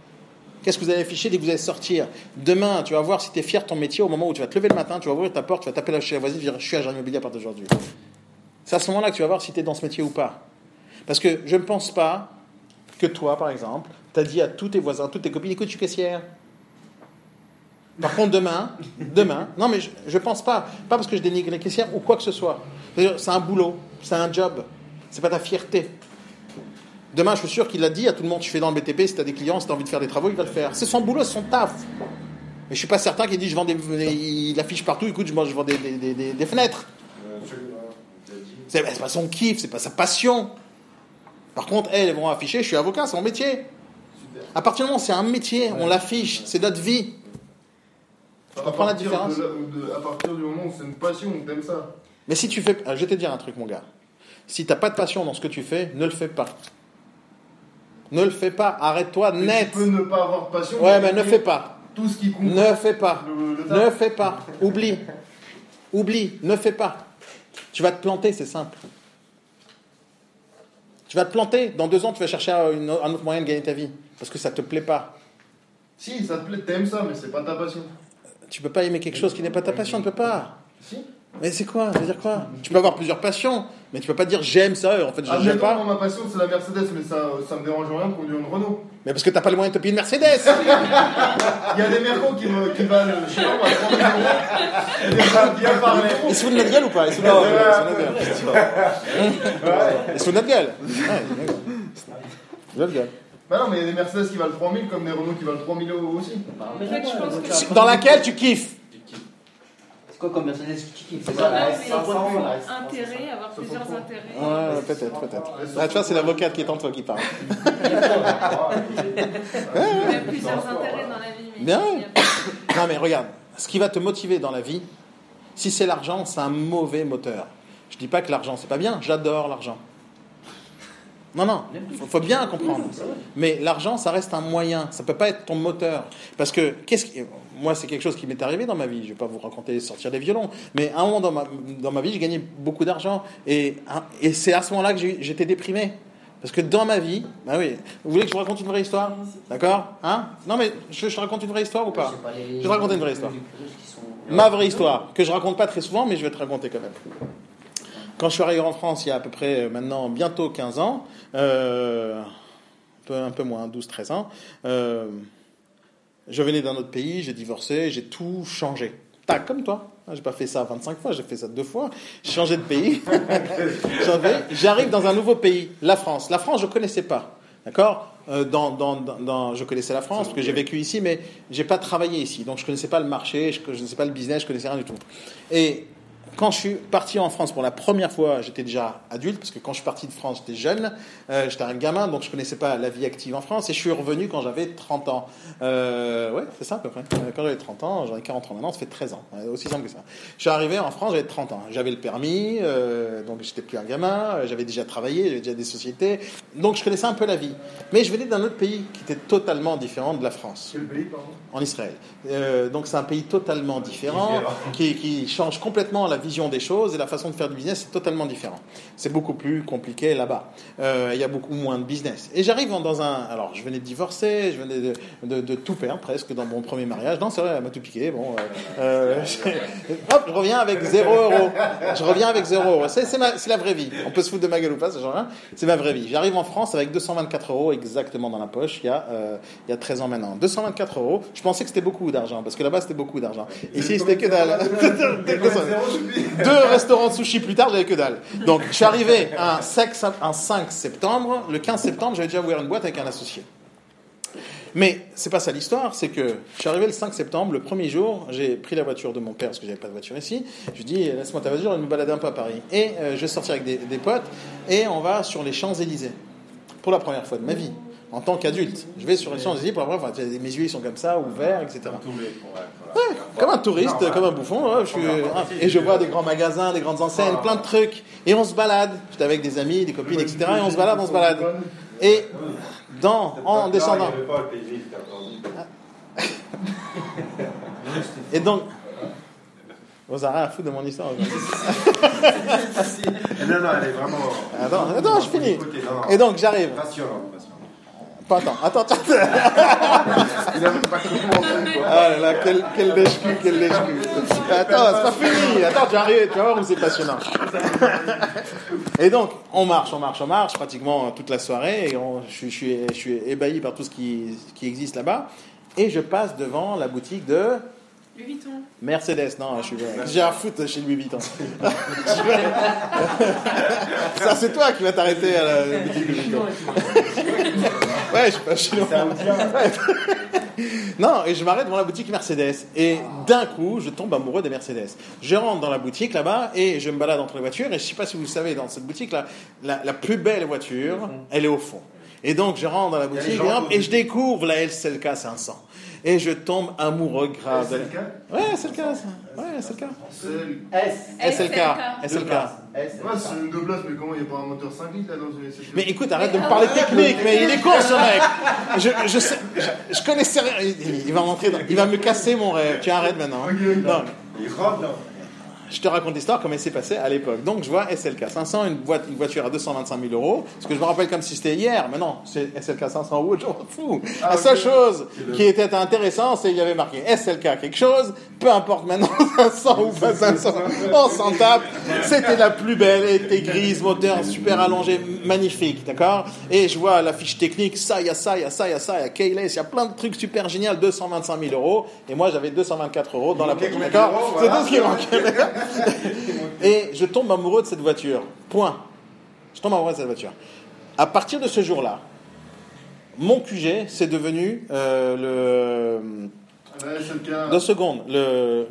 Qu'est-ce que vous allez afficher dès que vous allez sortir? Demain, tu vas voir si tu es fier de ton métier au moment où tu vas te lever le matin, tu vas ouvrir ta porte, tu vas taper la chez la voisine, dire je suis agent immobilier à partir d'aujourd'hui. C'est à ce moment-là que tu vas voir si tu es dans ce métier ou pas. Parce que je ne pense pas que toi, par exemple, tu as dit à tous tes voisins, toutes tes copines, écoute, je suis caissière. Par contre, demain, demain, non mais je ne pense pas, pas parce que je dénigre les caissières ou quoi que ce soit. C'est un boulot, c'est un job, c'est pas ta fierté. Demain, je suis sûr qu'il l'a dit à tout le monde, tu fais dans le BTP, si tu as des clients, si tu as envie de faire des travaux, il va le faire. C'est son boulot, c'est son taf. Mais je suis pas certain qu'il dit, je vends des, il affiche partout, écoute, je, je vends des, des- des- des- fenêtres. Euh, je- c'est pas son kiff, c'est pas sa passion. Par contre, elles, elles vont afficher, je suis avocat, c'est mon métier. À partir du moment où c'est un métier, on l'affiche, c'est notre vie. À comprends la différence de là- de- À partir du moment où c'est une passion, où t'aimes ça. Mais si tu fais. ah, Je vais te dire un truc, mon gars. Si t'as pas de passion dans ce que tu fais, ne le fais pas. Ne le fais pas, arrête-toi net. Tu peux ne pas avoir de passion. Ouais, mais ne fais pas. Tout ce qui compte. Ne fais pas. Le, le Ne fais pas. Oublie. Oublie. Ne fais pas. Tu vas te planter, c'est simple. Tu vas te planter. Dans deux ans, tu vas chercher une- un autre moyen de gagner ta vie. Parce que ça te plaît pas. Si, ça te plaît, t'aimes ça, mais c'est pas ta passion. Tu peux pas aimer quelque chose qui n'est pas ta passion. Tu peux pas. Si. Mais c'est quoi? Ça veut dire quoi? Tu peux avoir plusieurs passions, mais tu peux pas dire j'aime ça, en fait je j'aime Admettons, pas. moi, ma passion, c'est la Mercedes, mais ça, ça me dérange rien de conduire une Renault. Mais parce que t'as pas les moyens de te payer une Mercedes (laughs) Il y a des mercos qui, me, qui valent, je sais pas, moi, 30 000 euros. Il y a des mercos qui valent Il se fout de notre gueule ou pas? Il se fout de notre gueule. Il se fout de notre gueule. Il se fout de notre gueule. Bah non, mais il y a des Mercedes qui valent 3000 comme des Renault qui valent 3000 euros aussi. Je Dans laquelle tu kiffes? Quoi comme tu kiffes C'est Non, ça mais c'est un point de vue, là. intérêt, avoir plusieurs intérêts. Ouais, peut-être, peut-être. Ah, tu vois, c'est l'avocate qui est en toi qui parle. (laughs) Il y a plusieurs intérêts dans la vie. Mais Bien. a Non, mais regarde, ce qui va te motiver dans la vie, si c'est l'argent, c'est un mauvais moteur. Je dis pas que l'argent, c'est pas bien, j'adore l'argent. Non, non, il faut, bien comprendre. Mais l'argent, ça reste un moyen, ça peut pas être ton moteur. Parce que, qu'est-ce qui... moi, c'est quelque chose qui m'est arrivé dans ma vie. Je vais pas vous raconter sortir des violons, mais à un moment dans ma, dans ma vie, j'ai gagné beaucoup d'argent. Et, et c'est à ce moment-là que j'étais déprimé. Parce que dans ma vie, bah oui, vous voulez que je vous raconte une vraie histoire? D'accord? Hein? Non, mais je, je te raconte une vraie histoire ou pas? Je vais te raconter une vraie histoire. Ma vraie histoire, que je raconte pas très souvent, mais je vais te raconter quand même. Quand je suis arrivé en France, il y a à peu près euh, maintenant bientôt 15 ans, un, peu, un peu moins, 12-13 ans, euh, je venais d'un autre pays, j'ai divorcé, j'ai tout changé. Tac, comme toi. J'ai pas fait ça 25 fois, j'ai fait ça deux fois. J'ai changé de pays. (laughs) J'arrive dans un nouveau pays, la France. La France, je connaissais pas. D'accord? Euh, dans, dans, dans- Je connaissais la France parce que j'ai vécu ici, mais j'ai pas travaillé ici. Donc je connaissais pas le marché, je connaissais pas le business, je connaissais rien du tout. Et quand je suis parti en France pour la première fois, j'étais déjà adulte, parce que quand je suis parti de France, j'étais jeune, euh, j'étais un gamin, donc je connaissais pas la vie active en France, et je suis revenu quand j'avais 30 ans. Euh, ouais, c'est ça à peu près. Euh, Quand j'avais 30 ans, j'en ai 40 ans maintenant, ça fait 13 ans, aussi simple que ça. Je suis arrivé en France, j'avais 30 ans. J'avais le permis, euh, donc j'étais plus un gamin, euh, j'avais déjà travaillé, j'avais déjà des sociétés, donc je connaissais un peu la vie. Mais je venais d'un autre pays qui était totalement différent de la France Quel pays, pardon? En Israël. Donc c'est un pays totalement différent, qui, qui change complètement la vision des choses et la façon de faire du business est totalement différent. C'est beaucoup plus compliqué là-bas. Euh, Il y a beaucoup moins de business. Et j'arrive dans un... Alors je venais de divorcer, je venais de, de- de tout perdre presque dans mon premier mariage. Non c'est vrai, elle m'a tout piqué. Bon, euh, euh, (laughs) hop, je reviens avec zéro euro. Je reviens avec zéro euro. C'est c'est la vraie vie. On peut se foutre de ma gueule ou pas, rien. C'est ma vraie vie. J'arrive en France avec 224 euros exactement dans la poche il y a, euh, il y a 13 ans maintenant. 224 euros. Je pensais que c'était beaucoup d'argent parce que là-bas c'était beaucoup d'argent. Ici c'était que dalle. (laughs) (laughs) Deux restaurants de sushi plus tard, j'avais que dalle. Donc je suis arrivé un 5, un 5 septembre. Le 15 septembre, j'avais déjà ouvert une boîte avec un associé. Mais c'est pas ça l'histoire, c'est que je suis arrivé le 5 septembre, le premier jour, j'ai pris la voiture de mon père parce que j'avais pas de voiture ici. Je lui dis laisse-moi ta voiture, vais me balader un peu à Paris. Et euh, je vais sortir avec des, des potes et on va sur les Champs Élysées pour la première fois de ma vie. En tant qu'adulte, je vais sur les Champs pour la première fois. Mes yeux ils sont comme ça, ouverts, etc. Comme un touriste, comme un bouffon. ouais, je suis- ah, et je vois des grands magasins, des grandes enseignes, plein de trucs. Et on se balade. J'étais avec des amis, des copines, etc. Et on se balade, on se balade. Et dans, en descendant. (laughs) Et donc. Vous avez rien à foutre de mon histoire. (laughs) Non, non, elle est vraiment. Attends, attends, je finis. Et donc j'arrive. Passionnant. Pas attends, attends, attends. (laughs) Il même pas commencé, quoi. Ah là là, quel, quel lèche-cul, quel lèche-cul. Attends, c'est pas fini. Attends, tu arrives, tu vas voir où c'est passionnant. Et donc, on marche, on marche, on marche pratiquement toute la soirée. Et on- je, suis- je suis, je suis ébahi par tout ce qui, qui existe là-bas. Et je passe devant la boutique de Louis Vuitton. Mercedes. Non, je suis j'ai un foot chez Louis Vuitton. (laughs) Ça, c'est toi qui vas t'arrêter à la boutique Louis Vuitton. (laughs) Ouais, je suis pas chinois. (laughs) Non, et je m'arrête devant la boutique Mercedes. Et d'un coup, je tombe amoureux des Mercedes. Je rentre dans la boutique là-bas et je me balade entre les voitures. Et je sais pas si vous le savez, dans cette boutique-là, la, la plus belle voiture, elle est au fond. Et donc, je rentre dans la boutique et, gens hop, et je découvre la LCLK 500. Et je tombe amoureux grave. la- Ouais, SLK. Ouais, SLK. C'est SLK. SLK. ouais, c'est une deux places, mais comment il n'y a pas un moteur 5 litres là dans une SLK Mais écoute, arrête de me parler technique, mais il est con ce mec. Je, je, sais, je, je connaissais rien. Il, il va rentrer dans- il va me casser mon rêve. Tu arrêtes maintenant. hein. Non, Il rentre dans. Je te raconte l'histoire comme elle s'est passée à l'époque. Donc je vois SLK 500, une, boîte, une voiture à 225 000 euros. Ce que je me rappelle comme si c'était hier, mais non, c'est SLK 500 Wood, je m'en fous. La seule chose qui était intéressante, c'est qu'il y avait marqué SLK quelque chose, peu importe maintenant (laughs) 500 ou pas 500, on s'en tape. C'était la plus belle, elle était grise, moteur super allongé, magnifique, d'accord? Et je vois la fiche technique, ça, il y a ça, il y a ça, il y a ça, il y a keyless, il y a plein de trucs super géniaux, 225 000 euros, et moi j'avais 224 euros dans la poche, d'accord? C'est tout ce qui manquait. (laughs) Et je tombe amoureux de cette voiture. Point. Je tombe amoureux de cette voiture. À partir de ce jour-là, mon QG, c'est devenu euh, le. Deux secondes. Le,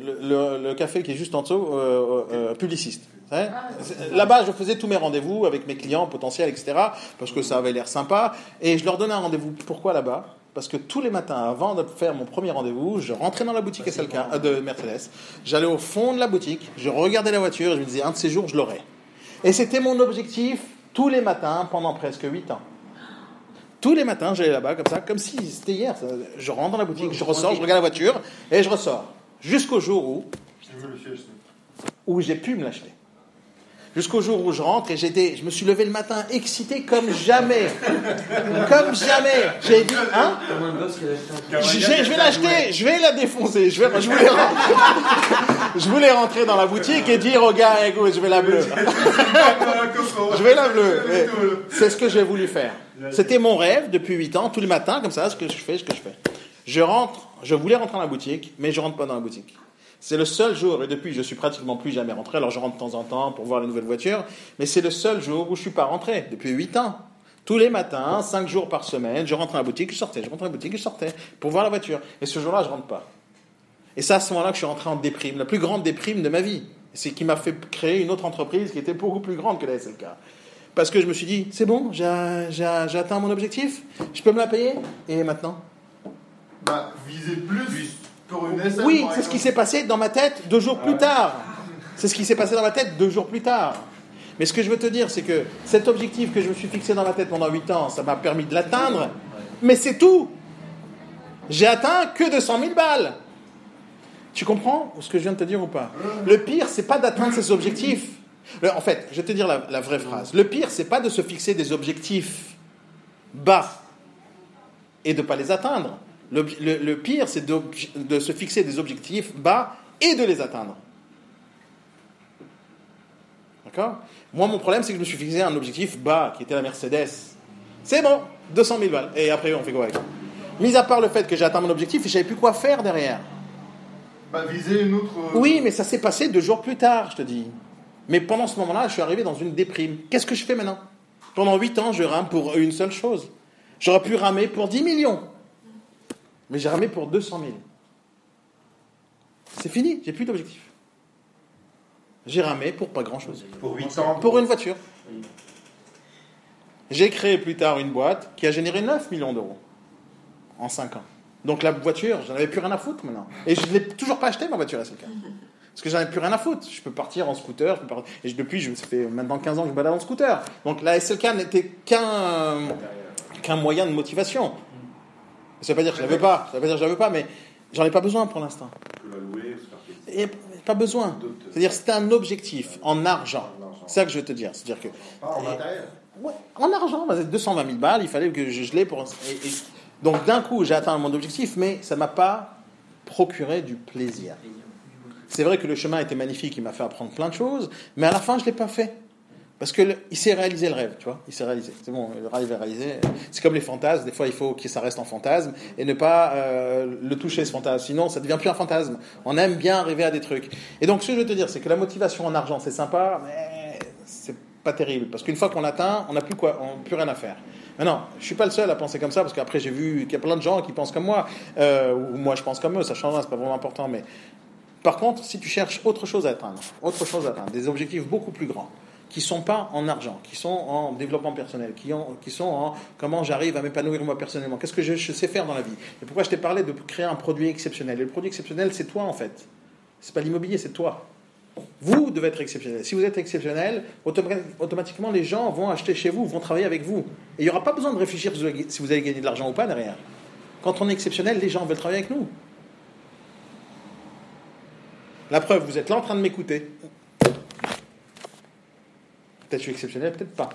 le, café qui est juste en dessous, euh, euh, publiciste. Vous savez C'est- Là-bas, je faisais tous mes rendez-vous avec mes clients potentiels, etc. Parce que ça avait l'air sympa. Et je leur donnais un rendez-vous. Pourquoi là-bas? Parce que tous les matins, avant de faire mon premier rendez-vous, je rentrais dans la boutique SLK euh, de Mercedes. J'allais au fond de la boutique, je regardais la voiture, et je me disais, un de ces jours, je l'aurai. Et c'était mon objectif tous les matins pendant presque 8 ans. Tous les matins, j'allais là-bas comme ça, comme si c'était hier. ça. Je rentre dans la boutique, je ressors, je regarde la voiture et je ressors. Jusqu'au jour où, où j'ai pu me l'acheter. Jusqu'au jour où je rentre et j'étais, je me suis levé le matin excité comme jamais. (laughs) Comme jamais. J'ai dit, hein? Je, vais l'acheter, je vais la défoncer. Je, vais, je, voulais rentrer, (laughs) je voulais rentrer dans la boutique et dire au gars, écoute, je vais la bleue. (laughs) Je vais la bleue. C'est ce que j'ai voulu faire. C'était mon rêve depuis 8 ans, tous les matins, comme ça, ce que je fais, ce que je fais. Je rentre, je voulais rentrer dans la boutique, mais je rentre pas dans la boutique. C'est le seul jour, et depuis je suis pratiquement plus jamais rentré, alors je rentre de temps en temps pour voir les nouvelles voitures, mais c'est le seul jour où je suis pas rentré, depuis 8 ans. Tous les matins, 5 jours par semaine, je rentre dans la boutique, je sortais, je rentre dans la boutique, je sortais, pour voir la voiture. Et ce jour-là, je rentre pas. Et c'est à ce moment-là que je suis rentré en déprime, la plus grande déprime de ma vie. C'est qui m'a fait créer une autre entreprise qui était beaucoup plus grande que la SLK. Parce que je me suis dit, c'est bon, j'ai atteint mon objectif, je peux me la payer, et maintenant Bah, visez plus pour une SL. Oui, c'est ce qui s'est passé dans ma tête deux jours plus tard. C'est ce qui s'est passé dans ma tête deux jours plus tard. Mais ce que je veux te dire, c'est que cet objectif que je me suis fixé dans ma tête pendant 8 ans, ça m'a permis de l'atteindre. Mais c'est tout. J'ai atteint que 200 000 balles. Tu comprends ce que je viens de te dire ou pas? Le pire, c'est pas d'atteindre ces objectifs. En fait, je vais te dire la, la vraie phrase. Le pire, c'est pas de se fixer des objectifs bas et de ne pas les atteindre. Le, le- le pire, c'est de, de se fixer des objectifs bas et de les atteindre. D'accord? Moi, mon problème, c'est que je me suis fixé un objectif bas, qui était la Mercedes. C'est bon, 200 000 balles. Et après, on fait quoi avec Mis à part le fait que j'ai atteint mon objectif et je savais plus quoi faire derrière. Bah, visez une autre. euh, Oui, mais ça s'est passé deux jours plus tard, je te dis. Mais pendant ce moment-là, je suis arrivé dans une déprime. Qu'est-ce que je fais maintenant? Pendant 8 ans, je rame pour une seule chose. J'aurais pu ramer pour 10 millions. Mais j'ai ramé pour 200 000. C'est fini, j'ai plus d'objectif. J'ai ramé pour pas grand-chose. Pour 8 ans. Pour une voiture. J'ai créé plus tard une boîte qui a généré 9 millions d'euros en 5 ans. Donc la voiture, j'en avais plus rien à foutre maintenant. Et je ne l'ai toujours pas acheté ma voiture SLK. Parce que j'en ai plus rien à foutre. Je peux partir en scooter. je peux partir- Et depuis, je, ça fait maintenant 15 ans que je me balade en scooter. Donc la SLK n'était qu'un qu'un moyen de motivation. Ça ne veut pas dire que je ne la veux pas. Ça veut pas dire que je la veux pas, mais j'en ai pas besoin pour l'instant. Et pas besoin. C'est-à-dire c'est un objectif en argent. C'est ça que je veux te dire. C'est-à-dire que en matériel. Ouais, en argent, bah, c'est 220 000 balles, il fallait que je, je l'ai pour. et- et- donc d'un coup, j'ai atteint mon objectif, mais ça ne m'a pas procuré du plaisir. C'est vrai que le chemin était magnifique, il m'a fait apprendre plein de choses, mais à la fin, je ne l'ai pas fait. Parce que le- il s'est réalisé le rêve, tu vois, il s'est réalisé. C'est bon, le rêve est réalisé. C'est comme les fantasmes, des fois il faut que ça reste en fantasme et ne pas euh, le toucher ce fantasme, sinon ça devient plus un fantasme. On aime bien rêver à des trucs. Et donc ce que je veux te dire, c'est que la motivation en argent, c'est sympa, mais c'est pas terrible. Parce qu'une fois qu'on l'atteint, on n'a plus, plus rien à faire. Mais non, je suis pas le seul à penser comme ça, parce qu'après j'ai vu qu'il y a plein de gens qui pensent comme moi, euh, ou moi je pense comme eux, ça change, c'est pas vraiment important, mais par contre, si tu cherches autre chose à atteindre, autre chose à atteindre, des objectifs beaucoup plus grands, qui sont pas en argent, qui sont en développement personnel, qui, ont- qui sont en comment j'arrive à m'épanouir moi personnellement, qu'est-ce que je, sais faire dans la vie. Et pourquoi je t'ai parlé de créer un produit exceptionnel? Et le produit exceptionnel, c'est toi en fait. C'est pas l'immobilier, c'est toi. Vous devez être exceptionnel. Si vous êtes exceptionnel, automa- automatiquement les gens vont acheter chez vous, vont travailler avec vous. Et il n'y aura pas besoin de réfléchir si vous allez gagner de l'argent ou pas derrière. Quand on est exceptionnel, les gens veulent travailler avec nous. La preuve, vous êtes là en train de m'écouter. Peut-être je suis exceptionnel, peut-être pas.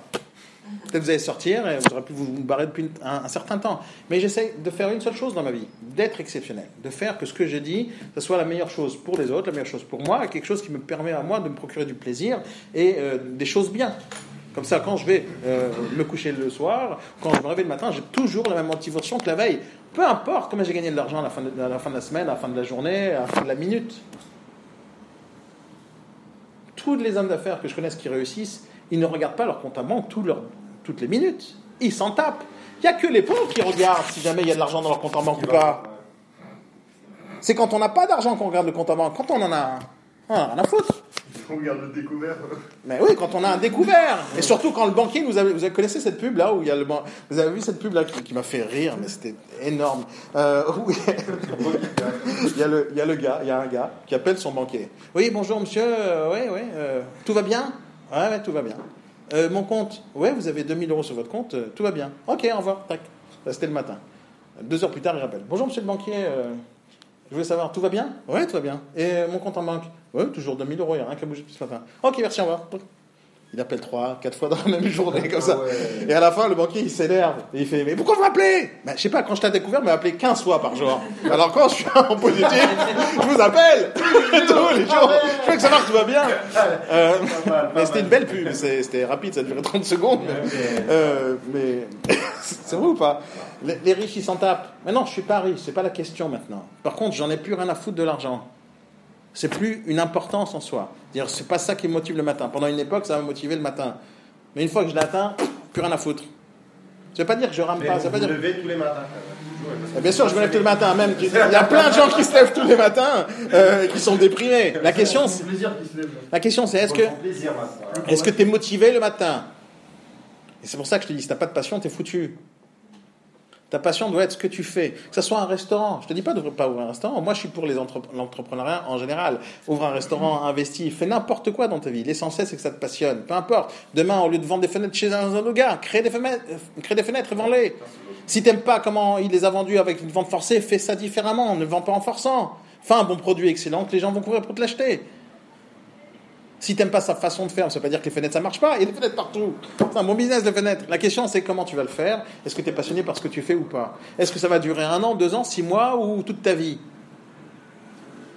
Peut-être vous allez sortir et vous aurez pu vous barrer depuis un, certain temps. Mais j'essaie de faire une seule chose dans ma vie, d'être exceptionnel. De faire que ce que j'ai dit, ce soit la meilleure chose pour les autres, la meilleure chose pour moi, quelque chose qui me permet à moi de me procurer du plaisir et euh, des choses bien. Comme ça, quand je vais euh, me coucher le soir, quand je me réveille le matin, j'ai toujours la même motivation que la veille. Peu importe comment j'ai gagné de l'argent à la fin de la semaine, à la fin de la journée, à la fin de la minute. Tous les hommes d'affaires que je connaisse qui réussissent, ils ne regardent pas leur compte à banque toutes les minutes. Ils s'en tapent. Il n'y a que les pauvres qui regardent si jamais il y a de l'argent dans leur compte en banque ou pas. C'est quand on n'a pas d'argent qu'on regarde le compte en banque. Quand on en a, on en a rien à foutre. On regarde le découvert. Mais oui, quand on a un découvert. Et surtout quand le banquier, vous avez, vous avez connaissez cette pub là où il y a le ban- vous avez vu cette pub là qui, qui m'a fait rire, mais c'était énorme. Euh, où il y a- (laughs) le, il y a le gars, il y a un gars qui appelle son banquier. Oui, bonjour monsieur, euh, oui, oui, euh, tout va bien? Ouais, ouais, tout va bien. Mon compte Ouais, vous avez 2000 euros sur votre compte, tout va bien. Ok, au revoir, tac. C'était le matin. Deux heures plus tard, il rappelle. Bonjour monsieur le banquier, je voulais savoir, tout va bien? Ouais, tout va bien. Et mon compte en banque? Ouais, toujours 2000 euros, il n'y a rien qui a bougé depuis ce matin. Ok, merci, au revoir. Il appelle trois, quatre fois dans la même journée, comme ça. Et à la fin, le banquier, il s'énerve. Et il fait, mais pourquoi vous m'appelez? Ben, Je sais pas, quand je t'ai découvert, il m'a appelé 15 fois par jour. Alors quand je suis en positif, je vous appelle (laughs) tous les jours. Je veux que tout va bien. Euh, mais c'était une belle pub, c'était rapide, ça durait 30 secondes. Euh, mais (laughs) c'est vrai ou pas? Les, les riches, ils s'en tapent. Mais non, je suis pas riche, c'est pas la question maintenant. Par contre, j'en ai plus rien à foutre de l'argent. C'est plus une importance en soi. Dire, c'est pas ça qui me motive le matin. Pendant une époque, ça m'a motivé le matin. Mais une fois que je l'atteins, plus rien à foutre. Ça veut pas dire que je rame pas. vous Ça veut pas vous dire. levez tous les matins. Toujours, Eh Bien sûr, je me lève tous le matin. Même, il y a plein de gens qui se lèvent tous les matins euh, qui sont déprimés. La question, C'est la question, c'est est-ce que, est-ce que tu es motivé le matin? Et c'est pour ça que je te dis, si t'as pas de passion, t'es foutu. Ta passion doit être ce que tu fais. Que ce soit un restaurant. Je te dis pas de pas ouvrir un restaurant. Moi, je suis pour l'entrepreneuriat en général. Ouvre un restaurant, investis, fais n'importe quoi dans ta vie. L'essentiel, c'est que ça te passionne. Peu importe. Demain, au lieu de vendre des fenêtres chez un, un gars, crée des fenêtres, euh, crée des fenêtres et vends-les. Si t'aimes pas comment il les a vendus avec une vente forcée, fais ça différemment. Ne vends pas en forçant. Fais un bon produit excellent que les gens vont courir pour te l'acheter. Si t'aimes pas sa façon de faire, ça veut pas dire que les fenêtres ça marche pas. Il y a des fenêtres partout. C'est un bon business les fenêtres. La question c'est comment tu vas le faire? Est-ce que tu es passionné par ce que tu fais ou pas? Est-ce que ça va durer un an, deux ans, six mois ou toute ta vie?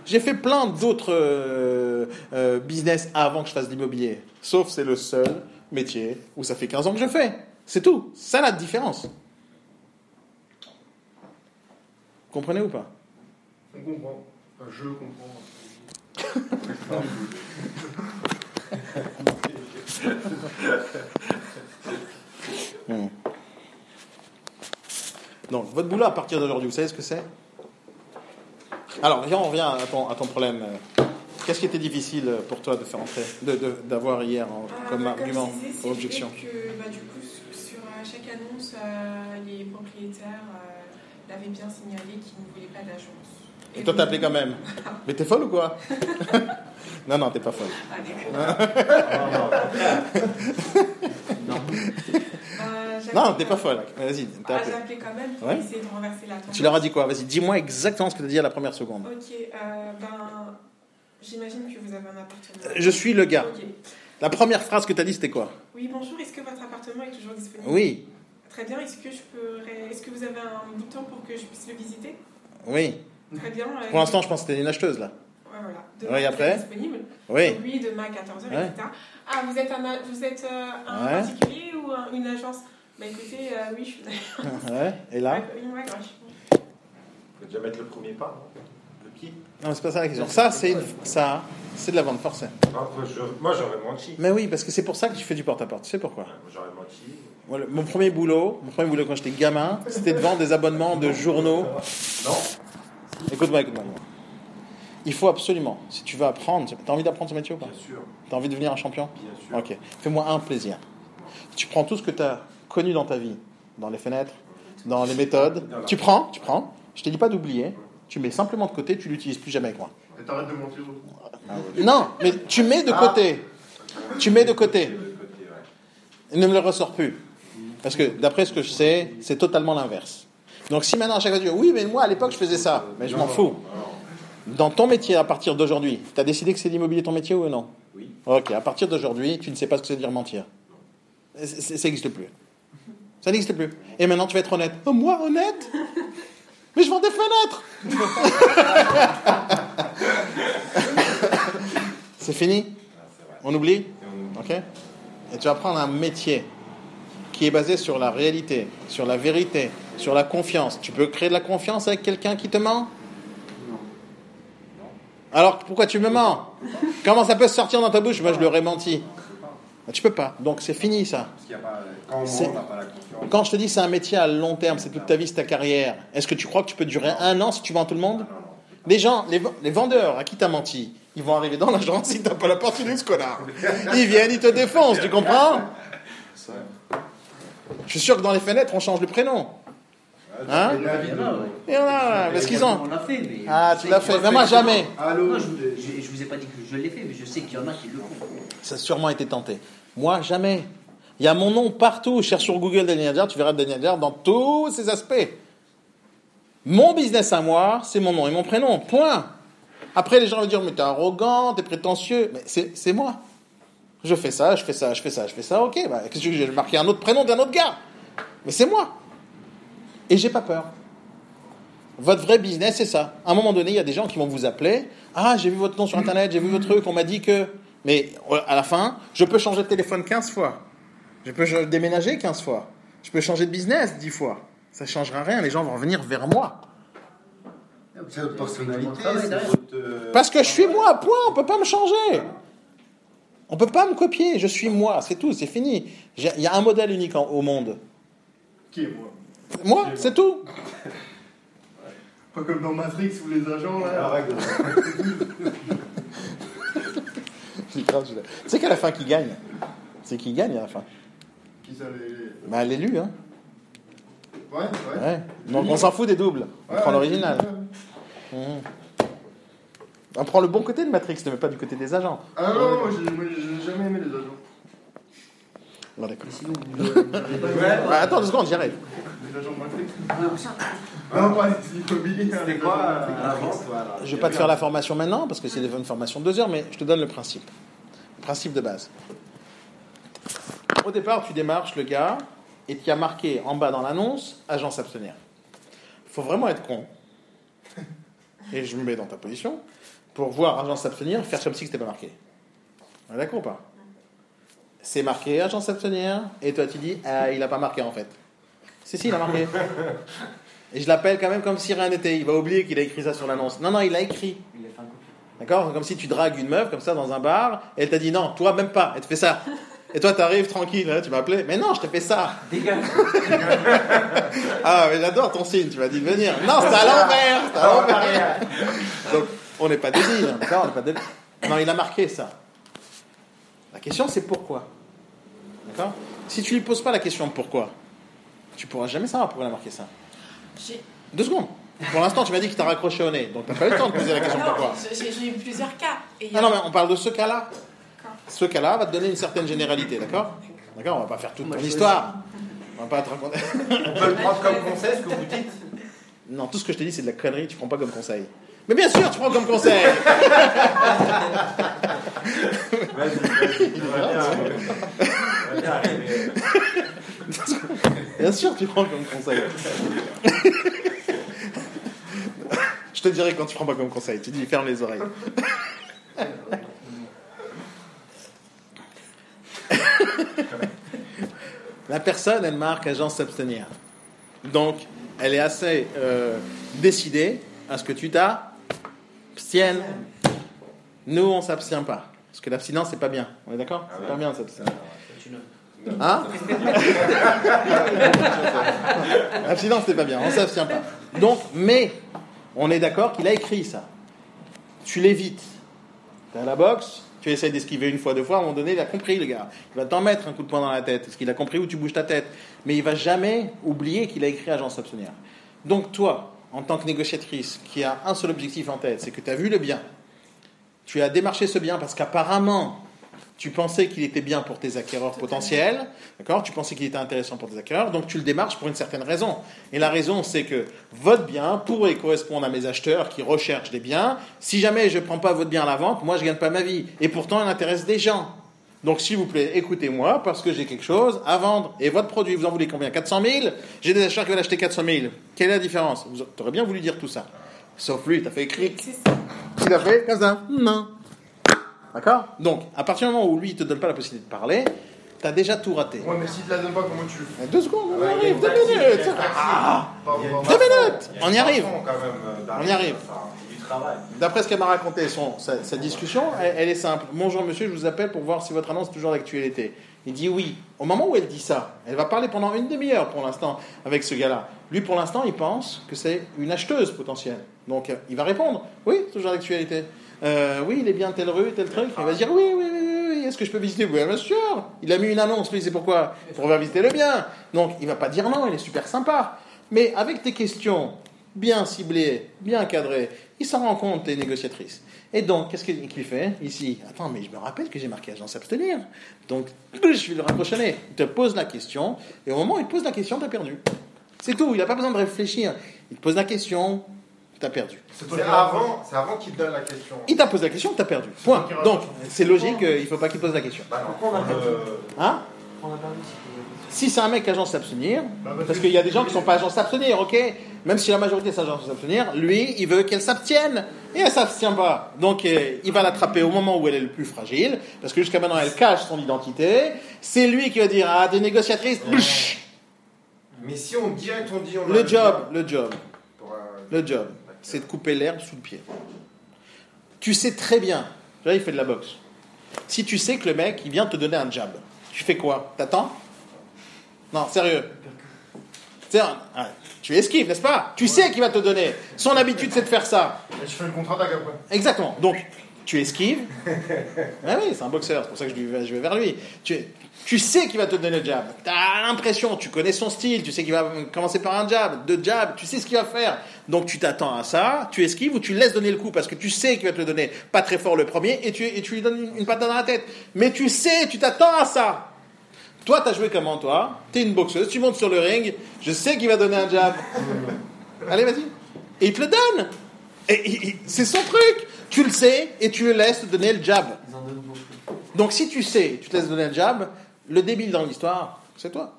J'ai fait plein d'autres euh, euh, business avant que je fasse de l'immobilier. Sauf c'est le seul métier où ça fait 15 ans que je fais. C'est tout. Ça la différence. Comprenez ou pas? On comprend. Je comprends. Hmm. Donc, votre boulot à partir d'aujourd'hui, vous savez ce que c'est? Alors, viens, on revient à ton, à ton problème. Qu'est-ce qui était difficile pour toi de faire entrer, de- de- d'avoir hier en- Euh, comme bah, argument, c'est ou le objection que bah, du coup, sur euh, chaque annonce, euh, les propriétaires euh, l'avaient bien signalé qu'ils ne voulaient pas d'agence. Et toi, t'as appelé quand même Mais t'es folle ou quoi? (laughs) Non, non, t'es pas folle. Ah, d'accord. Euh, Non, t'es pas folle. Vas-y, t'as Ah, appelé. appelé quand même pour Ouais. essayer de renverser la tendance. Tu leur as dit quoi? Vas-y, dis-moi exactement ce que tu as dit à la première seconde. Ok, euh, ben, j'imagine que vous avez un appartement. Je suis le gars. La première phrase que tu as dit, c'était quoi? Oui, bonjour, est-ce que votre appartement est toujours disponible? Oui, Très bien, est-ce que, je peux... est-ce que vous avez un bouton pour que je puisse le visiter? Oui. Très bien. euh, Pour l'instant, je pense que c'était une acheteuse, là. Ouais, voilà. Oui, Demain, après disponible Oui. Oui, demain à 14h, Ouais. etc. Ah, vous êtes un, vous êtes, euh, un Ouais. particulier ou un- une agence? Bah écoutez, euh, oui, je suis (laughs) d'accord. Ouais, et là? Ouais, Il faut déjà mettre le premier pas, non? Le pied? Non, c'est pas ça la question. Ça, c'est une- ça, c'est de la vente forcée. Moi, je- Moi, j'aurais menti. Mais oui, parce que c'est pour ça que tu fais du porte-à-porte. Tu sais pourquoi? J'aurais menti. Mon premier boulot, mon premier boulot quand j'étais gamin, c'était de vendre des abonnements de journaux. Non. Écoute-moi, écoute-moi. Il faut absolument, si tu veux apprendre, tu as envie d'apprendre ce métier ou pas Bien sûr. Tu as envie de devenir un champion Bien sûr. Ok. Fais-moi un plaisir. Tu prends tout ce que tu as connu dans ta vie, dans les fenêtres, dans les méthodes. Tu prends, tu prends. Je te dis pas d'oublier. Tu mets simplement de côté, tu l'utilises plus jamais avec moi. Et t'arrêtes de mentir. Non, mais tu mets de côté. Tu mets de côté. Ouais. Il ne me le ressort plus. Parce que d'après ce que je sais, c'est totalement l'inverse. Donc si maintenant à chaque fois tu dis oui, mais moi à l'époque je faisais ça, mais je m'en fous. Dans ton métier à partir d'aujourd'hui, tu as décidé que c'est l'immobilier ton métier ou non? Oui. Ok, à partir d'aujourd'hui, tu ne sais pas ce que c'est dire mentir. Ça n'existe plus. Ça n'existe plus. Et maintenant tu vas être honnête. Oh, moi honnête? Mais je vends des fenêtres (laughs) C'est fini? On oublie Ok Et tu vas prendre un métier qui est basé sur la réalité, sur la vérité, sur la confiance. Tu peux créer de la confiance avec quelqu'un qui te ment? Alors pourquoi tu me mens? Comment ça peut se sortir dans ta bouche? Moi je leur ai menti. Ah, Tu peux pas. Donc c'est fini ça. Quand je te dis c'est un métier à long terme, c'est toute ta vie, c'est ta carrière. Est-ce que tu crois que tu peux durer un an si tu vends tout le monde? Non, non. Les gens, les, les vendeurs à qui t'as menti, ils vont arriver dans l'agence, si t'as pas la porte, ce connard. Ils viennent, ils te défoncent, tu comprends? Je suis sûr que dans les fenêtres, on change le prénom. Hein Et Il y en a, parce qu'ils ont. On l'a fait, mais. Ah, tu l'as fait. Mais moi, jamais. Allô Non, je, je, je vous ai pas dit que je l'ai fait, mais je sais qu'il y en a qui le font. Ça a sûrement été tenté. Moi, jamais. Il y a mon nom partout. Cherche sur Google Daniel Adler, tu verras Daniel Adler dans tous ses aspects. Mon business à moi, c'est mon nom et mon prénom. Point. Après, les gens vont dire, mais t'es arrogant, t'es prétentieux. Mais c'est c'est moi. Je fais ça, je fais ça, je fais ça, je fais ça. Ok, bah, qu'est-ce que j'ai marqué un autre prénom d'un autre gars Mais c'est moi. Et j'ai pas peur. Votre vrai business, c'est ça. À un moment donné, il y a des gens qui vont vous appeler. Ah, j'ai vu votre nom sur Internet, j'ai vu votre truc, on m'a dit que. Mais à la fin, je peux changer de téléphone 15 fois. Je peux déménager 15 fois. Je peux changer de business 10 fois. Ça ne changera rien, les gens vont revenir vers moi. C'est votre personnalité, votre. euh, Parce que je suis moi, point, on peut pas me changer. On peut pas me copier, je suis moi, c'est tout, c'est fini. Il y a un modèle unique en- au monde. Qui est moi? Moi, c'est tout. Pas comme dans Matrix où les agents là. Arrête. (laughs) Tu sais qu'à la fin, qui gagne? C'est qui gagne à la fin? Qui ça les. Bah, l'élu, hein. Ouais, ouais. Ouais. Donc, on s'en fout des doubles. On Ouais, prend l'original. ouais. Mhm. On prend le bon côté de Matrix, ne met pas du côté des agents. Ah non, moi, j'ai jamais aimé les agents. Bon, d'accord. Et sinon, vous, vous avez pas- Bah, attends deux secondes, j'y arrive. Les agents non, pas l'immobilier. C'était quoi euh, voilà. Je vais pas te faire la formation maintenant, parce que c'est une formation de deux heures, mais je te donne le principe. Le principe de base. Au départ, tu démarches le gars, et tu as marqué en bas dans l'annonce, agent s'abstenir. faut vraiment être con, et je me mets dans ta position, pour voir agent s'abstenir, faire comme si c'était pas marqué. On est d'accord ou pas? C'est marqué agent s'abstenir, et toi tu dis, ah, il a pas marqué en fait. Si, si, il a marqué. (laughs) Et je l'appelle quand même comme si rien n'était. Il va oublier qu'il a écrit ça sur l'annonce. Non, non, il a écrit. D'accord? Comme si tu dragues une meuf comme ça dans un bar et elle t'a dit non, toi même pas, elle te fait ça. Et toi t'arrives tranquille, hein, tu m'as appelé, mais non, je t'ai fait ça. Dégage (laughs) Ah, mais j'adore ton signe, tu m'as dit de venir. Non, c'est à l'envers, c'est à l'envers. Donc, on n'est pas débiles, hein, d'accord? On n'est pas débiles. Non, il a marqué ça. La question c'est pourquoi. D'accord? Si tu lui poses pas la question pourquoi, tu pourras jamais savoir pourquoi il a marqué ça. J'ai- Deux secondes. Pour l'instant, tu m'as dit qu'il t'a raccroché au nez, donc t'as pas eu le temps de poser la question Non, pourquoi. j'ai j'ai eu plusieurs cas. Et il y a- Non, mais on parle de ce cas-là. Ce cas-là va te donner une certaine généralité, d'accord? D'accord On va pas faire toute Moi, ton histoire. On va pas te raconter. On peut le prendre comme conseil ce que vous dites Non, tout ce que je te dis, c'est de la connerie, tu prends pas comme conseil. Mais bien sûr, tu prends comme conseil (laughs) bien sûr, tu prends comme conseil. Je te dirai quand tu prends pas comme conseil. Tu dis ferme les oreilles. La personne, elle marque agent s'abstenir. Donc, elle est assez euh, décidée à ce que tu t'abstiennes. Nous, on s'abstient pas. Parce que l'abstinence, c'est pas bien. On est d'accord C'est pas bien, de s'abstenir. Hein (laughs) L'abstinence, c'est pas bien, on s'abstient pas. Donc, mais, on est d'accord qu'il a écrit ça. Tu l'évites. T'es à la boxe, tu essayes d'esquiver une fois, deux fois, à un moment donné, il a compris, le gars. Il va t'en mettre un coup de poing dans la tête, parce qu'il a compris où tu bouges ta tête. Mais il va jamais oublier qu'il a écrit agent s'abstenir. Donc, toi, en tant que négociatrice, qui a un seul objectif en tête, c'est que tu as vu le bien. Tu as démarché ce bien parce qu'apparemment, tu pensais qu'il était bien pour tes acquéreurs potentiels, d'accord? Tu pensais qu'il était intéressant pour tes acquéreurs, donc tu le démarches pour une certaine raison. Et la raison, c'est que votre bien pourrait correspondre à mes acheteurs qui recherchent des biens. Si jamais je ne prends pas votre bien à la vente, moi je ne gagne pas ma vie. Et pourtant, il intéresse des gens. Donc s'il vous plaît, écoutez-moi parce que j'ai quelque chose à vendre. Et votre produit, vous en voulez combien? 400 000 J'ai des acheteurs qui veulent acheter 400 000. Quelle est la différence? Vous auriez bien voulu dire tout ça. Sauf lui, t'as fait écrit. Il a fait comme ça. Non. D'accord? Donc, à partir du moment où lui, il te donne pas la possibilité de parler, tu as déjà tout raté. Ouais, mais s'il te la donne pas, comment tu le fais? Deux secondes, on y arrive, deux minutes. Ah Deux minutes. On y arrive. façon, quand même, euh, On y arrive. D'après ce qu'elle m'a raconté, sa, discussion, elle, est simple. Bonjour monsieur, je vous appelle pour voir si votre annonce est toujours d'actualité. Il dit oui. Au moment où elle dit ça, elle va parler pendant une demi-heure pour l'instant avec ce gars-là. Lui, pour l'instant, il pense que c'est une acheteuse potentielle. Donc, euh, il va répondre oui, toujours d'actualité. Euh, oui, il est bien telle rue, tel truc. Il va dire oui, oui, oui, oui, oui. Est-ce que je peux visiter? Oui, bien sûr. Il a mis une annonce, lui, c'est pourquoi? Pour faire visiter le bien. Donc, il va pas dire non, il est super sympa. Mais avec tes questions bien ciblées, bien cadrées, il s'en rend compte, tes négociatrices. Et donc, qu'est-ce qu'il fait? Ici Attends, mais je me rappelle que j'ai marqué agent s'abstenir. Donc, je vais le raccrocher. Il te pose la question, et au moment où il te pose la question, tu as perdu. C'est tout, il n'a pas besoin de réfléchir. Il te pose la question, tu as perdu. C'est avant, avant qu'il te donne la question. Il t'a posé la question, tu as perdu. Point. Donc, c'est logique, euh, il ne faut pas qu'il pose la question. Bah non. Pourquoi on a perdu? Euh, Hein On a perdu? Si c'est un mec agent s'abstenir, Bah, parce qu'il y a des gens qui sont pas agents s'abstenir, ok? Même si la majorité agent s'abstenir, lui, il veut qu'elle s'abstienne. Et elle s'abstient pas. Donc, euh, il va l'attraper au moment où elle est le plus fragile, parce que jusqu'à maintenant, elle cache son identité. C'est lui qui va dire, ah, des négociatrices, bouch Mais si on direct on dit on Le job, le job, pour, euh, le job, c'est de couper l'herbe sous le pied. Tu sais très bien, là, il fait de la boxe. Si tu sais que le mec, il vient te donner un jab, tu fais quoi? T'attends? Non, sérieux. C'est-à-dire, ah, tu esquives, n'est-ce pas? Tu sais qu'il va te donner. Son habitude, c'est de faire ça. Et je fais le contre-attaque après. Exactement. Donc, tu esquives. (laughs) Ah oui, c'est un boxeur, c'est pour ça que je vais, je vais vers lui. Tu, tu sais qu'il va te donner le jab. Tu as l'impression, tu connais son style, tu sais qu'il va commencer par un jab, deux jabs, tu sais ce qu'il va faire. Donc tu t'attends à ça, tu esquives ou tu laisses donner le coup parce que tu sais qu'il va te le donner pas très fort le premier et tu, et tu lui donnes une, une patate dans la tête. Mais tu sais, tu t'attends à ça. Toi, t'as joué comment, toi? T'es une boxeuse, tu montes sur le ring, je sais qu'il va donner un jab. Allez, vas-y. Et il te le donne. Et, c'est son truc. Tu le sais et tu le laisses te donner le jab. Donc si tu sais, tu te laisses donner un jab, le débile dans l'histoire, c'est toi.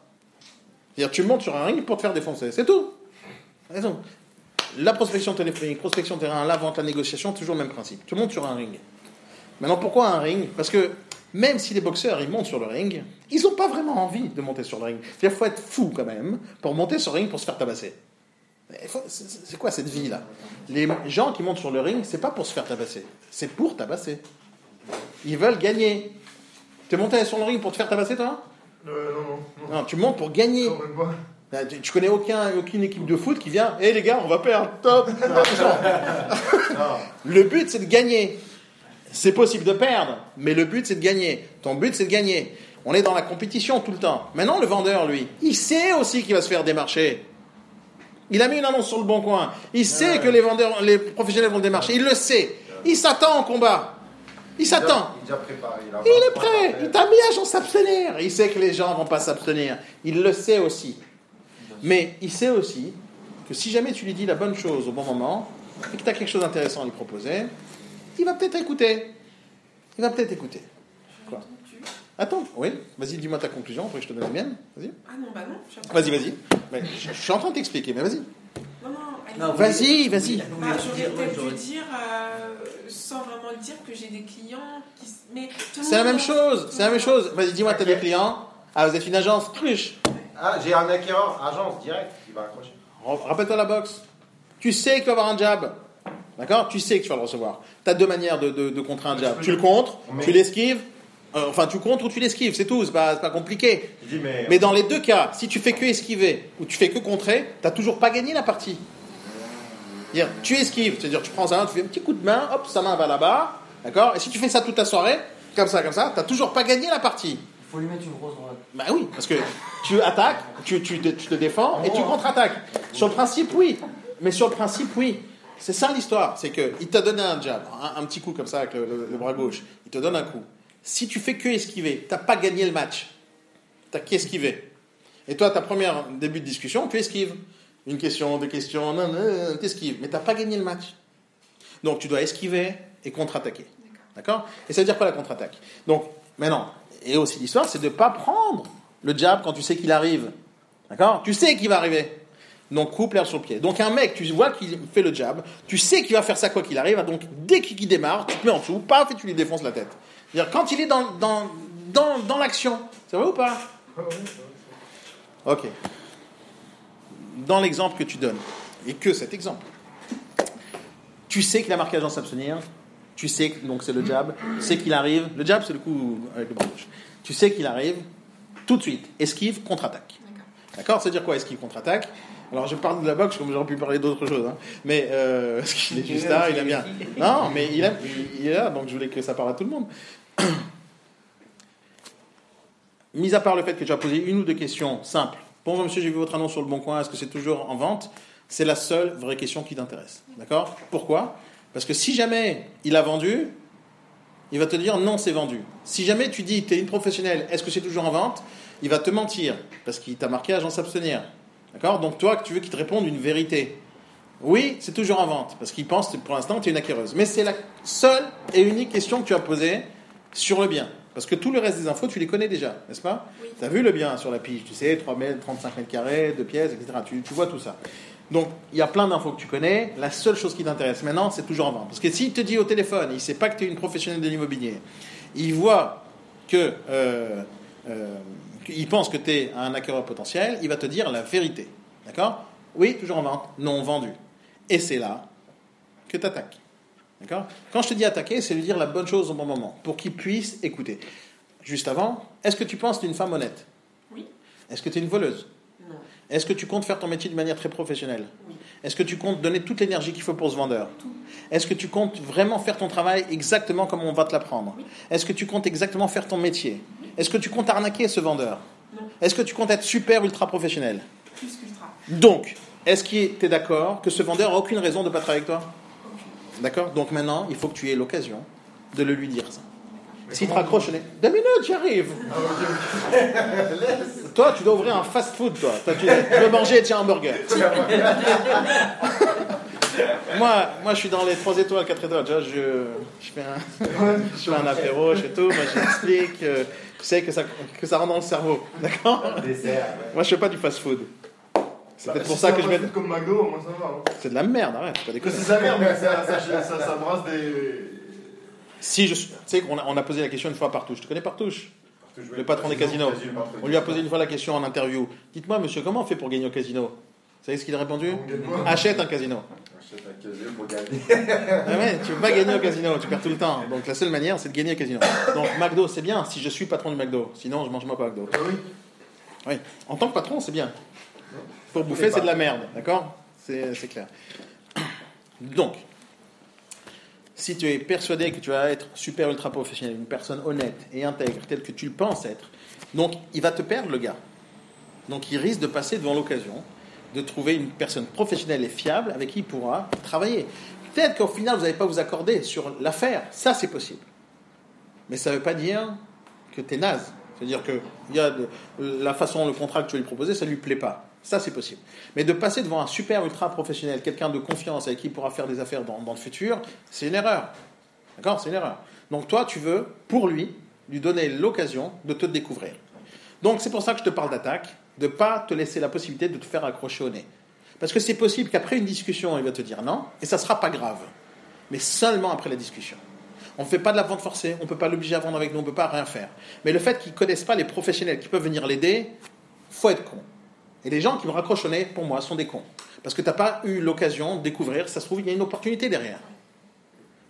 C'est-à-dire tu montes sur un ring pour te faire défoncer, c'est tout. C'est tout. La prospection téléphonique, prospection terrain, la vente, la négociation, toujours le même principe. Tu montes sur un ring. Maintenant, pourquoi un ring? Parce que même si les boxeurs ils montent sur le ring, ils n'ont pas vraiment envie de monter sur le ring. Il faut être fou quand même pour monter sur le ring pour se faire tabasser. C'est quoi cette vie là Les gens qui montent sur le ring, c'est pas pour se faire tabasser, c'est pour tabasser. Ils veulent gagner. Tu es monté sur le ring pour te faire tabasser toi? Euh, non, non, non. Non, tu montes pour gagner. Non, même pas. Ah, Tu, connais aucun, aucune équipe de foot qui vient, hé les gars, on va perdre, top. (laughs) Le but c'est de gagner. C'est possible de perdre, mais le but c'est de gagner. Ton but c'est de gagner. On est dans la compétition tout le temps. Maintenant, le vendeur, lui, il sait aussi qu'il va se faire démarcher. Il a mis une annonce sur le bon coin. Il sait que les vendeurs, les professionnels vont le démarcher. Il le sait. Il s'attend au combat. Il s'attend. Il. Il, a Il est 23 prêt. Il t'a mis à gens s'abstenir. Il sait que les gens vont pas s'abstenir. Il le sait aussi. Mais il sait aussi que si jamais tu lui dis la bonne chose au bon moment et que tu as quelque chose d'intéressant à lui proposer, il va peut-être écouter. Il va peut-être écouter. Quoi Attends, oui, vas-y, dis-moi ta conclusion, après je te donne la mienne. Vas-y, Ah non, bah non. vas-y, vas-y. Mais je, je suis en train de t'expliquer, mais vas-y. Non, non. Non, Vas-y, vas-y. Bah, Oui, j'aurais peut-être dû dire, euh, sans vraiment le dire, que j'ai des clients qui. Mais C'est la même chose, c'est la même chose. Vas-y, dis-moi, t'as des clients. Ah, vous êtes une agence, cruche. Ah, j'ai un acquéreur, agence, direct, il va accrocher. Rappelle-toi la boxe. Tu sais qu'il va avoir un jab. D'accord? Tu sais que tu vas le recevoir. Tu as deux manières de, jab. Tu le contres, Mais- tu l'esquives. euh, enfin, tu contres ou tu l'esquives, c'est tout. C'est pas, pas compliqué. Dis, mais. Mais dans les deux cas, si tu fais que esquiver ou tu fais que contrer, tu toujours pas gagné la partie. Dire, tu esquives, c'est-à-dire tu prends sa main, tu fais un petit coup de main, hop, sa main va là-bas. D'accord? Et si tu fais ça toute la soirée, comme ça, comme ça, tu toujours pas gagné la partie. Il faut lui mettre une grosse droite. Bah oui, parce que tu attaques, tu, tu, te- tu te défends et tu contre-attaques. Sur le principe, oui. Mais sur le principe, oui. C'est ça l'histoire. C'est qu'il t'a donné un jab, un, petit coup comme ça avec le bras gauche. Il te donne un coup. Si tu fais que esquiver, t'as pas gagné le match. T'as qu'esquivé. Et toi, ta première début de discussion, tu esquives. Une question, deux questions, non, non, t'esquives. Mais t'as pas gagné le match. Donc tu dois esquiver et contre-attaquer. D'accord? Et ça veut dire quoi la contre-attaque? Donc maintenant, et aussi l'histoire, c'est de ne pas prendre le jab quand tu sais qu'il arrive. D'accord? Tu sais qu'il va arriver. Donc coupe l'herbe sur le pied. Donc un mec, tu vois qu'il fait le jab, tu sais qu'il va faire ça quoi qu'il arrive, donc dès qu'il démarre, tu te mets en dessous, paf, et tu lui défonces la tête. C'est-à-dire quand il est dans, dans, dans, dans l'action, ça va ou pas? Ok. Dans l'exemple que tu donnes, et que cet exemple, tu sais qu'il a marqué agent s'abstenir, tu sais que donc c'est le jab, tu sais qu'il arrive, le jab c'est le coup avec le bras gauche, tu sais qu'il arrive, tout de suite, esquive, contre-attaque. D'accord? C'est-à-dire quoi, esquive, contre-attaque Alors je parle de la boxe comme j'aurais pu parler d'autres choses, hein. mais euh, (laughs) parce qu'il est juste là, il aime bien. Non, mais il, il, est là, donc je voulais que ça parle à tout le monde. (clears throat) Mis à part le fait que tu as posé une ou deux questions simples. Bonjour monsieur, j'ai vu votre annonce sur le Bon Coin, est-ce que c'est toujours en vente? C'est la seule vraie question qui t'intéresse. D'accord? Pourquoi? Parce que si jamais il a vendu, il va te dire non, c'est vendu. Si jamais tu dis, tu es une professionnelle, est-ce que c'est toujours en vente? Il va te mentir, parce qu'il t'a marqué agent s'abstenir. D'accord Donc toi, tu veux qu'il te réponde une vérité. Oui, c'est toujours en vente, parce qu'il pense que pour l'instant, tu es une acquéreuse. Mais c'est la seule et unique question que tu as posée sur le bien. Parce que tout le reste des infos, tu les connais déjà, n'est-ce pas Tu as vu le bien sur la pige, tu sais, 3 mètres, 35 mètres carrés, 2 pièces, etc. Tu, tu vois tout ça. Donc, il y a plein d'infos que tu connais. La seule chose qui t'intéresse maintenant, c'est toujours en vente. Parce que s'il te dit au téléphone, il ne sait pas que tu es une professionnelle de l'immobilier, il voit que. euh, euh, il pense que tu es un acquéreur potentiel, il va te dire la vérité. D'accord? Oui, toujours en vente. Non, vendu. Et c'est là que tu attaques. D'accord? Quand je te dis attaquer, c'est lui dire la bonne chose au bon moment, pour qu'il puisse écouter. Juste avant, est-ce que tu penses que tu es une femme honnête? Oui. Est-ce que tu es une voleuse? Non. Est-ce que tu comptes faire ton métier de manière très professionnelle? Est-ce que tu comptes donner toute l'énergie qu'il faut pour ce vendeur? Est-ce que tu comptes vraiment faire ton travail exactement comme on va te l'apprendre? Est-ce que tu comptes exactement faire ton métier? Est-ce que tu comptes arnaquer ce vendeur Non. Est-ce que tu comptes être super ultra professionnel Plus qu'ultra. Donc, est-ce que tu es d'accord que ce vendeur a aucune raison de ne pas travailler avec toi D'accord Donc maintenant, il faut que tu aies l'occasion de le lui dire ça. S'il te raccroche, on est deux minutes, j'arrive. (laughs) toi, tu dois ouvrir un fast-food, toi. Toi, tu, tu veux manger, tiens, un burger. (laughs) (laughs) moi, moi, je suis dans les 3 étoiles, 4 étoiles. Vois, je, je, fais un, (laughs) je fais un apéro, je fais tout. Moi, j'explique. euh, tu sais que ça, que ça rentre dans le cerveau. (laughs) D'accord Moi, je fais pas du fast-food. C'est Bah, peut-être pour ça que je mets. comme McDo, moi ça va. hein. C'est de la merde, arrête, faut pas déconner. C'est sa merde, mais ça, ça, brasse des. Si je. Tu sais qu'on a, on a posé la question une fois à Partouche. Tu connais Partouche Le patron des casinos. On lui a posé une fois la question en interview. Dites-moi, monsieur, comment on fait pour gagner au casino? Savez ce qu'il a répondu Achète un casino. Achète un casino pour gagner. (laughs) Ah ouais, tu peux pas gagner au casino, tu perds tout le temps. Donc la seule manière, c'est de gagner au casino. Donc McDo, c'est bien si je suis patron du McDo. Sinon, je mange pas au McDo. Ah oui. Oui. En tant que patron, c'est bien. Pour bouffer, c'est de la merde, d'accord? C'est c'est clair. Donc, si tu es persuadé que tu vas être super ultra professionnel, une personne honnête et intègre, telle que tu le penses être, donc il va te perdre le gars. Donc il risque de passer devant l'occasion de trouver une personne professionnelle et fiable avec qui il pourra travailler. Peut-être qu'au final, vous n'allez pas vous accorder sur l'affaire, ça c'est possible. Mais ça ne veut pas dire que tu es naze. C'est-à-dire que y a de- la façon, le contrat que tu lui proposer, ça ne lui plaît pas. Ça, c'est possible. Mais de passer devant un super ultra professionnel, quelqu'un de confiance avec qui il pourra faire des affaires dans, dans le futur, c'est une erreur. D'accord? C'est une erreur. Donc toi, tu veux, pour lui, lui donner l'occasion de te découvrir. Donc c'est pour ça que je te parle d'attaque, de ne pas te laisser la possibilité de te faire accrocher au nez. Parce que c'est possible qu'après une discussion, il va te dire non, et ça ne sera pas grave. Mais seulement après la discussion. On ne fait pas de la vente forcée, on ne peut pas l'obliger à vendre avec nous, on ne peut pas rien faire. Mais le fait qu'ils ne connaissent pas les professionnels qui peuvent venir l'aider, faut être con. Et les gens qui me raccrochent au nez, pour moi, sont des cons. Parce que tu n'as pas eu l'occasion de découvrir, ça se trouve, il y a une opportunité derrière.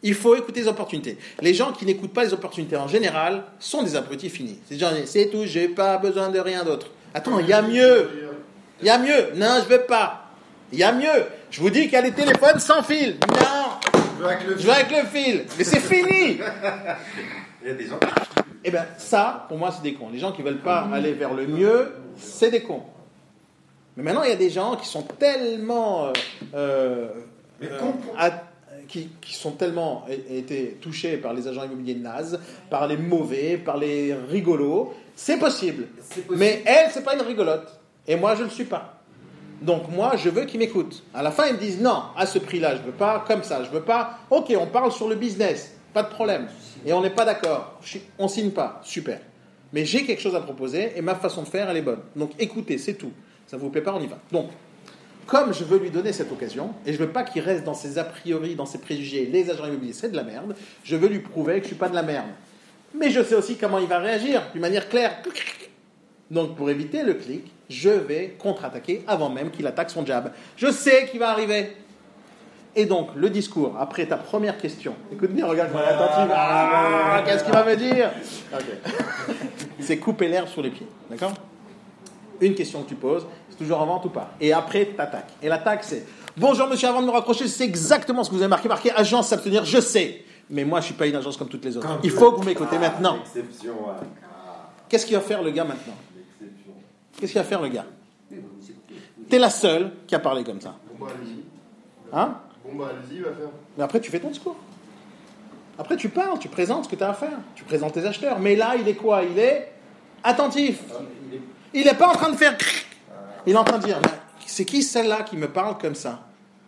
Il faut écouter les opportunités. Les gens qui n'écoutent pas les opportunités en général sont des abrutis finis. C'est tout, j'ai pas besoin de rien d'autre. Attends, il y a mieux. Il y a mieux. Non, je veux pas. Il y a mieux. Je vous dis qu'il y a les téléphones sans fil. Non, Je veux avec le je veux avec le fil. Mais c'est fini. (laughs) Il y a des gens. Eh bien, ça, pour moi, c'est des cons. Les gens qui veulent pas aller vers le mieux, c'est des cons. Mais maintenant, il y a des gens qui sont tellement. euh, euh, Mais euh, qui, qui sont tellement été touchés par les agents immobiliers nazes, par les mauvais, par les rigolos. C'est possible. Mais elle, c'est pas une rigolote. Et moi, je ne le suis pas. Donc moi, je veux qu'ils m'écoutent. À la fin, ils me disent non, à ce prix-là, je veux pas comme ça, je veux pas. Ok, on parle sur le business, pas de problème. Et on n'est pas d'accord, on signe pas, super. Mais j'ai quelque chose à proposer et ma façon de faire, elle est bonne. Donc écoutez, c'est tout. Ça vous plaît pas, on y va. Donc, comme je veux lui donner cette occasion, et je veux pas qu'il reste dans ses a priori, dans ses préjugés, les agents immobiliers, c'est de la merde, je veux lui prouver que je suis pas de la merde. Mais je sais aussi comment il va réagir, d'une manière claire. Donc pour éviter le clic, je vais contre-attaquer avant même qu'il attaque son jab. Je sais qu'il va arriver. Et donc le discours, après ta première question, écoute bien, regarde comment attentive. Ah, Qu'est-ce qu'il va me dire. (laughs) C'est couper l'air sur les pieds. D'accord? Une question que tu poses, c'est toujours en vente ou pas? Et après, t'attaques. Et l'attaque, c'est Bonjour monsieur, avant de me raccrocher, c'est exactement ce que vous avez marqué. Marqué agence s'abstenir, je sais. Mais moi, je suis pas une agence comme toutes les autres. Il faut que vous m'écoutez maintenant. Ouais. Ah, Qu'est-ce qu'il va faire le gars maintenant. Qu'est-ce qu'il va faire le gars T'es la seule qui a parlé comme ça. Bon bah allez-y. Hein Bon bah allez-y, va faire. Mais après, tu fais ton discours. Après, tu parles, tu présentes ce que tu as à faire. Tu présentes tes acheteurs. Mais là, il est quoi? Il est attentif. Il n'est pas en train de faire. Il est en train de dire c'est qui celle-là qui me parle comme ça?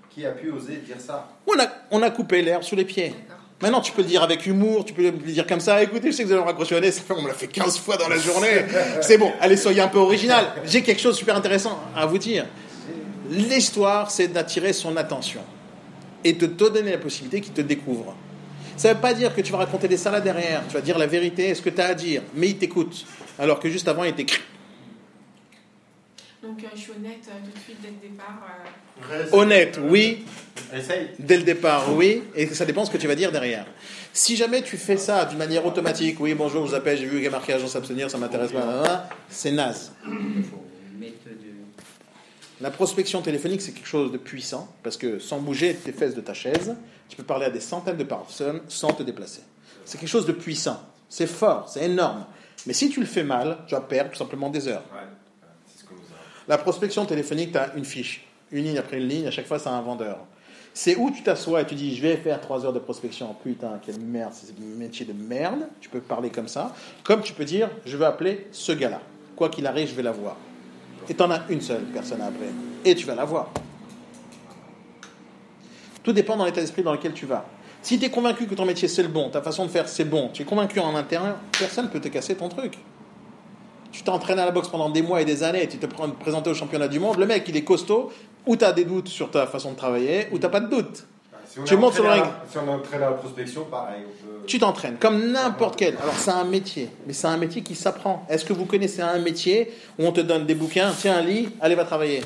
Qui a pu oser dire ça? On a, on a coupé l'air sous les pieds. Maintenant, tu peux le dire avec humour, tu peux le dire comme ça. Écoutez, je sais que vous allez me raccrocher au nez, ça on me l'a fait 15 fois dans la journée. (laughs) C'est bon, allez, soyez un peu original. J'ai quelque chose de super intéressant à vous dire. L'histoire, c'est d'attirer son attention et de te donner la possibilité qu'il te découvre. Ça ne veut pas dire que tu vas raconter des salades derrière, tu vas dire la vérité, ce que tu as à dire, mais il t'écoute. Alors que juste avant, il était. Donc euh, je suis honnête euh, tout de suite dès le départ. euh, Honnête, oui, Essaye. Dès le départ, oui, et ça dépend ce que tu vas dire derrière. Si jamais tu fais ça d'une manière automatique, oui, bonjour, je vous appelle, j'ai vu qu'il y a marqué agence abstenir, ça m'intéresse pas, c'est naze. Il faut mettre de. La prospection téléphonique, c'est quelque chose de puissant, parce que sans bouger tes fesses de ta chaise, tu peux parler à des centaines de personnes sans te déplacer. C'est quelque chose de puissant. C'est fort, c'est énorme. Mais si tu le fais mal, tu vas perdre tout simplement des heures. Ouais, c'est ce que vous avez. La prospection téléphonique, tu as une fiche, une ligne après une ligne, à chaque fois, c'est un vendeur. C'est où tu t'assois et tu dis, je vais faire trois heures de prospection. Putain, quelle merde, c'est un métier de merde. Tu peux parler comme ça. Comme tu peux dire, je vais appeler ce gars-là. Quoi qu'il arrive, je vais l'avoir. Et tu en as une seule personne à appeler. Et tu vas l'avoir. Tout dépend dans l'état d'esprit dans lequel tu vas. Si tu es convaincu que ton métier c'est le bon, ta façon de faire c'est bon, tu es convaincu en intérieur, personne ne peut te casser ton truc. Tu t'entraînes à la boxe pendant des mois et des années, tu te prends présenter au championnat du monde, le mec il est costaud, ou tu as des doutes sur ta façon de travailler, ou tu pas de doutes. Si on Tu montes sur le ring. la- Si on est entraîné à la prospection, pareil. peut- Tu t'entraînes comme n'importe quel. Alors c'est un métier, mais c'est un métier qui s'apprend. Est-ce que vous connaissez un métier où on te donne des bouquins, tiens un lit, allez va travailler?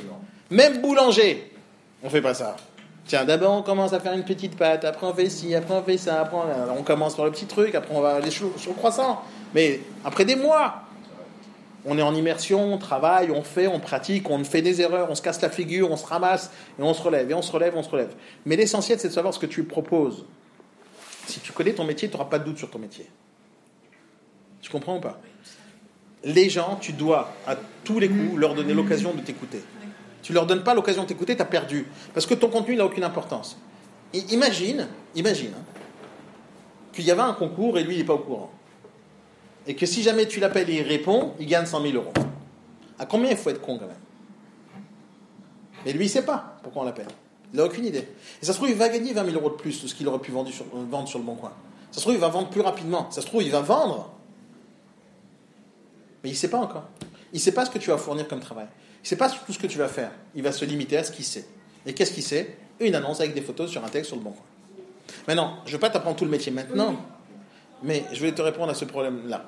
Même boulanger, on fait pas ça. Tiens, d'abord on commence à faire une petite pâte, après on fait ci, après on fait ça, après on, on commence par le petit truc, après on va aller sur, sur le croissant. Mais après des mois, on est en immersion, on travaille, on fait, on pratique, on fait des erreurs, on se casse la figure, on se ramasse, et on se relève, et on se relève, on se relève. Mais l'essentiel, c'est de savoir ce que tu proposes. Si tu connais ton métier, tu n'auras pas de doute sur ton métier. Tu comprends ou pas? Les gens, tu dois à tous les coups leur donner l'occasion de t'écouter. Tu leur donnes pas l'occasion de t'écouter, tu as perdu. Parce que ton contenu n'a aucune importance. Imagine, imagine hein, qu'il y avait un concours et lui, il n'est pas au courant. Et que si jamais tu l'appelles et il répond, il gagne 100 000 euros. À combien il faut être con quand même? Mais lui, il ne sait pas pourquoi on l'appelle. Il n'a aucune idée. Et ça se trouve, il va gagner 20 000 euros de plus de ce qu'il aurait pu vendre sur, euh, vendre sur le bon coin. Ça se trouve, il va vendre plus rapidement. Ça se trouve, il va vendre. Mais il ne sait pas encore. Il ne sait pas ce que tu vas fournir comme travail. Il ne sait pas tout ce que tu vas faire. Il va se limiter à ce qu'il sait. Et qu'est-ce qu'il sait? Une annonce avec des photos sur un texte sur le bon coin. Maintenant, je ne vais pas t'apprendre tout le métier maintenant, mais je vais te répondre à ce problème-là.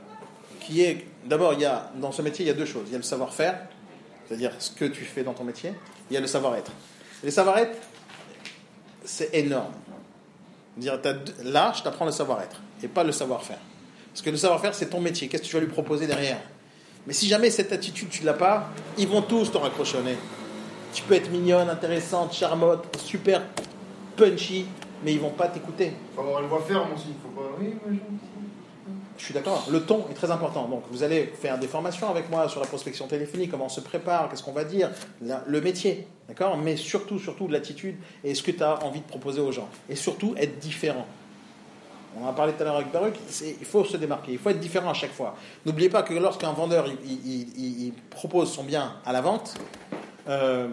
Qui est, d'abord, il y a, dans ce métier, il y a deux choses. Il y a le savoir-faire, c'est-à-dire ce que tu fais dans ton métier. Il y a le savoir-être. Le savoir-être, c'est énorme. Dire, là, je t'apprends le savoir-être et pas le savoir-faire. Parce que le savoir-faire, c'est ton métier. Qu'est-ce que tu vas lui proposer derrière? Mais si jamais cette attitude, tu ne l'as pas, ils vont tous te raccrocher au nez. Tu peux être mignonne, intéressante, charmotte, super punchy, mais ils vont pas t'écouter. Faut avoir une voix ferme aussi. Faut pas. Oui, moi, je- suis d'accord. Le ton est très important. Donc, vous allez faire des formations avec moi sur la prospection téléphonique, comment on se prépare, qu'est-ce qu'on va dire, le métier, d'accord? Mais surtout, surtout de l'attitude et ce que tu as envie de proposer aux gens. Et surtout, être différent. On en a parlé tout à l'heure avec Baruch, il faut se démarquer, il faut être différent à chaque fois. N'oubliez pas que lorsqu'un vendeur il propose son bien à la vente, euh,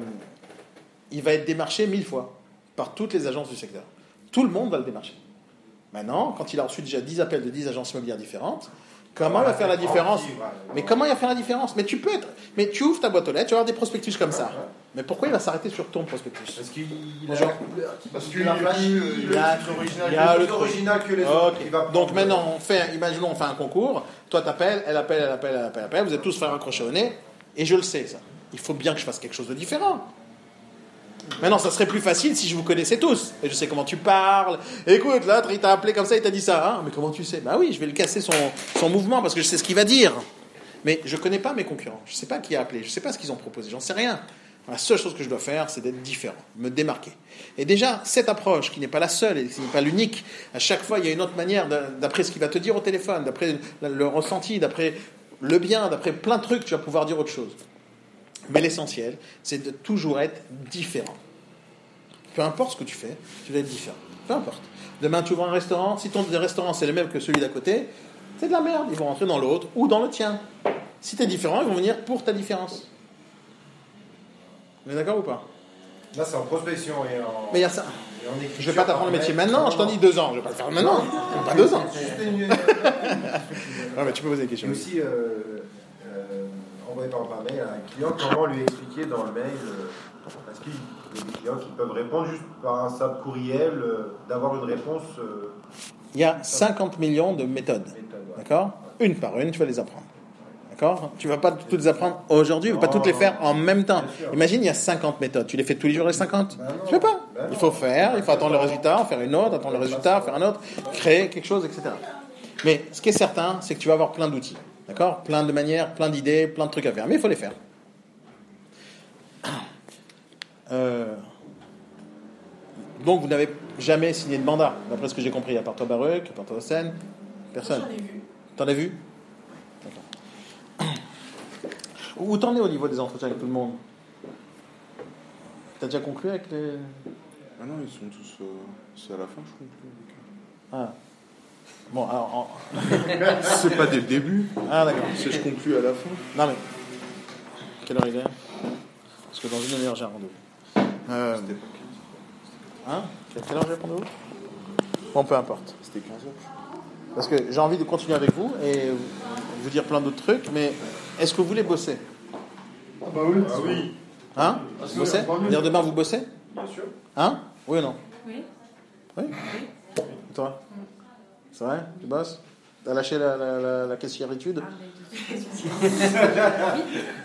il va être démarché mille fois par toutes les agences du secteur. Tout le monde va le démarcher. Maintenant, quand il a reçu déjà 10 appels de 10 agences immobilières différentes, comment il va faire la différence Mais comment il va faire la différence Mais tu peux être. Mais tu ouvres ta boîte aux lettres, tu vas avoir des prospectus comme ça. Mais pourquoi il va s'arrêter sur ton prospectus Parce qu'il a Parce qui qu'il a- plus original il y a que le plus original que les autres. Il va prendre- Donc maintenant, on fait, imaginons, on fait un concours. Toi, t'appelles, elle appelle, elle appelle, elle appelle, elle appelle. Vous êtes tous faire accrocher au nez. Et je le sais, ça. Il faut bien que je fasse quelque chose de différent. Maintenant, ça serait plus facile si je vous connaissais tous. Et je sais comment tu parles. Écoute, là, il t'a appelé comme ça, il t'a dit ça. Hein mais comment tu sais? Bah oui, je vais le casser son, son mouvement parce que je sais ce qu'il va dire. Mais je connais pas mes concurrents. Je sais pas qui a appelé. Je sais pas ce qu'ils ont proposé. J'en sais rien. La seule chose que je dois faire, c'est d'être différent, me démarquer. Et déjà, cette approche, qui n'est pas la seule et qui n'est pas l'unique, à chaque fois, il y a une autre manière, d'a- d'après ce qu'il va te dire au téléphone, d'après le ressenti, d'après le bien, d'après plein de trucs, tu vas pouvoir dire autre chose. Mais l'essentiel, c'est de toujours être différent. Peu importe ce que tu fais, tu dois être différent. Peu importe. Demain, tu ouvres un restaurant, si ton restaurant c'est le même que celui d'à côté, c'est de la merde. Ils vont rentrer dans l'autre ou dans le tien. Si tu es différent, ils vont venir pour ta différence. On est d'accord ou pas? Là, c'est en prospection et en. Mais il y a ça. Je vais pas t'apprendre le métier maintenant, je t'en dis deux ans. Je vais pas le faire maintenant. Pas deux ans. Mais tu peux poser des questions. aussi, euh, euh, envoyé par, par mail à un client, comment lui expliquer dans le mail, euh, parce qu'il y a des clients qui peuvent répondre juste par un simple courriel, euh, d'avoir une réponse euh, Il y a 50 millions de méthodes. ouais. D'accord? Une par une, tu vas les apprendre. D'accord? Tu vas pas toutes les apprendre aujourd'hui, tu vas pas toutes les faire en même temps. Imagine, il y a 50 méthodes. Tu les fais tous les jours les 50 Bah non. Tu fais pas? Non. Il faut faire, il faut attendre le résultat, en faire une autre, attendre le résultat, faire un autre, créer quelque chose, etc. Mais ce qui est certain, c'est que tu vas avoir plein d'outils. D'accord Plein de manières, plein d'idées, plein de trucs à faire. Mais il faut les faire. Euh, donc vous n'avez jamais signé de mandat, d'après ce que j'ai compris, à part toi Baruch, à part toi Hossein, personne. J'en ai vu. T'en as vu D'accord. Où t'en es au niveau des entretiens avec tout le monde? T'as déjà conclu avec les... Ah non, ils sont tous. euh, c'est à la fin, je conclue. Ah. Bon, alors... (laughs) en- C'est pas dès le début. Ah d'accord. C'est je conclue à la fin. Non mais... Quelle heure il est? Parce que dans une demi-heure j'ai un rendez-vous. Euh, C'était pas 15. hein? Quelle heure j'ai un rendez-vous? Bon, peu importe. C'était 15 heures. Parce que j'ai envie de continuer avec vous et vous dire plein d'autres trucs, mais est-ce que vous voulez bosser? Ah bah oui. Ah oui. Hein? Vous bossez Dire demain vous bossez? Bien sûr. Hein? Oui ou non? Oui. Oui? Et toi? C'est vrai Tu bosses? T'as lâché la, la, la, la caissiéritude (laughs)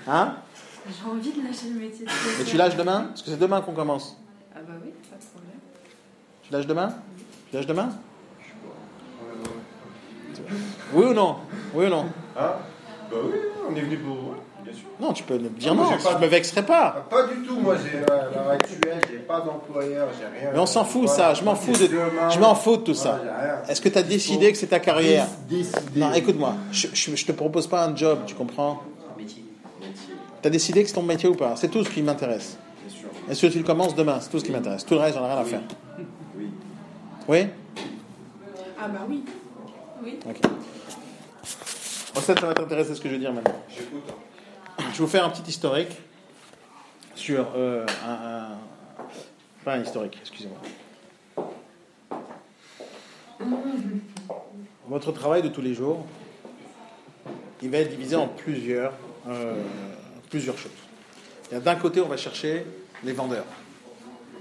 Hein? J'ai envie de lâcher le métier de Mais tu lâches demain? Parce que c'est demain qu'on commence. Ah bah oui, pas de problème. Tu lâches demain? Tu lâches demain? Oui ou non? Oui ou non? Hein Bah oui, on est venu pour. Non, tu peux me dire Ah, non, je de- me vexerai pas. Ah, Pas du tout, moi j'ai à l'heure actuelle, j'ai pas d'employeur, j'ai rien. Mais on s'en fout ça, je m'en fous de, je m'en fous de tout ça. Est-ce que tu as décidé que c'est ta carrière. Non, écoute-moi, je, je, je te propose pas un job, tu comprends Tu as décidé que c'est ton métier ou pas? C'est tout ce qui m'intéresse. bien sûr. Est-ce que tu le commences demain? C'est tout ce qui m'intéresse. Tout le reste, j'en ai rien à faire. Oui. Oui? Ah bah oui. Oui. Ok. En fait, ça va t'intéresser ce que je veux dire maintenant. J'écoute. Je vais vous faire un petit historique sur euh, un, Pas un historique, excusez-moi. Votre travail de tous les jours, il va être divisé en plusieurs, euh, plusieurs choses. D'un côté, on va chercher les vendeurs.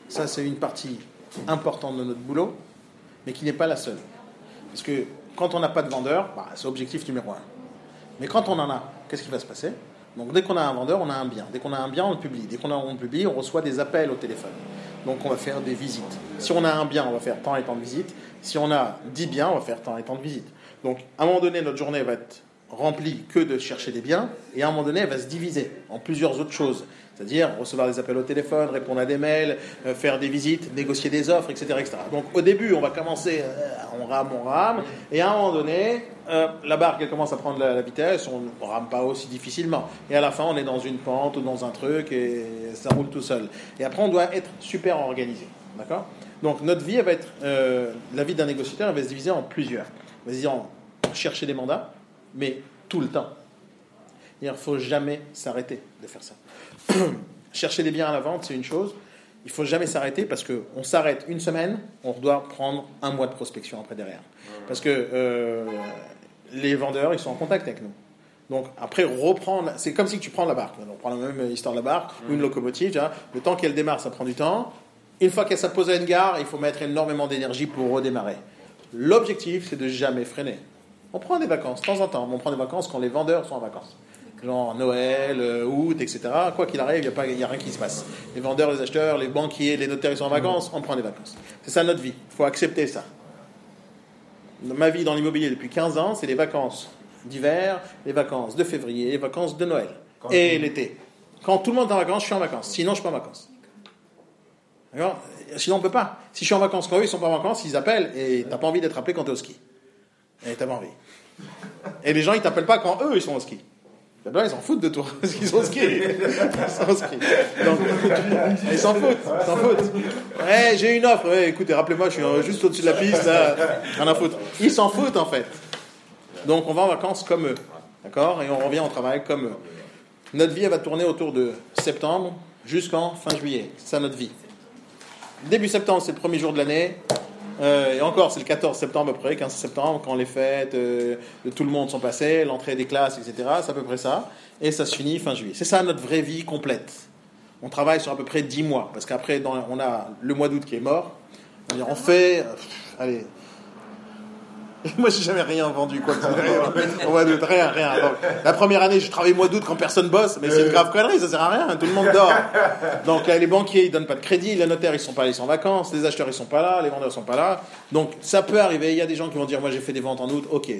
Ça, c'est une partie importante de notre boulot, mais qui n'est pas la seule. Parce que quand on n'a pas de vendeur, bah, c'est objectif numéro un. Mais quand on en a, qu'est-ce qui va se passer? Donc dès qu'on a un vendeur, on a un bien. Dès qu'on a un bien, on le publie. Dès qu'on a- on le publie, on reçoit des appels au téléphone. Donc on va faire des visites. Si on a un bien, on va faire tant et tant de visites. Si on a 10 biens, on va faire tant et tant de visites. Donc à un moment donné, notre journée va être remplie que de chercher des biens, et à un moment donné, elle va se diviser en plusieurs autres choses. C'est-à-dire recevoir des appels au téléphone, répondre à des mails, euh, faire des visites, négocier des offres, etc. Donc au début, on va commencer, euh, on rame, on rame, et à un moment donné, euh, la barque elle commence à prendre la, la vitesse, on rame pas aussi difficilement. Et à la fin, on est dans une pente ou dans un truc, et ça roule tout seul. Et après, on doit être super organisé. D'accord? Donc notre vie, va être, euh, la vie d'un négociateur, elle va se diviser en plusieurs. Elle va se diviser en chercher des mandats, mais tout le temps. Il ne faut jamais s'arrêter de faire ça. (clears throat) Chercher des biens à la vente, c'est une chose. Il faut jamais s'arrêter parce qu'on s'arrête une semaine, on doit prendre un mois de prospection après derrière. Parce que euh, les vendeurs, ils sont en contact avec nous. Donc après, reprendre, c'est comme si tu prends la barque. On prend la même histoire de la barque ou une locomotive. Le temps qu'elle démarre, ça prend du temps. Une fois qu'elle s'est posée à une gare, il faut mettre énormément d'énergie pour redémarrer. L'objectif, c'est de jamais freiner. On prend des vacances, de temps en temps, mais on prend des vacances quand les vendeurs sont en vacances. Genre Noël, euh, août, etc. Quoi qu'il arrive, il n'y a, y a rien qui se passe. Les vendeurs, les acheteurs, les banquiers, les notaires, ils sont en vacances, on prend des vacances. C'est ça notre vie. Il faut accepter ça. Ma vie dans l'immobilier depuis 15 ans, c'est les vacances d'hiver, les vacances de février, les vacances de Noël. Quand et tu- l'été. Quand tout le monde est en vacances, je suis en vacances. Sinon, je suis pas en vacances. D'accord? Sinon, on peut pas. Si je suis en vacances, quand eux, ils sont pas en vacances, ils appellent et t'as pas envie d'être appelé quand t'es au ski. Et t'as pas envie. Et les gens, ils t'appellent pas quand eux, ils sont au ski. Blancs, ils s'en foutent de toi, (laughs) parce qu'ils sont au ski. (laughs) Ils sont. Donc, ils s'en foutent, ils s'en foutent. Eh, j'ai une offre, écoutez, rappelez-moi, je suis juste au-dessus de la piste, là. Rien à foutre. Ils s'en foutent, en fait. Donc, on va en vacances comme eux. D'accord? Et on revient au travail comme eux. Notre vie, elle va tourner autour de septembre jusqu'en fin juillet. C'est ça notre vie. Début septembre, c'est le premier jour de l'année. Euh, et encore, c'est le 14 septembre à peu près, 15 septembre, quand les fêtes euh, de tout le monde sont passées, l'entrée des classes, etc. C'est à peu près ça. Et ça se finit fin juillet. C'est ça notre vraie vie complète. On travaille sur à peu près 10 mois, parce qu'après, on a le mois d'août qui est mort. On fait. euh, allez. (laughs) Moi, j'ai jamais rien vendu, quoi. rien. Au mois d'août, rien, rien. Donc, la première année, je travaille mois d'août quand personne bosse, mais c'est une grave connerie, ça sert à rien, tout le monde dort. Donc, là, les banquiers, ils donnent pas de crédit, les notaires, ils sont pas ils sont en vacances, les acheteurs, ils sont pas là, les vendeurs sont pas là. Donc, ça peut arriver. Il y a des gens qui vont dire, moi, j'ai fait des ventes en août, ok.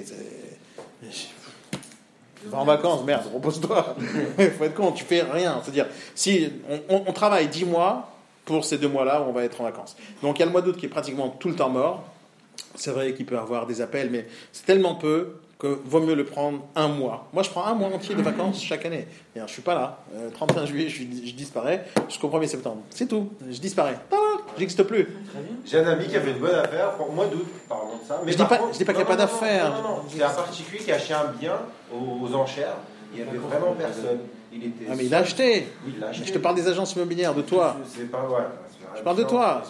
vas en vacances, merde, repose-toi. Il (laughs) faut être con, tu fais rien. C'est-à-dire, si on, on- on travaille 10 mois pour ces deux mois-là où on va être en vacances. Donc il y a le mois d'août qui est pratiquement tout le temps mort. C'est vrai qu'il peut avoir des appels, mais c'est tellement peu que vaut mieux le prendre un mois. Moi, je prends un mois entier de vacances chaque année. Et je suis pas là. Euh, 31 juillet, je, je disparais jusqu'au 1er septembre. C'est tout. Je disparais. J'existe plus. J'ai un ami qui a fait une bonne affaire pour mois d'août, parlons de ça. Je dis pas- contre- je dis pas qu'il y a non, pas non, non, d'affaires. Non, non, non. C'est un particulier qui a acheté un bien aux, aux enchères. Il n'y avait vraiment personne. Il était Ah, mais il a acheté. Oui, il l'a acheté. Je te parle des agences immobilières, de toi. C'est pas ouais. Je parle de toi.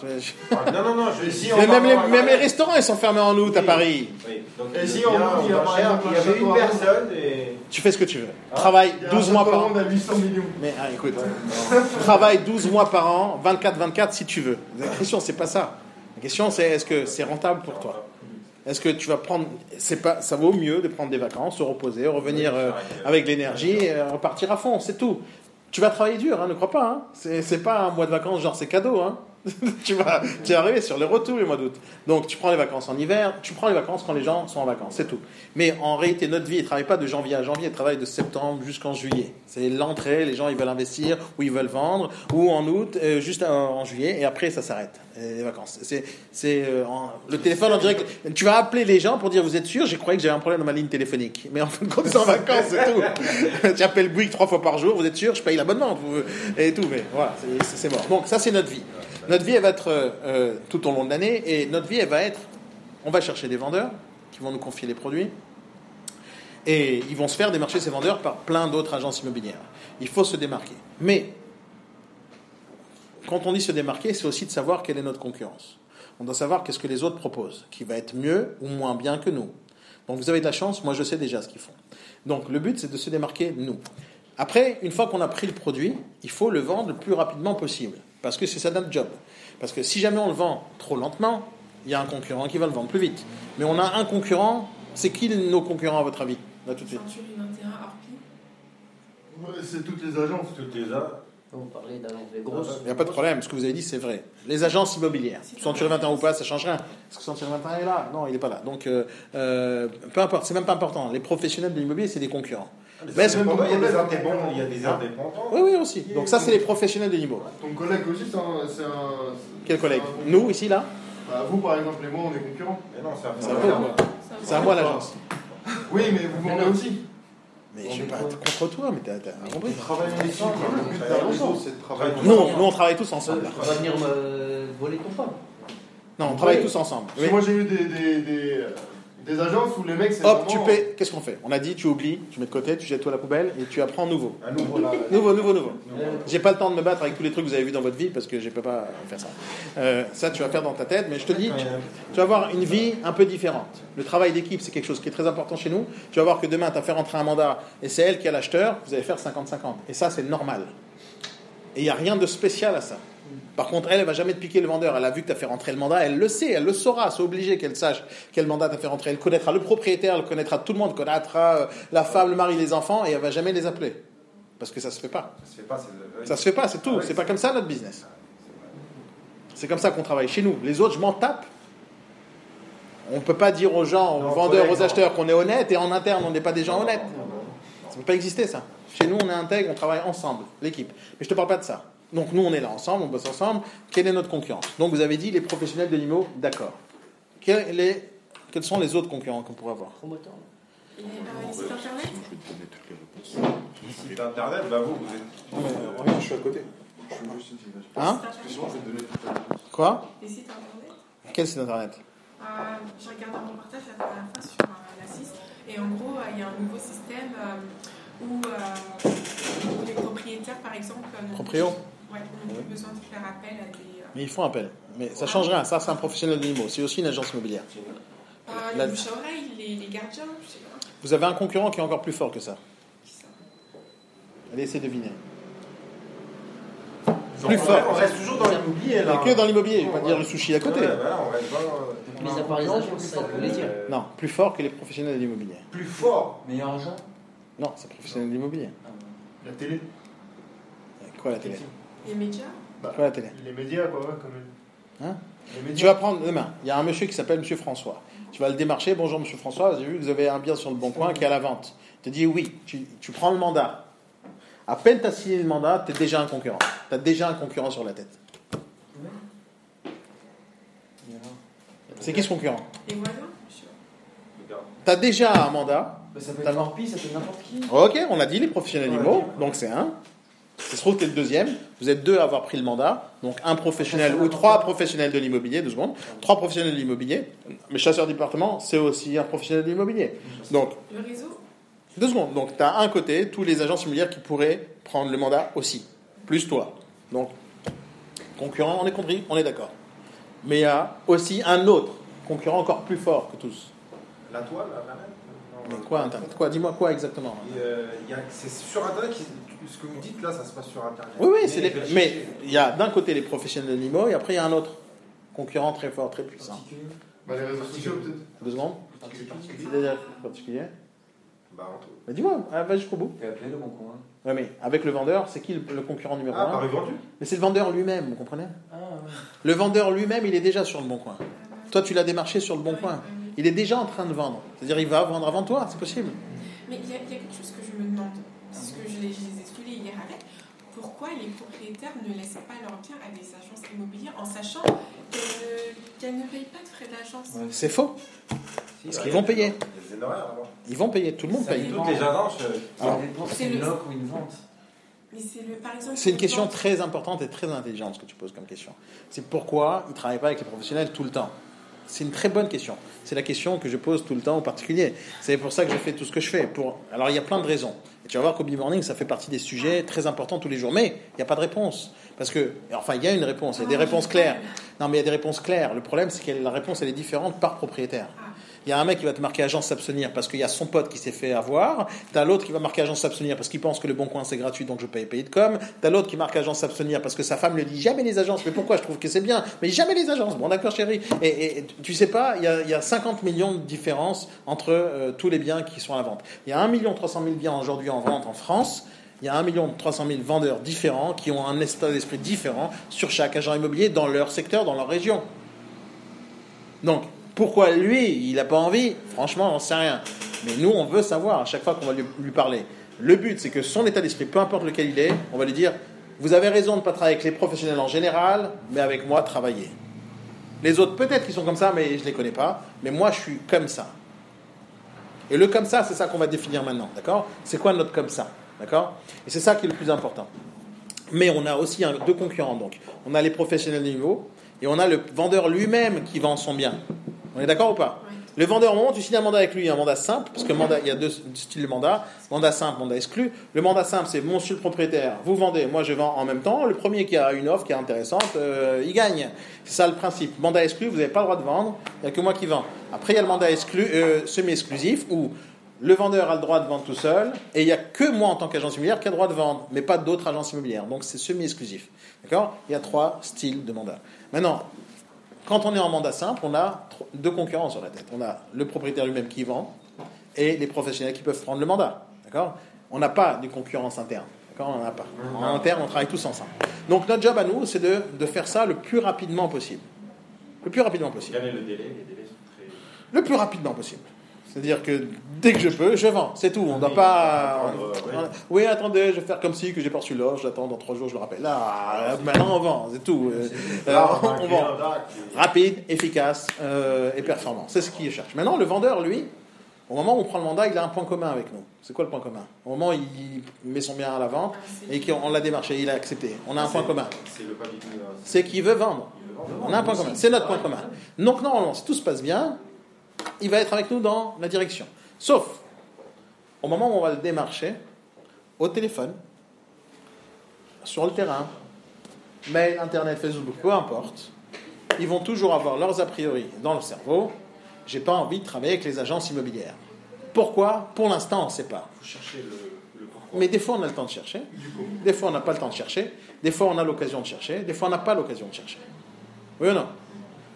Ah, Non, non, non, je dis. Mais même, les, même les restaurants, ils sont fermés en août à Paris. Oui. Donc, Et si on dit, il y a enchères, par exemple il y avait un une personne et. Tu fais ce que tu veux. Ah. Travaille Il y a 12 un mois par an. à 800 millions. Mais ah, écoute, (laughs) travaille 12 mois par an, 24-24 si tu veux. La question, c'est pas ça. La question, c'est est-ce que c'est rentable pour toi? Est-ce que tu vas prendre. C'est pas, ça vaut mieux de prendre des vacances, se reposer, revenir euh, avec l'énergie et euh, repartir à fond, c'est tout. Tu vas travailler dur, hein, ne crois pas. Hein. C'est, pas un mois de vacances, genre c'est cadeau. Hein. (laughs) tu, vas, tu vas arriver sur les retours le mois d'août. Donc tu prends les vacances en hiver, tu prends les vacances quand les gens sont en vacances, c'est tout. Mais en réalité, notre vie, ne travaille pas de janvier à janvier, elle travaille de septembre jusqu'en juillet. C'est l'entrée, les gens ils veulent investir, ou ils veulent vendre, ou en août, euh, juste en, juillet, et après ça s'arrête, euh, les vacances. C'est, c'est euh, le téléphone en direct. Tu vas appeler les gens pour dire Vous êtes sûr? J'ai croyé que j'avais un problème dans ma ligne téléphonique. Mais en fin de compte, c'est en vacances, c'est tout. (laughs) tu appelles Bouygues trois fois par jour, vous êtes sûr? Je paye l'abonnement, et tout, mais voilà, c'est- c'est mort. Donc ça, c'est notre vie. Notre vie, elle va être euh, tout au long de l'année, et notre vie, elle va être on va chercher des vendeurs qui vont nous confier les produits. Et ils vont se faire démarcher ces vendeurs par plein d'autres agences immobilières. Il faut se démarquer. Mais, quand on dit se démarquer, c'est aussi de savoir quelle est notre concurrence. On doit savoir qu'est-ce que les autres proposent, qui va être mieux ou moins bien que nous. Donc vous avez de la chance, moi je sais déjà ce qu'ils font. Donc le but c'est de se démarquer nous. Après, une fois qu'on a pris le produit, il faut le vendre le plus rapidement possible. Parce que c'est ça notre job. Parce que si jamais on le vend trop lentement, il y a un concurrent qui va le vendre plus vite. Mais on a un concurrent, c'est qui nos concurrents à votre avis? Là tout de suite. Century 21, Harpy. Ouais, c'est toutes les agences. Toutes les a. On parlait d'agences des grosses. Il n'y a pas de problème, ce que vous avez dit, c'est vrai. Les agences immobilières, Century 21 ou pas, ça change rien. Est-ce que Century 21 est là Non, il n'est pas là. Donc, euh, euh, peu importe, c'est même pas important. Les professionnels de l'immobilier, c'est des concurrents. Mais est-ce que- Il y a des indépendants. Il y a des indépendants. Oui, oui, aussi. Donc, ça, c'est les professionnels de l'immobilier. Ton collègue aussi, c'est un. c'est un- Quel collègue un- Nous, ici, là Bah, Vous, par exemple, et moi, on est concurrents. Mais non, c'est à moi, quoi. C'est à moi, l'agence. Oui, mais vous vendez aussi. Mais je vais pas être contre toi, mais t'as t'as compris. Travailler ensemble. Le but d'un réseau, c'est de travailler Non, nous, on travaille tous ensemble. On va venir me voler ton femme. Non, on travaille tous ensemble. Moi, j'ai eu des, des, agences où les mecs, c'est. Hop, tu paies. Qu'est-ce qu'on fait? On a dit, tu oublies, tu mets de côté, tu jettes tout à la poubelle et tu apprends nouveau. Un nouveau là. Nouveau, nouveau, nouveau. J'ai pas le temps de me battre avec tous les trucs que vous avez vus dans votre vie parce que je peux pas faire ça. Euh, ça, tu vas faire dans ta tête, mais je te dis, tu, tu vas avoir une vie un peu différente. Le travail d'équipe, c'est quelque chose qui est très important chez nous. Tu vas voir que demain, tu as fait rentrer un mandat et c'est elle qui est l'acheteur, vous allez faire 50-50. Et ça, c'est normal. Et il n'y a rien de spécial à ça. Par contre, elle, elle va jamais te piquer le vendeur. Elle a vu que tu as fait rentrer le mandat, elle le sait, elle le saura. C'est obligé qu'elle sache quel mandat tu as fait rentrer. Elle connaîtra le propriétaire, elle connaîtra tout le monde, connaîtra euh, la femme, le mari, les enfants, et elle va jamais les appeler. Parce que ça se fait pas. Ça se fait pas. c'est- Ça se fait pas, c'est tout. Ah c'est pas comme ça notre business. C'est comme ça qu'on travaille chez nous. Les autres, je m'en tape. On ne peut pas dire aux gens, aux vendeurs, aux acheteurs qu'on est honnête et en interne, on n'est pas des gens honnêtes. Ça ne peut pas exister ça. Chez nous, on est intègre, on travaille ensemble, l'équipe. Mais je te parle pas de ça. Donc nous, on est là ensemble, on bosse ensemble. Quelle est notre concurrence? Donc vous avez dit les professionnels de l'IMO, d'accord. Quels, les- quels sont les autres concurrents qu'on pourrait avoir? Et euh, les sites internet Site internet, bah vous, vous êtes. Regarde, je suis à côté. Je suis juste ici. Hein? Sinon, je vais te donner. Quoi? Les sites internet? Quel site internet? Euh, J'ai regardé un reportage la dernière fois sur euh, la CIS et en gros, euh, il y a un nouveau système euh, où, euh, où les propriétaires, par exemple, euh, Proprio? Ouais, n'ont plus besoin de faire appel à des. euh, Mais ils font appel. Mais ça change rien. Ça, c'est un professionnel de l'IMO. C'est aussi une agence immobilière. euh, La- les bouche à oreille, les, les gardiens, je sais pas. Vous avez un concurrent qui est encore plus fort que ça. qui ça. Allez, essayez de deviner. Donc, Plus on fort. reste- On reste toujours dans l'immobilier là. a que dans l'immobilier. Je ne vais pas dire le sushi à côté. Ouais, voilà, on reste dans- Mis à part les agences, ça veut dire. Euh, Non, plus fort que les professionnels de l'immobilier. Plus fort. Meilleur agent? Non, c'est professionnel de l'immobilier. La télé. Quoi la télé? Les médias Bah, Quoi la télé Les médias, quoi, ouais, quand même. Hein Les Tu vas prendre demain, il y a un monsieur qui s'appelle Monsieur François. Tu vas le démarcher, bonjour Monsieur François, j'ai vu que vous avez un bien sur le bon coin qui est à la vente. te dit oui, tu, tu prends le mandat. À peine tu as signé le mandat, tu es déjà un concurrent. Tu as déjà un concurrent sur la tête. C'est qui ce concurrent Les voisins. Tu as déjà un mandat. Bah, ça peut T'as être ça peut être n'importe qui. Ok, on a dit les professionnels ok. donc c'est un. Il se trouve que tu es le deuxième. Vous êtes deux à avoir pris le mandat. Donc un professionnel ou trois professionnels de l'immobilier, deux secondes. Trois professionnels de l'immobilier. Mais chasseur département, c'est aussi un professionnel de l'immobilier. Donc, Le réseau deux secondes. Donc tu as un côté tous les agences immobilières qui pourraient prendre le mandat aussi. Plus toi. Donc, concurrent, on est compris, on est d'accord. Mais il y a aussi un autre concurrent encore plus fort que tous. La toile, la Mais quoi Internet? Quoi Dis-moi quoi exactement euh, il y a- C'est sur Internet, qui- ce que vous dites là, ça se passe sur Internet. Oui, oui, c'est les- mais il y a d'un côté les professionnels de l'IMO et après il y a un autre concurrent très fort, très puissant. Particulier. Bah, les réseaux sociaux, peut-être. Deux secondes Particulier. Particulier Bah, en tout. Mais dis-moi, ah, va jusqu'au bout. T'as appelé le bon coin. Oui, mais avec le vendeur, c'est qui le, concurrent numéro Ah, un? Paris vendu Mais c'est le vendeur lui-même, vous comprenez? Ah ouais. Le vendeur lui-même, il est déjà sur le bon coin. Toi, tu l'as démarché sur le bon coin. Il est déjà en train de vendre. C'est-à-dire, il va vendre avant toi, c'est possible. Mais il y, a il y a quelque chose que je me demande, c'est ce que je les, je les ai saoulés hier avec. Pourquoi les propriétaires ne laissent pas leurs biens à des agences immobilières en sachant qu'elles ne, payent pas de frais d'agence? C'est faux. Parce qu'ils vont payer. Ils vont payer. Tout le monde Ça paye. Toutes les agences. euh, c'est une le- loc ou une vente. C'est une question très importante et très intelligente ce que tu poses comme question. C'est pourquoi ils ne travaillent pas avec les professionnels tout le temps? C'est une très bonne question. C'est la question que je pose tout le temps aux particuliers. C'est pour ça que je fais tout ce que je fais. Pour... Alors il y a plein de raisons. Et tu vas voir qu'au Morning, ça fait partie des sujets très importants tous les jours. Mais il n'y a pas de réponse. Parce que, enfin, il y a une réponse, il y a des Ah, réponses claires. Non, mais il y a des réponses claires. Le problème, c'est que la réponse, elle est différente par propriétaire. Il y a un mec qui va te marquer agence s'abstenir parce qu'il y a son pote qui s'est fait avoir. T'as l'autre qui va marquer agence s'abstenir parce qu'il pense que le bon coin c'est gratuit donc je paye payer de com. T'as l'autre qui marque agence s'abstenir parce que sa femme lui dit jamais les agences. Mais pourquoi? Je trouve que c'est bien Mais jamais les agences. Bon d'accord chérie. Et, tu sais pas, il y, a, il y a 50 millions de différences entre euh, tous les biens qui sont à la vente. Il y a 1 300 000 biens aujourd'hui en vente en France. Il y a 1 300 000 vendeurs différents qui ont un état d'esprit différent sur chaque agent immobilier dans leur secteur, dans leur région. Donc, pourquoi lui, il n'a pas envie? Franchement, on ne sait rien. Mais nous, on veut savoir à chaque fois qu'on va lui, parler. Le but, c'est que son état d'esprit, peu importe lequel il est, on va lui dire Vous avez raison de ne pas travailler avec les professionnels en général, mais avec moi, travaillez. Les autres, peut-être qu'ils sont comme ça, mais je ne les connais pas. Mais moi, je suis comme ça. Et le comme ça, c'est ça qu'on va définir maintenant. D'accord? C'est quoi notre comme ça D'accord? Et c'est ça qui est le plus important. Mais on a aussi deux concurrents. Donc, on a les professionnels de niveau et on a le vendeur lui-même qui vend son bien. On est d'accord ou pas Oui. Le vendeur, au moment où tu signes un mandat avec lui, un mandat simple, parce que mandat, il y a deux styles de mandat, mandat simple, mandat exclu. Le mandat simple, c'est monsieur le propriétaire, vous vendez, moi je vends en même temps. Le premier qui a une offre qui est intéressante, euh, il gagne. C'est ça le principe. Mandat exclu, vous n'avez pas le droit de vendre, il n'y a que moi qui vends. Après, il y a le mandat exclu, euh, semi-exclusif, où le vendeur a le droit de vendre tout seul, et il n'y a que moi en tant qu'agence immobilière qui a le droit de vendre, mais pas d'autres agences immobilières. Donc c'est semi-exclusif. D'accord? Il y a trois styles de mandat. Maintenant, quand on est en mandat simple, on a deux concurrents sur la tête. On a le propriétaire lui-même qui vend et les professionnels qui peuvent prendre le mandat. D'accord? On n'a pas de concurrence interne. D'accord? On n'en a pas. En interne, on travaille tous ensemble. Donc notre job à nous, c'est de, de faire ça le plus rapidement possible. Le plus rapidement possible. Le délai, les délais sont très. Le plus rapidement possible. C'est-à-dire que dès que je peux, je vends. C'est tout. On ne doit Oui, pas. attendre, oui. attendez, je vais faire comme si que j'ai pas reçu l'offre. J'attends dans trois jours, je le rappelle. Là, maintenant on vend. C'est tout. Euh, Alors, (laughs) euh, on vend rapide, efficace euh, et performant. C'est ce qu'il cherche. Maintenant, le vendeur, lui, au moment où on prend le mandat, il a un point commun avec nous. C'est quoi le point commun? Au moment où il met son bien à la vente et qu'on l'a démarché, il a accepté. On a un C'est- point commun. C'est euh, qu'il veut vendre. il veut vendre. On a un point commun. C'est notre point commun. Donc, normalement, si tout se passe bien, il va être avec nous dans la direction. Sauf au moment où on va le démarcher, au téléphone, sur le terrain, mail, internet, Facebook, peu importe, ils vont toujours avoir leurs a priori dans le cerveau. J'ai pas envie de travailler avec les agences immobilières. Pourquoi? Pour l'instant, on ne sait pas. Faut chercher le, le pourquoi. Mais des fois, on a le temps de chercher. Des fois, on n'a pas le temps de chercher. Des fois, on a l'occasion de chercher. Des fois, on n'a pas l'occasion de chercher. Oui ou non?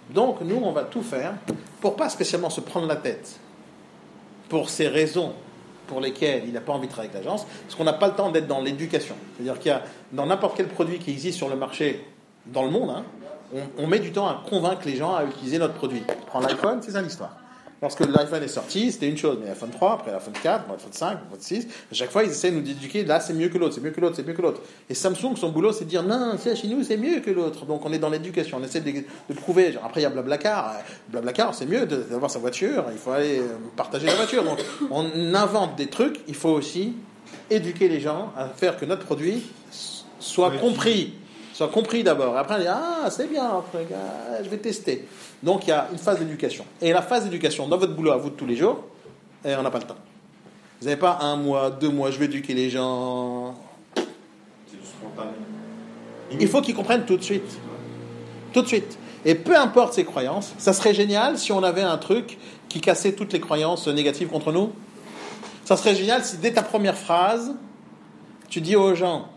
Donc, nous, on va tout faire pour pas spécialement se prendre la tête pour ces raisons pour lesquelles il n'a pas envie de travailler avec l'agence, parce qu'on n'a pas le temps d'être dans l'éducation. C'est-à-dire qu'il y a, dans n'importe quel produit qui existe sur le marché dans le monde, hein, on, on met du temps à convaincre les gens à utiliser notre produit. Prends l'iPhone, c'est ça l'histoire. Lorsque l'iPhone est sorti, c'était une chose, mais l'iPhone 3, après l'iPhone 4, l'iPhone 5, l'iPhone 6, à chaque fois ils essaient de nous éduquer, là c'est mieux que l'autre, c'est mieux que l'autre, c'est mieux que l'autre. Et Samsung, son boulot, c'est de dire non, c'est chez nous, c'est mieux que l'autre. Donc on est dans l'éducation, on essaie de, de prouver. Genre, après il y a Blablacar, Euh, Blablacar, c'est mieux d'avoir sa voiture, il faut aller euh, partager la voiture. Donc on invente des trucs, il faut aussi éduquer les gens à faire que notre produit soit compris. Soit compris d'abord. Après, on dit Ah, c'est bien, je vais tester. Donc, il y a une phase d'éducation. Et la phase d'éducation, dans votre boulot à vous de tous les jours, et on n'a pas le temps. Vous n'avez pas un mois, deux mois, je vais éduquer les gens. Il faut qu'ils comprennent tout de suite. Tout de suite. Et peu importe ses croyances, ça serait génial si on avait un truc qui cassait toutes les croyances négatives contre nous. Ça serait génial si dès ta première phrase, tu dis aux gens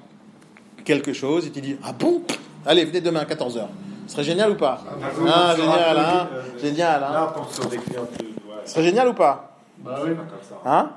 quelque chose et tu dis Ah bon? Allez, venez demain à 14h. Ce serait génial ou pas Ah, génial, hein Génial, hein Là, on tombe sur des clients plus. Ouais, Ce serait génial ou pas bah oui. pas comme ça. Hein